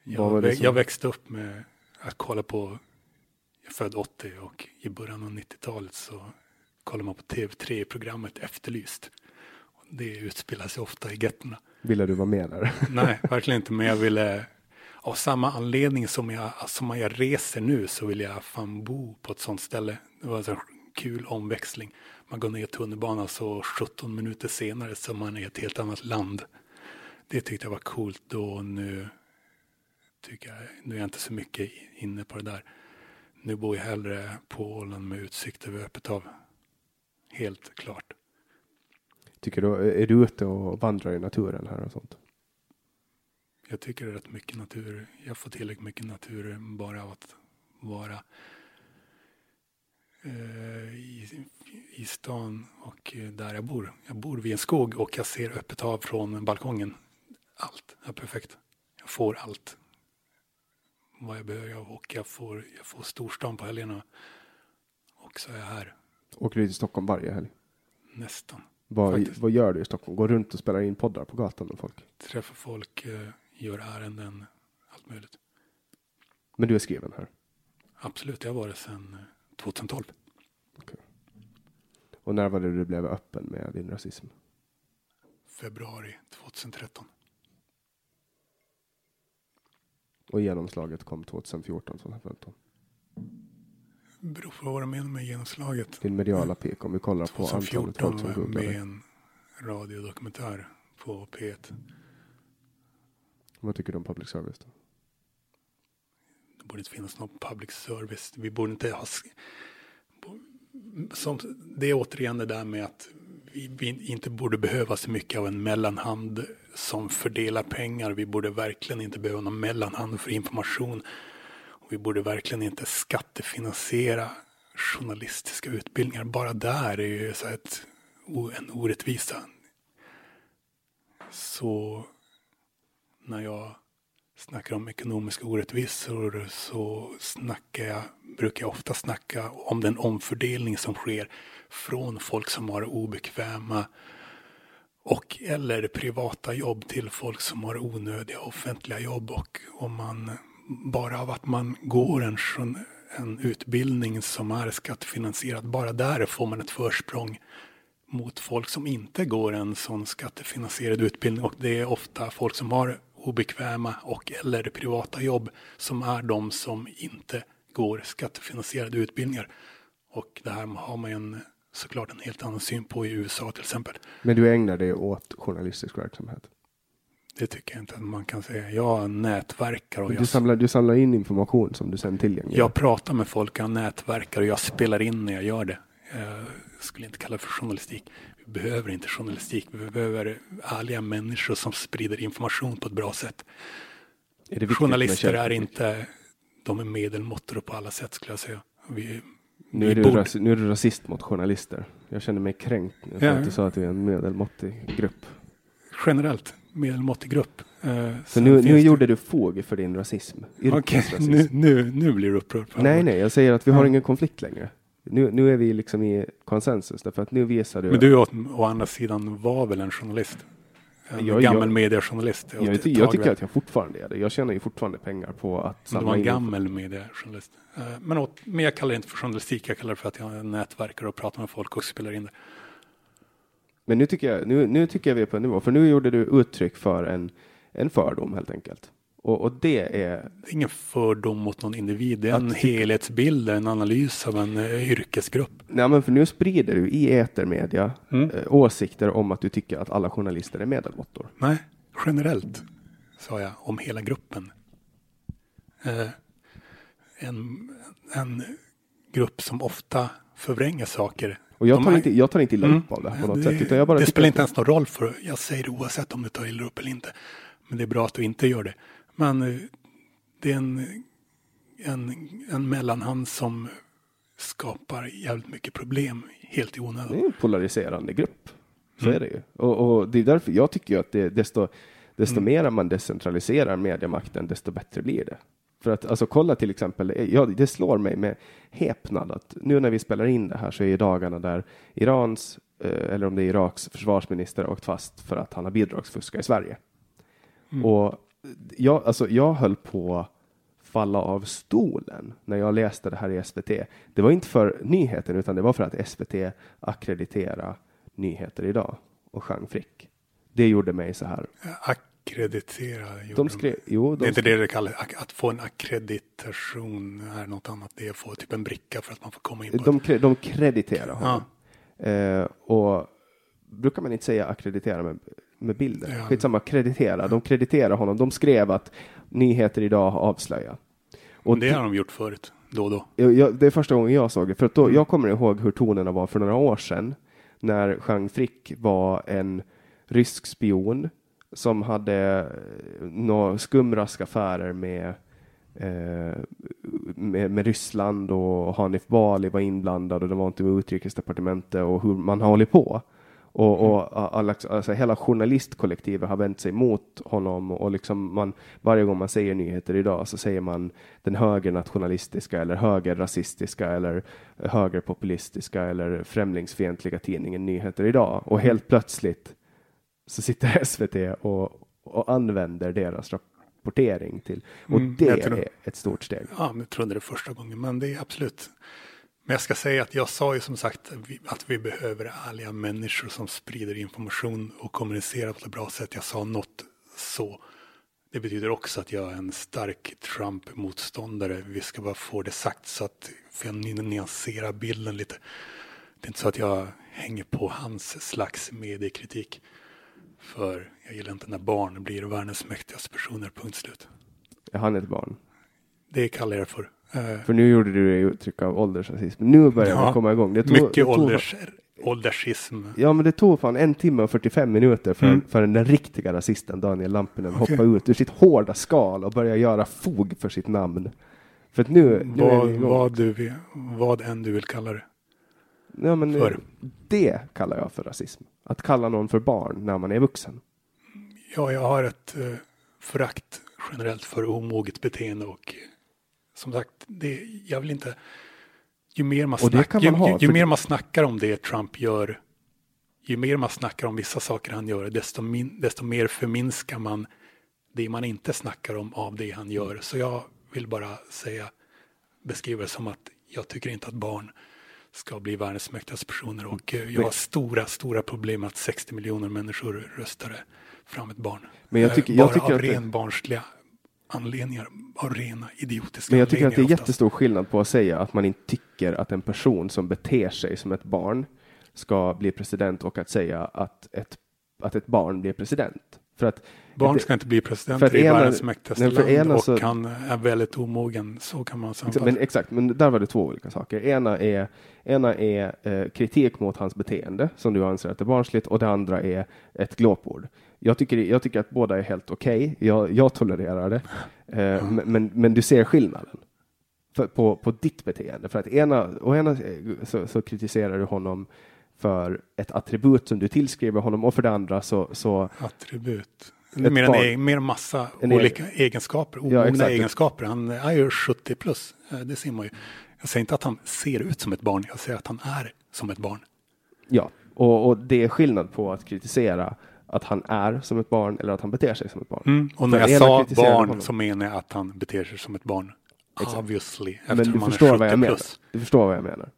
Var Jag, vä- som- jag växte upp med att kolla på, jag är född 80 och i början av 90-talet så kollade man på TV3-programmet Efterlyst. Det utspelar sig ofta i gettorna. Ville du vara med där? Nej, verkligen inte. Men jag ville, av samma anledning som jag, som jag reser nu så vill jag fan bo på ett sånt ställe. Det var en sån kul omväxling. Man går ner i tunnelbanan så 17 minuter senare så man är i ett helt annat land. Det tyckte jag var coolt då och nu tycker jag, nu är jag inte så mycket inne på det där. nu bor jag hellre på Åland med utsikt över öppet hav. Helt klart. Tycker du, är du ute och vandrar i naturen här och sånt? Jag tycker det är rätt mycket natur. Jag får tillräckligt mycket natur bara av att vara eh, i, i stan och där jag bor. Jag bor vid en skog och jag ser öppet hav från balkongen. Allt är perfekt. Jag får allt vad jag behöver och jag får, jag får storstan på helgerna. Och så är jag här. Åker du till Stockholm varje helg? Nästan. Vad, vad gör du i Stockholm? Går runt och spelar in poddar på gatan med folk? Träffar folk, eh, gör ärenden, allt möjligt. Men du är skriven här? Absolut, jag har varit sedan 2012. Okay. Och när var det du blev öppen med din rasism? Februari 2013. Och genomslaget kom 2014, 2015? Beror på vad du menar med genomslaget. Din mediala peak, om vi kollar på antalet folk som googlade. med en radiodokumentär på P1. Vad tycker du om public service då? Det borde inte finnas någon public service. Vi borde inte ha... Som, det är återigen det där med att vi, vi inte borde behöva så mycket av en mellanhand som fördelar pengar. Vi borde verkligen inte behöva någon mellanhand för information. Och vi borde verkligen inte skattefinansiera journalistiska utbildningar. Bara där är ju så ett, en orättvisa. Så när jag snackar om ekonomiska orättvisor så snackar jag, brukar jag ofta snacka om den omfördelning som sker från folk som har obekväma och eller privata jobb till folk som har onödiga offentliga jobb. Och om man bara av att man går en, en utbildning som är skattefinansierad, bara där får man ett försprång mot folk som inte går en sån skattefinansierad utbildning. Och det är ofta folk som har obekväma och eller privata jobb som är de som inte går skattefinansierade utbildningar. Och det här har man en, såklart en helt annan syn på i USA till exempel. Men du ägnar dig åt journalistisk verksamhet? Det tycker jag inte att man kan säga. Jag nätverkar och du, jag... Samlar, du samlar in information som du sen tillgängliggör? Jag pratar med folk, jag nätverkar och jag spelar in när jag gör det. Jag skulle inte kalla det för journalistik. Behöver inte journalistik. Vi behöver ärliga människor som sprider information på ett bra sätt. Är Journalister är inte, de är medelmåttor på alla sätt skulle jag säga. Vi, nu, är du ras, nu är du rasist mot journalister. Jag känner mig kränkt nu för ja. att du sa att vi är en medelmåttig grupp. Generellt medelmåttig grupp. Eh, så nu, nu gjorde du fåg för din rasism? Okej, okay, nu, nu, nu blir du upprörd. Nej, nej, jag säger att vi har ingen konflikt längre. Nu, nu är vi liksom i konsensus därför att nu visar du. Men du å, å andra sidan var väl en journalist? En jag, gammal jag, mediejournalist? Jag, jag, jag tycker att jag fortfarande är det. Jag tjänar ju fortfarande pengar på att samla. Du var en gammal mediejournalist. Eh, men, åt, men jag kallar det inte för journalistik. Jag kallar det för att jag nätverkar och pratar med folk och spelar in det. Men nu tycker jag, nu, nu tycker jag vi är på en nivå, för nu gjorde du uttryck för en, en fördom helt enkelt. Och, och det är... Ingen fördom mot någon individ, det är en helhetsbild, en analys av en uh, yrkesgrupp. Nej, men för nu sprider du i etermedia mm. uh, åsikter om att du tycker att alla journalister är medelmåttor. Nej, generellt sa jag om hela gruppen. Uh, en, en grupp som ofta förvränger saker och jag tar, de inte, jag tar inte illa mm. upp av det här på något det, sätt. Utan jag bara det spelar inte ens någon roll för jag säger det oavsett om du tar illa upp eller inte. Men det är bra att du inte gör det. Men eh, det är en, en, en mellanhand som skapar jävligt mycket problem helt i onödan. Det är en polariserande grupp. Så mm. är det ju. Och, och, det är därför jag tycker ju att det, desto, desto mm. mer man decentraliserar mediemakten, desto bättre blir det. För att alltså kolla till exempel, ja, det slår mig med häpnad att nu när vi spelar in det här så är det dagarna där Irans, eh, eller om det är Iraks försvarsminister åkt fast för att han har bidragsfuskat i Sverige. Mm. Och jag, alltså, jag höll på falla av stolen när jag läste det här i SVT. Det var inte för nyheten utan det var för att SVT akkreditera nyheter idag och Jean Frick. Det gjorde mig så här akkreditera. De skrev, jo, de det är inte det det kallas. Att få en akkreditation är något annat. Det är att få typ en bricka för att man får komma in. På de, ett... de krediterar honom. Ja. Eh, och brukar man inte säga akkreditera med, med bilder? Ja. Skitsamma, kreditera. De krediterar honom. De skrev att nyheter idag har avslöjat. Och det har de gjort förut. då och då. Jag, jag, det är första gången jag såg det, för att då, Mm. jag kommer ihåg hur tonerna var för några år sedan när Jean Frick var en rysk spion som hade eh, några skumraskaffärer med, eh, med, med Ryssland och Hanif Bali var inblandad och det var inte med utrikesdepartementet och hur man har hållit på. Och, och alla, alltså, hela journalistkollektivet har vänt sig mot honom och liksom man, varje gång man säger nyheter idag så säger man den högernationalistiska eller högerrasistiska eller högerpopulistiska eller främlingsfientliga tidningen Nyheter idag. Och helt plötsligt så sitter *laughs* SVT och, och använder deras rapportering till. Och Mm, det tror- är ett stort steg. Ja, jag trodde det första gången, men det är absolut. Men jag ska säga att jag sa ju som sagt att vi- att vi behöver ärliga människor som sprider information och kommunicerar på ett bra sätt. Jag sa något så. Det betyder också att jag är en stark Trump-motståndare. Vi ska bara få det sagt så att för jag nyanserar bilden lite. Det är inte så att jag hänger på hans slags mediekritik. För jag gillar inte när barn blir världens mäktigaste personer, punkt slut. Är han ett barn? Det kallar jag det för. Eh, För nu gjorde du det uttryck av åldersrasism. Nu börjar Ja, man komma igång. Det tog, mycket det ålders, åldersism. Ja, men det tog fan en timme och 45 minuter för, Mm. för den riktiga rasisten Daniel Lampinen Okej. hoppa ut ur sitt hårda skal och börja göra fog för sitt namn. För att nu, nu Vad, det vad, du vill, vad än du vill kalla det. Ja, men för? det kallar jag för rasism. Att kalla någon för barn när man är vuxen. Ja, jag har ett eh, förakt generellt för omoget beteende och som sagt, det, jag vill inte... Ju mer man, snack, kan ju, man ha, ju, ju mer man snackar om det Trump gör, ju mer man snackar om vissa saker han gör, desto, min, desto mer förminskar man det man inte snackar om av det han gör. Så jag vill bara säga, beskriva det som att jag tycker inte att barn ska bli världens mäktigaste personer och eh, jag har stora, stora problem att 60 miljoner människor röstade fram ett barn. Men jag Eh, tycker- bara jag tycker av ren barnsliga anledningar, av rena idiotiska Men jag tycker att det är oftast. jättestor skillnad på att säga att man inte tycker att en person som beter sig som ett barn ska bli president och att säga att ett, att ett barn blir president. För att Barn ska inte bli presidenter i världens mäktigaste land ena och så- han är väldigt omogen, så kan man sammanfatta. Men exakt, men där var det två olika saker. Ena är, ena är eh, kritik mot hans beteende, som du anser att är barnsligt, och det andra är ett glåpord. Jag tycker, jag tycker att båda är helt okej. Jag, jag tolererar det. Eh, men, men, du ser skillnaden för, på, på ditt beteende. För att ena, å ena så, så kritiserar du honom för ett attribut som du tillskriver honom och för det andra så, så Attribut. Mer en, barn. e- mer massa En olika egenskaper, omogna exakt. egenskaper. Han är ju 70 plus, det ser man ju. Jag säger inte att han ser ut som ett barn, jag säger att han är som ett barn. ja, och, och det är skillnad på att kritisera att han är som ett barn eller att han beter sig som ett barn. Mm. Och när För jag sa barn så menar jag att han beter sig som ett barn. Exakt. Obviously, Men du förstår 70 vad jag menar. plus. Du förstår vad jag menar.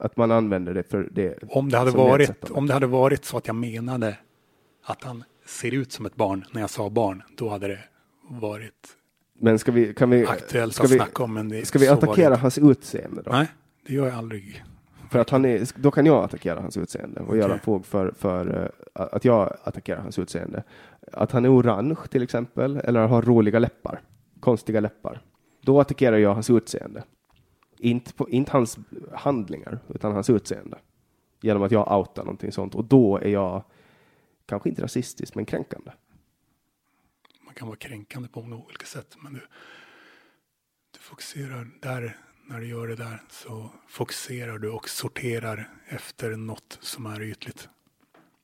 Att man använder det för det. Om det, hade varit, om det hade varit så att jag menade att han ser ut som ett barn när jag sa barn, då hade det varit Men ska vi, kan vi, aktuellt ska att vi, snacka om. Men det, ska vi attackera hans utseende då? Nej, det gör jag aldrig. För att han är, då kan jag attackera hans utseende och göra Okej. fog för, för eh, att jag attackerar hans utseende. Att han är orange till exempel, eller har roliga läppar, konstiga läppar. Då attackerar jag hans utseende. Inte, på, inte hans handlingar, utan hans utseende. Genom att jag outar någonting sånt. Och då är jag kanske inte rasistisk, men kränkande. Man kan vara kränkande på många olika sätt. Men du, du fokuserar där, när du gör det där så fokuserar du och sorterar efter något som är ytligt.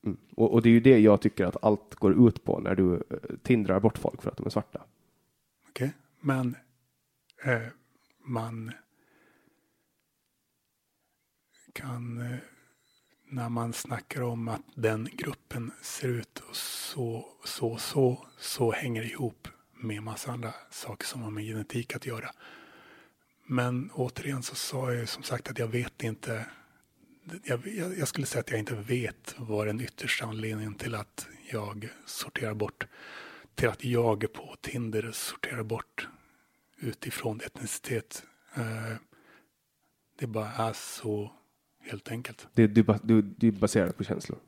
Mm. Och, och det är ju det jag tycker att allt går ut på när du eh, tindrar bort folk för att de är svarta. Okej? Men eh, man kan, eh, när man snackar om att den gruppen ser ut så, så, så, så hänger det ihop med massa andra saker som har med genetik att göra. Men återigen så sa jag ju som sagt att jag vet inte. Jag, jag, jag skulle säga att jag inte vet vad den yttersta anledningen till att jag sorterar bort till att jag på Tinder sorterar bort utifrån etnicitet. Eh, det bara är så helt enkelt. Det, du, du, du är baserat på känslor.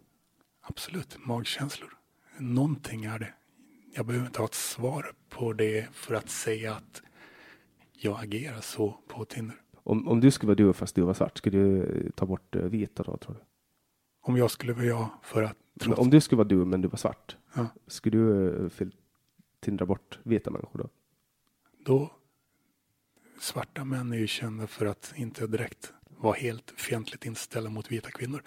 Absolut, magkänslor. Någonting är det. Jag behöver inte ha ett svar på det för att säga att jag agerar så på Tinder. Om, om du skulle vara du fast du var svart, skulle du eh, ta bort eh, vita då tror du? Om jag skulle vara jag för att... Men om du skulle vara du men du var svart, Ja. skulle du eh, tindra bort vita människor då? Då, svarta män är ju kända för att inte direkt vara helt fientligt inställda mot vita kvinnor.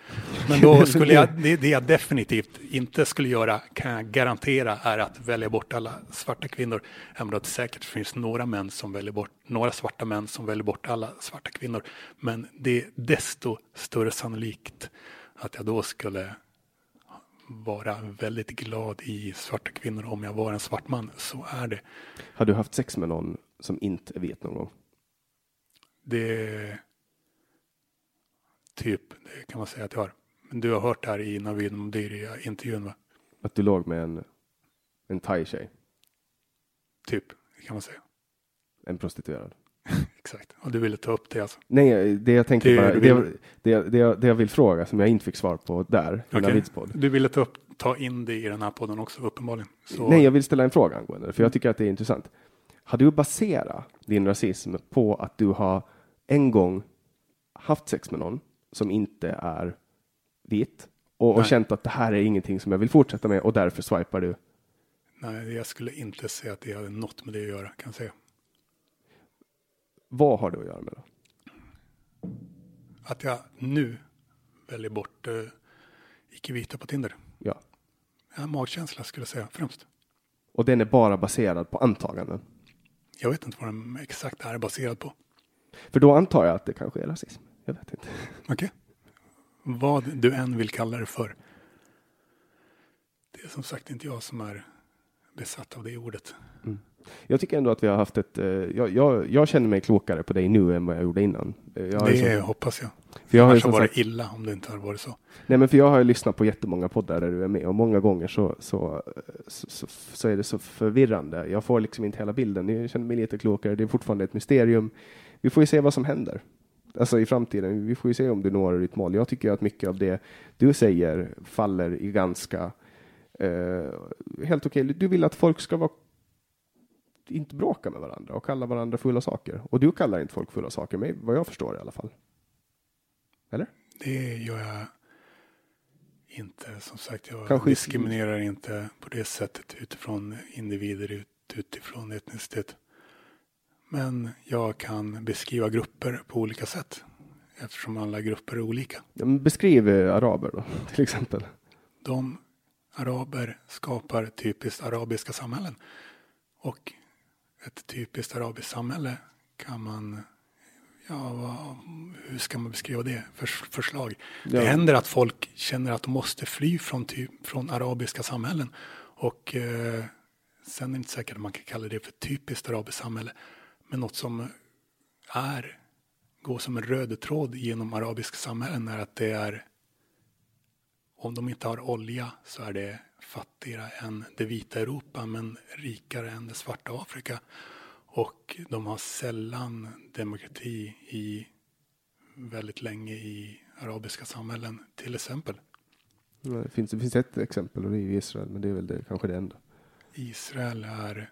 Men då skulle jag, det, det jag definitivt inte skulle göra kan jag garantera är att välja bort alla svarta kvinnor. Även om det säkert finns några män som väljer bort, några svarta män som väljer bort alla svarta kvinnor. Men det är desto större sannolikt att jag då skulle vara väldigt glad i svarta kvinnor om jag var en svart man. Så är det. Har du haft sex med någon som inte är vit någon gång? Det typ, det kan man säga att jag har. Men du har hört det här i Navid Modiri-intervjun va? Att du låg med en, en thai-tjej, Typ, det kan man säga. en prostituerad? *laughs* Exakt. Och du ville ta upp det alltså? Nej, det jag tänker Det bara, det, vill- det, jag- det, jag, det jag vill fråga som jag inte fick svar på där, i Okej. Navids podd. Du ville ta, upp, ta in det i den här podden också uppenbarligen. Så, Nej, jag vill ställa en fråga angående det, för jag tycker att det är intressant. Har du baserat din rasism på att du har en gång haft sex med någon som inte är vit och, och känt att det här är ingenting som jag vill fortsätta med och därför swipar du? Nej, jag skulle inte säga att det hade något med det att göra, kan jag säga. Vad har det att göra med det? Att jag nu väljer bort uh, icke-vita på Tinder. Ja. Har magkänsla skulle jag säga främst. Och den är bara baserad på antaganden. Jag vet inte vad den exakt är baserad på. För då antar jag att det kanske är rasism. Jag vet inte. Okej. Vad du än vill kalla det för. Det är som sagt inte jag som är besatt av det ordet. Jag tycker ändå att vi har haft ett... eh, Jag, jag, jag känner mig klokare på dig nu än vad jag gjorde innan. Eh, Jag det som- hoppas jag. för jag Annars har varit illa om det inte har varit så. nej men för jag har ju lyssnat på jättemånga poddar där du är med och många gånger så, så, så, så, så är det så förvirrande. Jag får liksom inte hela bilden. Jag känner mig lite klokare. Det är fortfarande ett mysterium. Vi får ju se vad som händer. Alltså i framtiden. Vi får ju se om du når ditt mål. Jag tycker att mycket av det du säger faller i ganska eh, helt okej. Du vill att folk ska vara inte bråka med varandra och kalla varandra fulla saker. Och du kallar inte folk fulla saker, med vad jag förstår i alla fall. Eller? Det gör jag inte. Som sagt, jag Kanske- diskriminerar inte på det sättet utifrån individer, ut, utifrån etnicitet. Men jag kan beskriva grupper på olika sätt. Eftersom alla grupper är olika. Beskriv eh, araber då, *laughs* till exempel. De araber skapar typiskt arabiska samhällen. Och ett typiskt arabiskt samhälle kan man, ja, hur ska man beskriva det? För, förslag. Ja. Det händer att folk känner att de måste fly från, typ, från arabiska samhällen. Och eh, sen är det inte säkert att man kan kalla det för typiskt arabiskt samhälle. Men något som är, går som en röd tråd genom arabiska samhällen är att det är om de inte har olja så är det fattigare än det vita Europa men rikare än det svarta Afrika. Och de har sällan demokrati i väldigt länge i arabiska samhällen till exempel. Det finns, det finns ett exempel och det är Israel, men det är väl det, kanske det enda. Israel är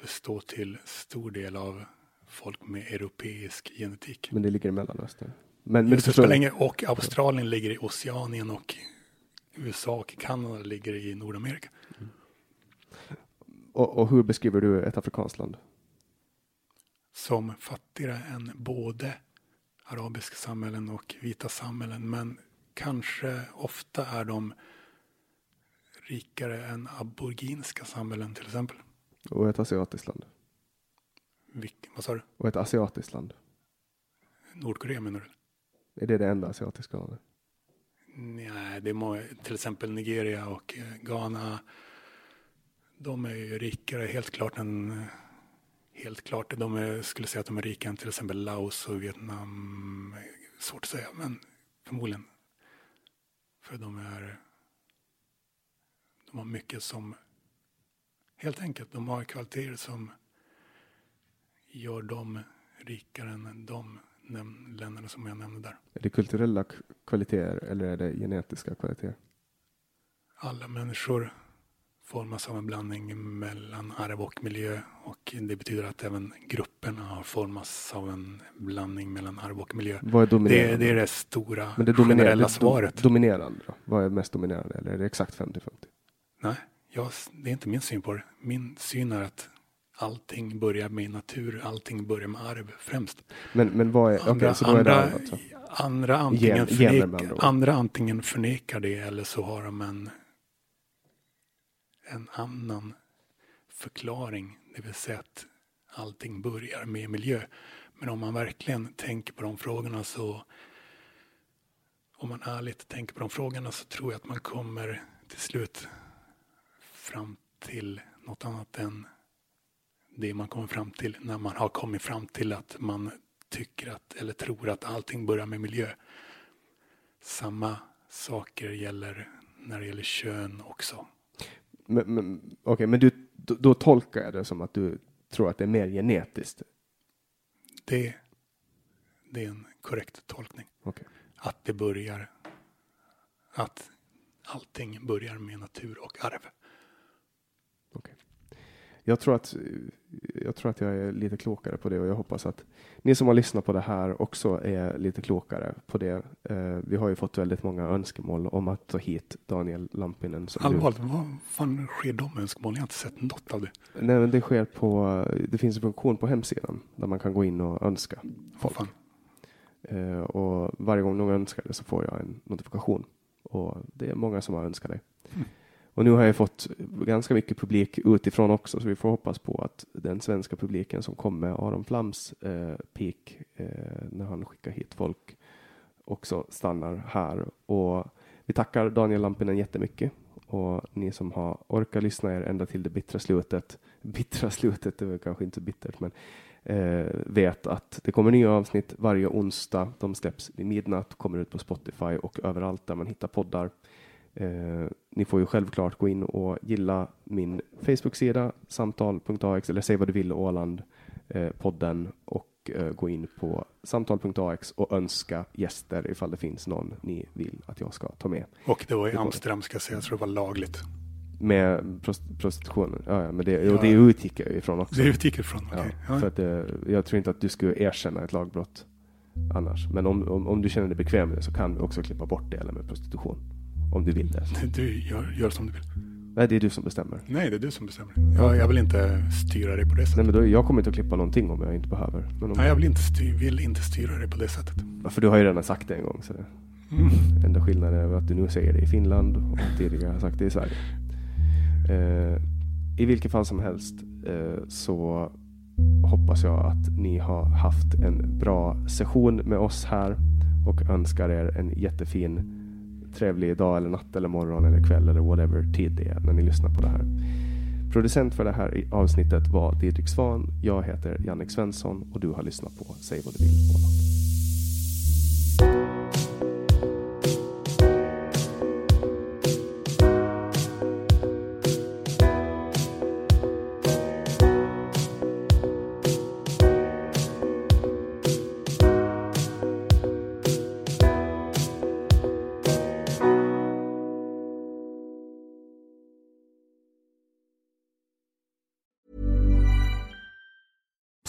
består till stor del av folk med europeisk genetik. Men det ligger i Mellanöstern. Men, men spelar ingen- och Australien ligger i Oceanien och USA och Kanada ligger i Nordamerika. och, och hur beskriver du ett afrikanskt land? som fattigare än både arabiska samhällen och vita samhällen. Men kanske ofta är de rikare än aboriginska samhällen till exempel. Och ett asiatiskt land? Vilk, vad sa du? Och ett asiatiskt land? Nordkorea menar du? Är det det enda asiatiska landet? Nej, det är till exempel Nigeria och eh, Ghana. De är ju rikare helt klart än Helt klart, de är, skulle säga att de är rikare än till exempel Laos och Vietnam. Svårt att säga, men förmodligen. För de är De har mycket som Helt enkelt, de har kvaliteter som gör dem rikare än de länderna som jag nämnde där. Är det kulturella kvaliteter eller är det genetiska kvaliteter? alla människor formas av en blandning mellan arv och miljö och det betyder att även grupperna har formats av en blandning mellan arv och miljö. Vad är dominerande? Det, det är det stora Men det dominerande, generella svaret. Do, dominerande då? Vad är mest dominerande? Eller är det exakt 50-50? Nej, jag, det är inte min syn på det. Min syn är att allting börjar med natur, allting börjar med arv främst. Men, men vad är, Andra, så då är andra, det andra, antingen Gen- gener med förnek, andra ord. andra antingen förnekar det eller så har de en, en annan förklaring. Det vill säga att allting börjar med miljö. Men om man verkligen tänker på de frågorna så om man ärligt tänker på de frågorna så tror jag att man kommer till slut fram till något annat än det man kommer fram till när man har kommit fram till att man tycker att eller tror att allting börjar med miljö. Samma saker gäller när det gäller kön också. Men, men, okej, men du, då, då tolkar jag det som att du tror att det är mer genetiskt? Det, det är en korrekt tolkning. Okej. Att det börjar att allting börjar med natur och arv. Okej. Jag tror att jag tror att jag är lite klokare på det och jag hoppas att ni som har lyssnat på det här också är lite klokare på det. Eh, vi har ju fått väldigt många önskemål om att ta hit Daniel Lampinen. Som du- Allvarligt, vad fan sker de önskemålen? Jag har inte sett något av det. Nej, men det sker på. Det finns en funktion på hemsidan där man kan gå in och önska folk. fan? Eh, och varje gång någon önskar det så får jag en notifikation och det är många som har önskat det. Mm. Och nu har jag fått ganska mycket publik utifrån också, så vi får hoppas på att den svenska publiken som kom med Aron Flams eh, peak eh, när han skickar hit folk också stannar här. Och vi tackar Daniel Lampinen jättemycket och ni som har orkat lyssna er ända till det bittra slutet. *laughs* Bittra slutet, det var kanske inte så bittert, men eh, vet att det kommer nya avsnitt varje onsdag. De släpps vid midnatt, kommer ut på Spotify och överallt där man hittar poddar. Eh, ni får ju självklart gå in och gilla min Facebook-sida samtal.ax eller säg vad du vill Åland eh, podden och eh, gå in på samtal.ax och önska gäster ifall det finns någon ni vill att jag ska ta med. Och det var i Det. Amsterdam ska jag säga, jag tror det var lagligt. Med prost- prostitutionen. Ja, ja, men det, och Ja. det utgick jag ifrån också. Det utgick ifrån, Ja, för Ja. att, eh, jag tror inte att du skulle erkänna ett lagbrott annars. Men om, om, om du känner dig bekväm med det så kan vi också klippa bort delen med prostitution. Om du vill det. Du gör, gör som du vill. Nej, det är du som bestämmer. Nej, det är du som bestämmer. Jag, jag vill inte styra dig på det Nej, sättet. men då, jag kommer inte att klippa någonting om jag inte behöver. Om, Nej, jag vill inte, styr, vill inte styra dig på det sättet. Ja, För du har ju redan sagt det en gång. Så det, Mm. enda skillnaden är att du nu säger det i Finland och tidigare har sagt det i Sverige. Eh, I vilket fall som helst eh, så hoppas jag att ni har haft en bra session med oss här och önskar er en jättefin trevlig dag eller natt eller morgon eller kväll eller whatever tid det är när ni lyssnar på det här. Producent för det här avsnittet var Didrik Svan. Jag heter Jannik Svensson och du har lyssnat på Säg vad du vill Åland.